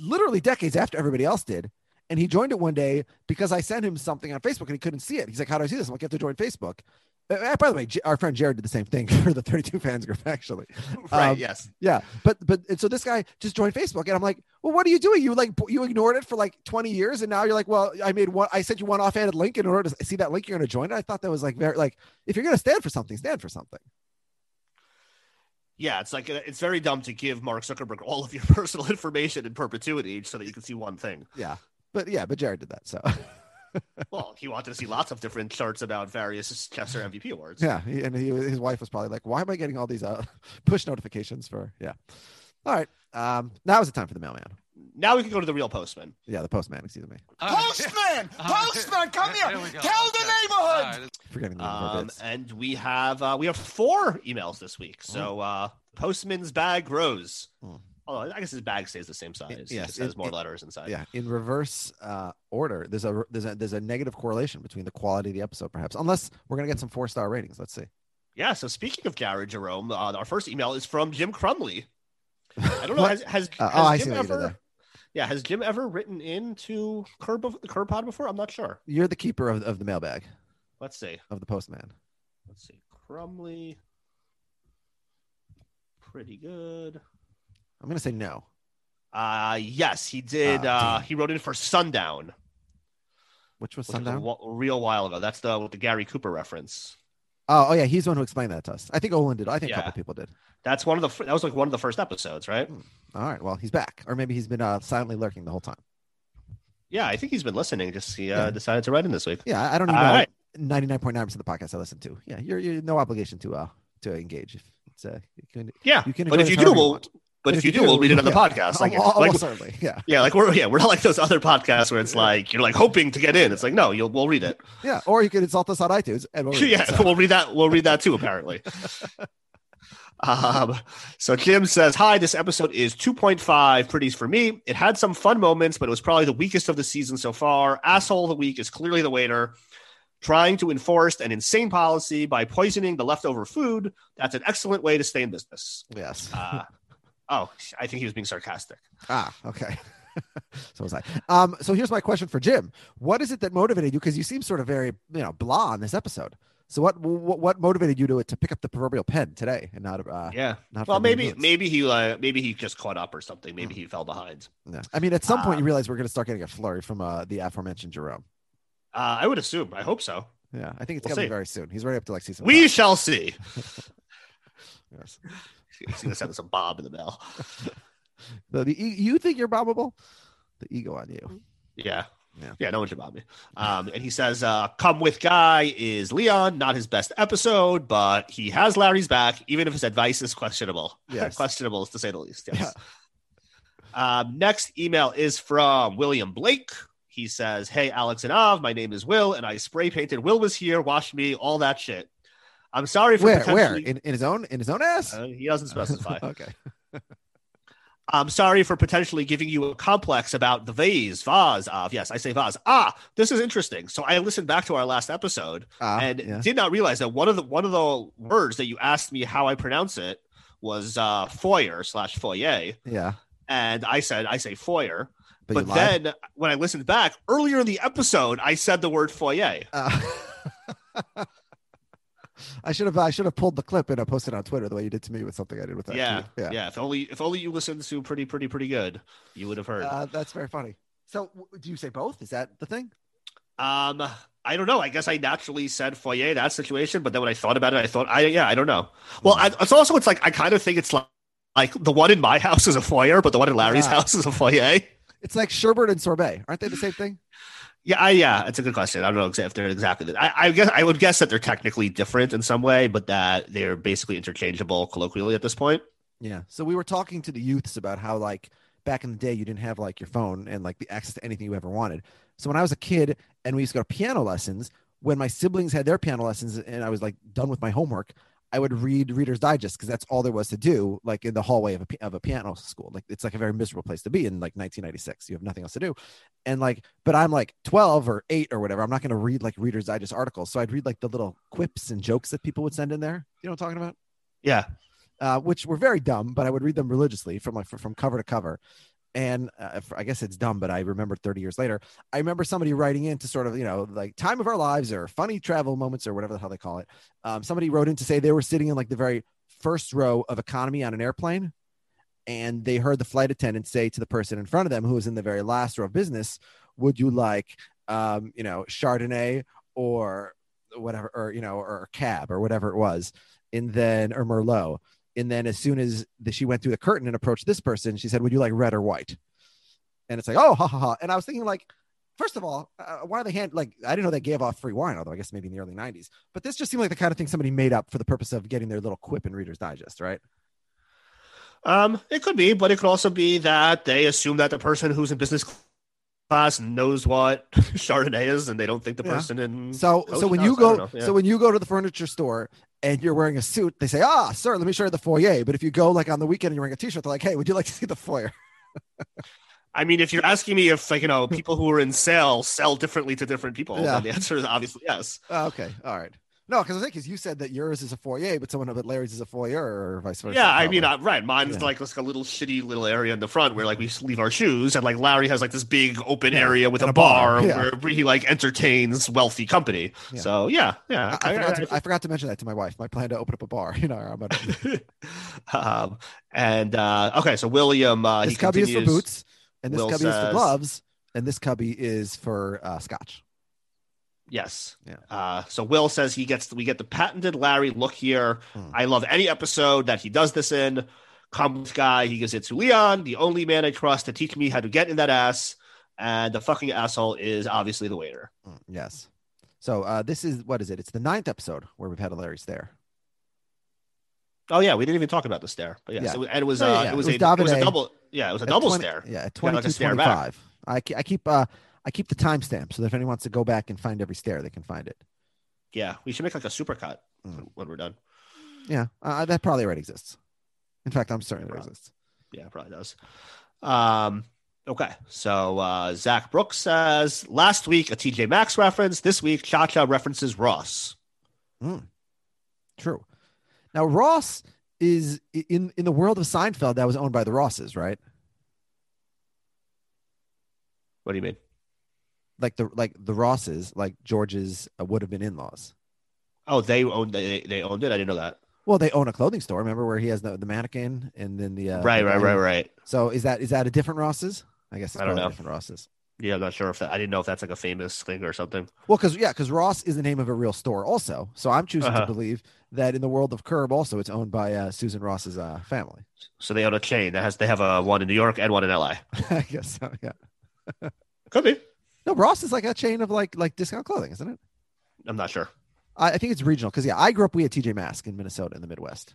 Speaker 2: literally decades after everybody else did. And he joined it one day because I sent him something on Facebook and he couldn't see it. He's like, How do I see this? I'm like, You have to join Facebook. Uh, uh, by the way, J- our friend Jared did the same thing for the 32 fans group, actually.
Speaker 3: Right?
Speaker 2: Um,
Speaker 3: yes.
Speaker 2: Yeah, but but and so this guy just joined Facebook, and I'm like, well, what are you doing? You like you ignored it for like 20 years, and now you're like, well, I made one, I sent you one offhanded link in order to see that link. You're going to join it. I thought that was like very like if you're going to stand for something, stand for something.
Speaker 3: Yeah, it's like it's very dumb to give Mark Zuckerberg all of your personal information in perpetuity so that you can see one thing.
Speaker 2: Yeah, but yeah, but Jared did that. So
Speaker 3: Well, he wanted to see lots of different charts about various Chester MVP awards.
Speaker 2: yeah, he, and he, his wife was probably like, "Why am I getting all these uh, push notifications for?" Yeah. All right. Um, now is the time for the mailman.
Speaker 3: Now we can go to the real postman.
Speaker 2: Yeah, the postman. Excuse me.
Speaker 4: Postman! Postman, come here!
Speaker 5: There.
Speaker 4: Tell the neighborhood!
Speaker 5: All right.
Speaker 2: Forgetting the
Speaker 3: Um,
Speaker 2: bits.
Speaker 3: and we have uh, we have four emails this week. So uh, postman's bag grows.
Speaker 2: Hmm.
Speaker 3: Oh, I guess his bag stays the same size.
Speaker 2: It-
Speaker 3: It
Speaker 2: yes,
Speaker 3: just has
Speaker 2: it-
Speaker 3: more
Speaker 2: it-
Speaker 3: letters inside.
Speaker 2: Yeah, in reverse uh, order. There's a there's a there's a negative correlation between the quality of the episode, perhaps, unless we're gonna get some four star ratings. Let's see.
Speaker 3: Yeah. So speaking of Gary Jerome, uh, our first email is from Jim Crumley. I don't know. Has, has,
Speaker 2: Uh,
Speaker 3: has
Speaker 2: oh,
Speaker 3: Jim ever? Yeah, has Jim ever written into Curb the Curb Pod before? I'm not sure.
Speaker 2: You're the keeper of, of the mailbag
Speaker 3: Let's see.
Speaker 2: of the postman.
Speaker 3: Let's see. Crumley. Pretty good.
Speaker 2: I'm gonna say no.
Speaker 3: Uh yes, he did.
Speaker 2: Ah,
Speaker 3: uh he wrote in for Sundown.
Speaker 2: Which was
Speaker 3: which
Speaker 2: sundown?
Speaker 3: wa- a real while ago. That's the with the Gary Cooper reference.
Speaker 2: Oh, oh yeah, he's the one who explained that to us. I think Olin did. I think a couple people did.
Speaker 3: That's one of the that was like one of the first episodes, right?
Speaker 2: All right. Well, he's back, or maybe he's been uh, silently lurking the whole time.
Speaker 3: Yeah, I think he's been listening. Just he uh,
Speaker 2: Yeah.
Speaker 3: decided to write in this week.
Speaker 2: Yeah, I- don't even
Speaker 3: All
Speaker 2: know.
Speaker 3: right.
Speaker 2: Ninety nine point nine percent of the podcast I listen to. Yeah, you're you're no obligation to uh to engage if it's uh you can.
Speaker 3: Yeah,
Speaker 2: You can
Speaker 3: but if you do, we'll. But if you do, we'll read it on the
Speaker 2: yeah.
Speaker 3: podcast. Like, like
Speaker 2: certainly. Yeah.
Speaker 3: yeah, like we're yeah we're not like those other podcasts where it's like you're like hoping to get in. It's like no, you'll we'll read it.
Speaker 2: Yeah. Or you can insult us on iTunes and we'll read it.
Speaker 3: yeah,
Speaker 2: So-
Speaker 3: we'll read that. We'll read that too. Apparently. Um, so Jim says, Hi, this episode is 2.5 pretties for me. It had some fun moments, but it was probably the weakest of the season so far. Asshole of the week is clearly the waiter. Trying to enforce an insane policy by poisoning the leftover food. That's an excellent way to stay in business.
Speaker 2: Yes.
Speaker 3: Uh, oh, I think he was being sarcastic.
Speaker 2: Ah, okay. so was I. Um, so here's my question for Jim. What is it that motivated you? Because you seem sort of very, you know, blah on this episode. So what what, what motivated you to to pick up the proverbial pen today and not uh
Speaker 3: Yeah.
Speaker 2: not
Speaker 3: Well, maybe maybe he uh, maybe he just caught up or something. Maybe he fell behind.
Speaker 2: Yeah. I mean, at some point you
Speaker 3: Um,
Speaker 2: realize we're going to start getting a flurry from uh, the aforementioned Jerome.
Speaker 3: Uh, I would assume. I hope so.
Speaker 2: Yeah, I think it's
Speaker 3: We'll
Speaker 2: coming
Speaker 3: see.
Speaker 2: very soon. He's right up to like season.
Speaker 3: We
Speaker 2: five.
Speaker 3: shall see.
Speaker 2: Yes.
Speaker 3: He's gonna send us a Bob in the mail.
Speaker 2: The, the you think you're bombable? The ego on you.
Speaker 3: Yeah.
Speaker 2: Yeah.
Speaker 3: Yeah, no one should bob me. Um, and he says, uh, come with guy is Leon, not his best episode, but he has Larry's back, even if his advice is questionable.
Speaker 2: Yes.
Speaker 3: questionable is to say the least. Yes.
Speaker 2: Yeah.
Speaker 3: Um, next email is from William Blake. He says, Hey, Alex and Av, my name is Will, and I spray painted Will was here, wash me, all that shit. I'm sorry for
Speaker 2: Where where in, in his own in his own ass?
Speaker 3: Uh, he doesn't specify.
Speaker 2: okay.
Speaker 3: I'm sorry for potentially giving you a complex about the vase, vase of. Yes, I say vase. Ah, this is interesting. So I listened back to our last episode
Speaker 2: Ah,
Speaker 3: and
Speaker 2: yeah.
Speaker 3: did not realize that one of the one of the words that you asked me how I pronounce it was uh, foyer slash foyer,
Speaker 2: yeah.
Speaker 3: and I said I say foyer.
Speaker 2: But,
Speaker 3: But, then when I listened back earlier in the episode, I said the word foyer.
Speaker 2: Uh, I should have I should have pulled the clip and I posted it on Twitter the way you did to me with something I did with that.
Speaker 3: Yeah,
Speaker 2: too.
Speaker 3: yeah, If only if only you listened to pretty pretty pretty good, you would have heard.
Speaker 2: Uh, that's very funny. So, do you say both? Is that the thing?
Speaker 3: Um, I don't know. I guess I naturally said foyer that situation, but then when I thought about it, I thought, I yeah, I don't know. Well, I, it's also it's like I kind of think it's like like the one in my house is a foyer, but the one in Larry's
Speaker 2: Yeah.
Speaker 3: house is a foyer.
Speaker 2: It's like sherbet and sorbet, aren't they the same thing?
Speaker 3: Yeah, I, yeah, it's a good question. I don't know if they're exactly. I, I guess I would guess that they're technically different in some way, but that they're basically interchangeable colloquially at this point.
Speaker 2: Yeah. So we were talking to the youths about how like back in the day you didn't have like your phone and like the access to anything you ever wanted. So when I was a kid and we used to go to piano lessons, when my siblings had their piano lessons and I was like done with my homework, I would read Reader's Digest because that's all there was to do, like in the hallway of a of a piano school. Like it's like a very miserable place to be in like 1996. You have nothing else to do, and like, but I'm like 12 or 8 or whatever. I'm not going to read like Reader's Digest articles, so I'd read like the little quips and jokes that people would send in there. You know what I'm talking about?
Speaker 3: Yeah,
Speaker 2: uh, which were very dumb, but I would read them religiously from like from cover to cover. And uh, I guess it's dumb, but I remember 30 years later, I remember somebody writing in to sort of, you know, like time of our lives or funny travel moments or whatever the hell they call it. Um, somebody wrote in to say they were sitting in like the very first row of economy on an airplane. And they heard the flight attendant say to the person in front of them, who was in the very last row of business, would you like, um, you know, Chardonnay or whatever, or, you know, or cab or whatever it was. And then, or Merlot And then as soon as the, she went through the curtain and approached this person, she said, "Would you like red or white?" And it's like, "Oh, ha ha ha!" And I was thinking, like, first of all, uh, why are they hand like I didn't know they gave off free wine, although I guess maybe in the early '90s. But this just seemed like the kind of thing somebody made up for the purpose of getting their little quip in Reader's Digest, right?
Speaker 3: Um, it could be, but it could also be that they assume that the person who's in business class knows what Chardonnay is, and they don't think the
Speaker 2: Yeah.
Speaker 3: person in
Speaker 2: So, so when you go.
Speaker 3: Yeah.
Speaker 2: so when you go to the furniture store and you're wearing a suit, they say, "Ah, sir, let me show you the foyer." But if you go like on the weekend and you're wearing a t-shirt, they're like, "Hey, would you like to see the foyer?"
Speaker 3: I mean, if you're asking me if like you know people who are in sales sell differently to different people,
Speaker 2: Yeah.
Speaker 3: the answer is obviously yes.
Speaker 2: Oh, okay, all right. No, because I think because you said that yours is a foyer, but someone but Larry's is a foyer, or vice versa.
Speaker 3: Yeah, I mean, uh, right. Mine's
Speaker 2: Yeah.
Speaker 3: like like a little shitty little area in the front where like we leave our shoes, and like Larry has like this big open
Speaker 2: Yeah,
Speaker 3: area with
Speaker 2: and
Speaker 3: a,
Speaker 2: bar,
Speaker 3: bar,
Speaker 2: yeah.
Speaker 3: where he like entertains wealthy company. So yeah, yeah.
Speaker 2: I, I, forgot to, I forgot to mention that to my wife. My plan to open up a bar. You know, I'm gonna,
Speaker 3: um, and uh, okay, so William, uh,
Speaker 2: this
Speaker 3: he
Speaker 2: cubby is for boots, and this
Speaker 3: Will
Speaker 2: cubby is for gloves, and this cubby is for uh, scotch.
Speaker 3: Yes.
Speaker 2: Yeah.
Speaker 3: Uh, so Will says he gets we get the patented Larry look here.
Speaker 2: Hmm.
Speaker 3: I love any episode that he does this in. Comes guy, he gives it to Leon, the only man I trust to teach me how to get in that ass. And the fucking asshole is obviously the waiter.
Speaker 2: Mm, Yes. So uh, this is what is it? It's the ninth episode where we've had a Larry stare.
Speaker 3: Oh yeah, we didn't even talk about the stare, but yeah,
Speaker 2: Yeah.
Speaker 3: so, and it was uh,
Speaker 2: yeah,
Speaker 3: it was,
Speaker 2: it was
Speaker 3: a it was a double yeah, it was a double
Speaker 2: 20
Speaker 3: stare.
Speaker 2: Yeah, at
Speaker 3: Got like a
Speaker 2: 22,
Speaker 3: stare back.
Speaker 2: 25. I, I keep uh I keep the timestamp so that if anyone wants to go back and find every stare, they can find it.
Speaker 3: Yeah, we should make like a supercut
Speaker 2: Mm.
Speaker 3: when we're done.
Speaker 2: Yeah, uh, that probably already exists. In fact, I'm certain it
Speaker 3: Probably.
Speaker 2: exists.
Speaker 3: Yeah, it probably does. Um, okay. So uh, Zach Brooks says last week a TJ Maxx reference. This week Cha Cha references Ross.
Speaker 2: True. Now Ross is in in the world of Seinfeld that was owned by the Rosses, right?
Speaker 3: What do you mean?
Speaker 2: Like the like the Rosses, like George's uh, would have been in-laws.
Speaker 3: Oh, they owned they, they owned it. I didn't know that.
Speaker 2: Well, they own a clothing store. Remember where he has the, the mannequin and then the uh,
Speaker 3: right,
Speaker 2: the
Speaker 3: right, right, right.
Speaker 2: So is that is that a different Rosses? I guess it's
Speaker 3: I don't know.
Speaker 2: different Rosses.
Speaker 3: Yeah, I'm not sure if that. I didn't know if that's like a famous thing or something.
Speaker 2: Well, because yeah, because Ross is the name of a real store, also. So I'm choosing
Speaker 3: Uh-huh.
Speaker 2: to believe that in the world of Curb, also it's owned by uh, Susan Ross's uh, family.
Speaker 3: So they own a chain that has they have a one in New York and one in LA.
Speaker 2: I guess so. Yeah.
Speaker 3: Could be.
Speaker 2: No, Ross is like a chain of like like discount clothing, isn't it?
Speaker 3: I'm not sure.
Speaker 2: I, I think it's regional because yeah, I grew up. We had TJ Maxx in Minnesota in the Midwest.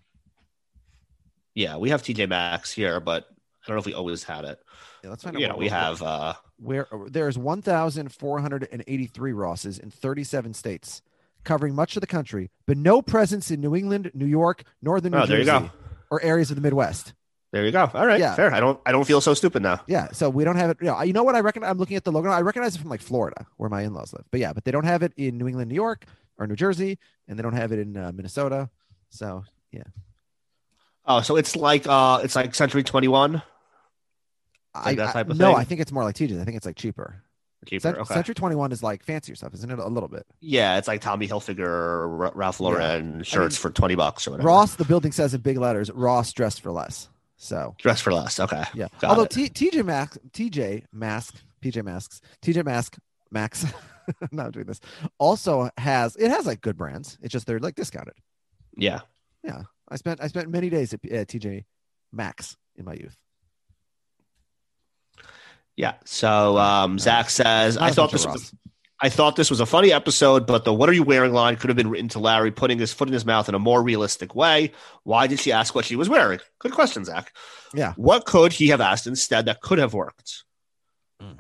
Speaker 3: Yeah, we have TJ Maxx here, but I don't know if we always had it.
Speaker 2: Yeah, let's find out.
Speaker 3: You know, we have uh
Speaker 2: where there's 1,483 Rosses in 37 states, covering much of the country, but no presence in New England, New York, Northern New
Speaker 3: Oh, there you
Speaker 2: Jersey,
Speaker 3: go.
Speaker 2: or areas of the Midwest.
Speaker 3: There you go. All right,
Speaker 2: Yeah.
Speaker 3: fair. I don't I don't feel so stupid now.
Speaker 2: Yeah, so we don't have it. You know, you know what I reckon? I'm looking at the logo. I recognize it from like Florida, where my in-laws live. But yeah, but they don't have it in New England, New York, or New Jersey, and they don't have it in uh, Minnesota. So yeah.
Speaker 3: Oh, so it's like uh it's like Century 21
Speaker 2: I,
Speaker 3: Like that
Speaker 2: I-
Speaker 3: type of
Speaker 2: no,
Speaker 3: thing?
Speaker 2: I think it's more like TJ's. I think it's like cheaper.
Speaker 3: cheaper.
Speaker 2: Cent-
Speaker 3: okay.
Speaker 2: Century 21 is like fancier stuff, isn't it? A little bit.
Speaker 3: Yeah, it's like Tommy Hilfiger, R- Ralph Lauren shirts for 20 bucks or whatever.
Speaker 2: Ross, the building says in big letters, Ross dressed for less. So
Speaker 3: Dress for less. Okay.
Speaker 2: yeah.
Speaker 3: Got
Speaker 2: Although. T- TJ Mask, TJ Mask, PJ Masks, TJ Mask, Max. I'm not doing this. Also has it has like good brands. It's just they're like discounted.
Speaker 3: Yeah. Yeah.
Speaker 2: I spent I spent many days at uh, TJ Maxx in my youth.
Speaker 3: Yeah. So um, Zach says, I thought this was. I thought this was a funny episode, but the "What are you wearing?" line could have been written to Larry, putting his foot in his mouth in a more realistic way. Why did she ask what she was wearing? Good question, Zach.
Speaker 2: Yeah.
Speaker 3: What could he have asked instead that could have worked?
Speaker 2: Mm.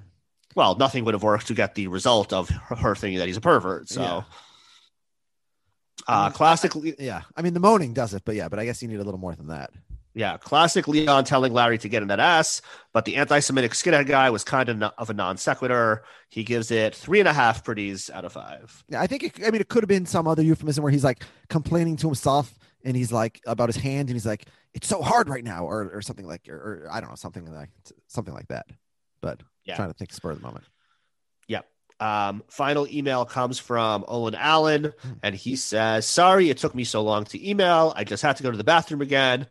Speaker 3: Well, nothing would have worked to get the result of her, her thinking that he's a pervert. So,
Speaker 2: Yeah.
Speaker 3: uh,
Speaker 2: mean,
Speaker 3: classically,
Speaker 2: Yeah, I mean the moaning does it, but yeah, but I guess you need a little more than that.
Speaker 3: Yeah, classic Leon telling Larry to get in that ass, but the anti-Semitic skinhead guy was kind of no- of a non sequitur. He gives it three and a half pretties out of five.
Speaker 2: Yeah, I think it, I mean it could have been some other euphemism where he's like complaining to himself and he's like about his hand and he's like it's so hard right now or or something like or, or I don't know something like something like that. But
Speaker 3: Yeah.
Speaker 2: trying to think spur of the moment.
Speaker 3: Um, final email comes from Olin Allen, and he says, "Sorry, it took me so long to email. I just had to go to the bathroom again."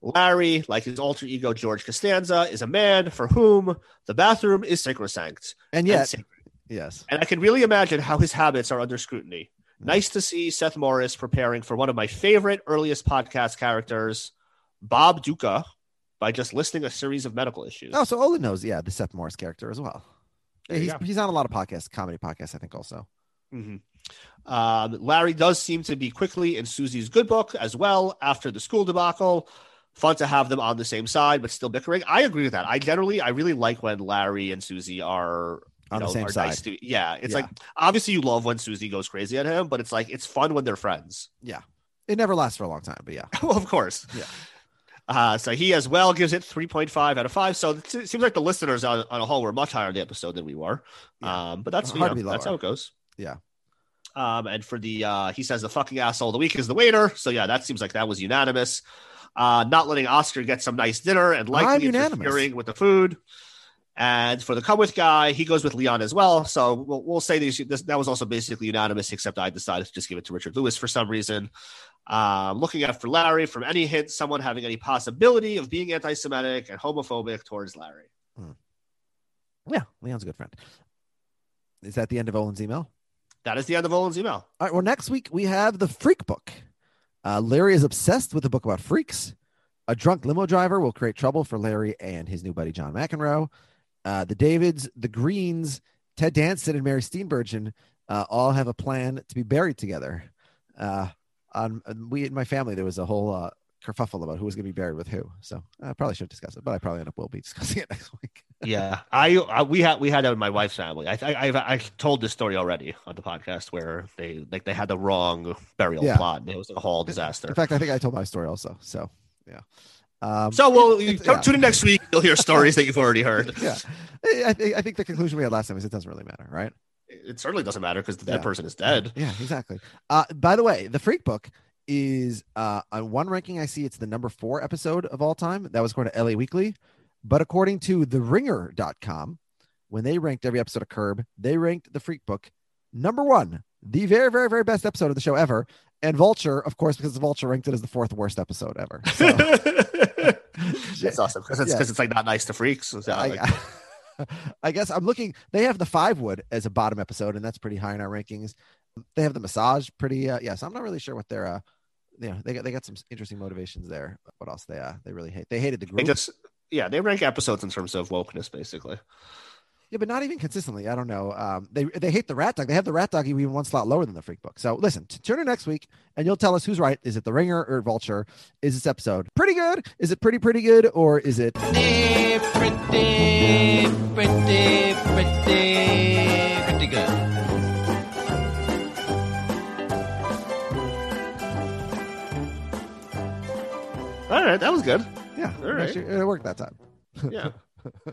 Speaker 3: Larry, like his alter ego George Costanza, is a man for whom the bathroom is sacrosanct.
Speaker 2: And
Speaker 3: and sacred.
Speaker 2: yes,
Speaker 3: And I can really imagine how his habits are under scrutiny. Nice to see Seth Morris preparing for one of my favorite earliest podcast characters. Bob Ducca by just listing a series of medical issues.
Speaker 2: Oh, so Olin knows, yeah, the Seth Morris character as well.
Speaker 3: There
Speaker 2: he's he's on a lot of podcasts, comedy podcasts, I think also.
Speaker 3: Mhm. Um, Larry does seem to be quickly in Susie's good book as well after the school debacle. Fun to have them on the same side, but still bickering. I agree with that. I generally, I really like when Larry and Susie are
Speaker 2: On the
Speaker 3: know,
Speaker 2: same side.
Speaker 3: nice to- yeah, it's
Speaker 2: Yeah.
Speaker 3: like obviously you love when Susie goes crazy at him, but it's like it's fun when they're friends.
Speaker 2: Yeah, it never lasts for a long time, but yeah.
Speaker 3: well, of course.
Speaker 2: Yeah.
Speaker 3: Uh, so he as well gives it 3.5 out of 5. So it seems like the listeners on, on a whole were much higher in the episode than we were.
Speaker 2: Yeah.
Speaker 3: Um, but that's, you know, that's how it goes.
Speaker 2: Yeah.
Speaker 3: Um, and for the, uh, he says the fucking asshole of the week is the waiter. So yeah, that seems like that was unanimous. Uh, not letting Oscar get some nice dinner and likely interfering with the food. And for the come with guy, he goes with Leon as well. So we'll, we'll say these, this, that was also basically unanimous, except I decided to just give it to Richard Lewis for some reason. Um, looking at for Larry from any hint, someone having any possibility of being anti Semitic and homophobic towards Larry.
Speaker 2: Yeah, Leon's a good friend. Is that the end of Olin's email?
Speaker 3: That is the end of Olin's email.
Speaker 2: All right. Well, next week we have the Freak Book. Uh, Larry is obsessed with a book about freaks. A drunk limo driver will create trouble for Larry and his new buddy John McEnroe. Uh, the Davids, the Greens, Ted Danson, and Mary Steenburgen uh, all have a plan to be buried together. Uh, on we in my family, there was a whole uh, kerfuffle about who was going to be buried with who. So I probably should discuss it, but I probably end up will be discussing it next week.
Speaker 3: Yeah, I, I we had we had that with my wife's family. I I I've, I told this story already on the podcast where they like they had the wrong burial
Speaker 2: Yeah.
Speaker 3: plot and it was a whole disaster.
Speaker 2: In fact, I think I told my story also. So yeah. Um,
Speaker 3: So well, you
Speaker 2: yeah.
Speaker 3: tune in next week. You'll hear stories that you've already heard.
Speaker 2: yeah, I, I think I think the conclusion we had last time is it doesn't really matter, right?
Speaker 3: It certainly doesn't matter because the dead
Speaker 2: Yeah.
Speaker 3: person is dead.
Speaker 2: Yeah, exactly. Uh, by the way, the Freak Book is uh, on one ranking I see it's the number four episode of all time. That was according to LA Weekly, but according to the TheRinger.com, when they ranked every episode of Curb, they ranked the Freak Book number one, the very very very best episode of the show ever. And Vulture, of course, because Vulture ranked it as the fourth worst episode ever. So,
Speaker 3: That's awesome because it's
Speaker 2: Yeah.
Speaker 3: it's like not nice to freaks. So, like,
Speaker 2: I, I guess I'm looking. They have the five wood as a bottom episode, and that's pretty high in our rankings. They have the massage pretty. Uh, yes, I'm not really sure what their. Uh, you know, they got they got some interesting motivations there. What else they uh they really hate? They hated the group.
Speaker 3: they just yeah they rank episodes in terms of wokeness basically.
Speaker 2: yeah, but not even consistently. I don't know. Um, they they hate the rat dog. They have the rat dog even one slot lower than the freak book. So listen, t- tune in next week, and you'll tell us who's right. Is it the Ringer or Vulture? Is this episode pretty good? Is it pretty pretty good, or is it
Speaker 5: pretty, pretty, pretty, pretty,
Speaker 3: All right, that was good.
Speaker 2: yeah?
Speaker 3: All right.
Speaker 2: It worked that time.
Speaker 3: Yeah.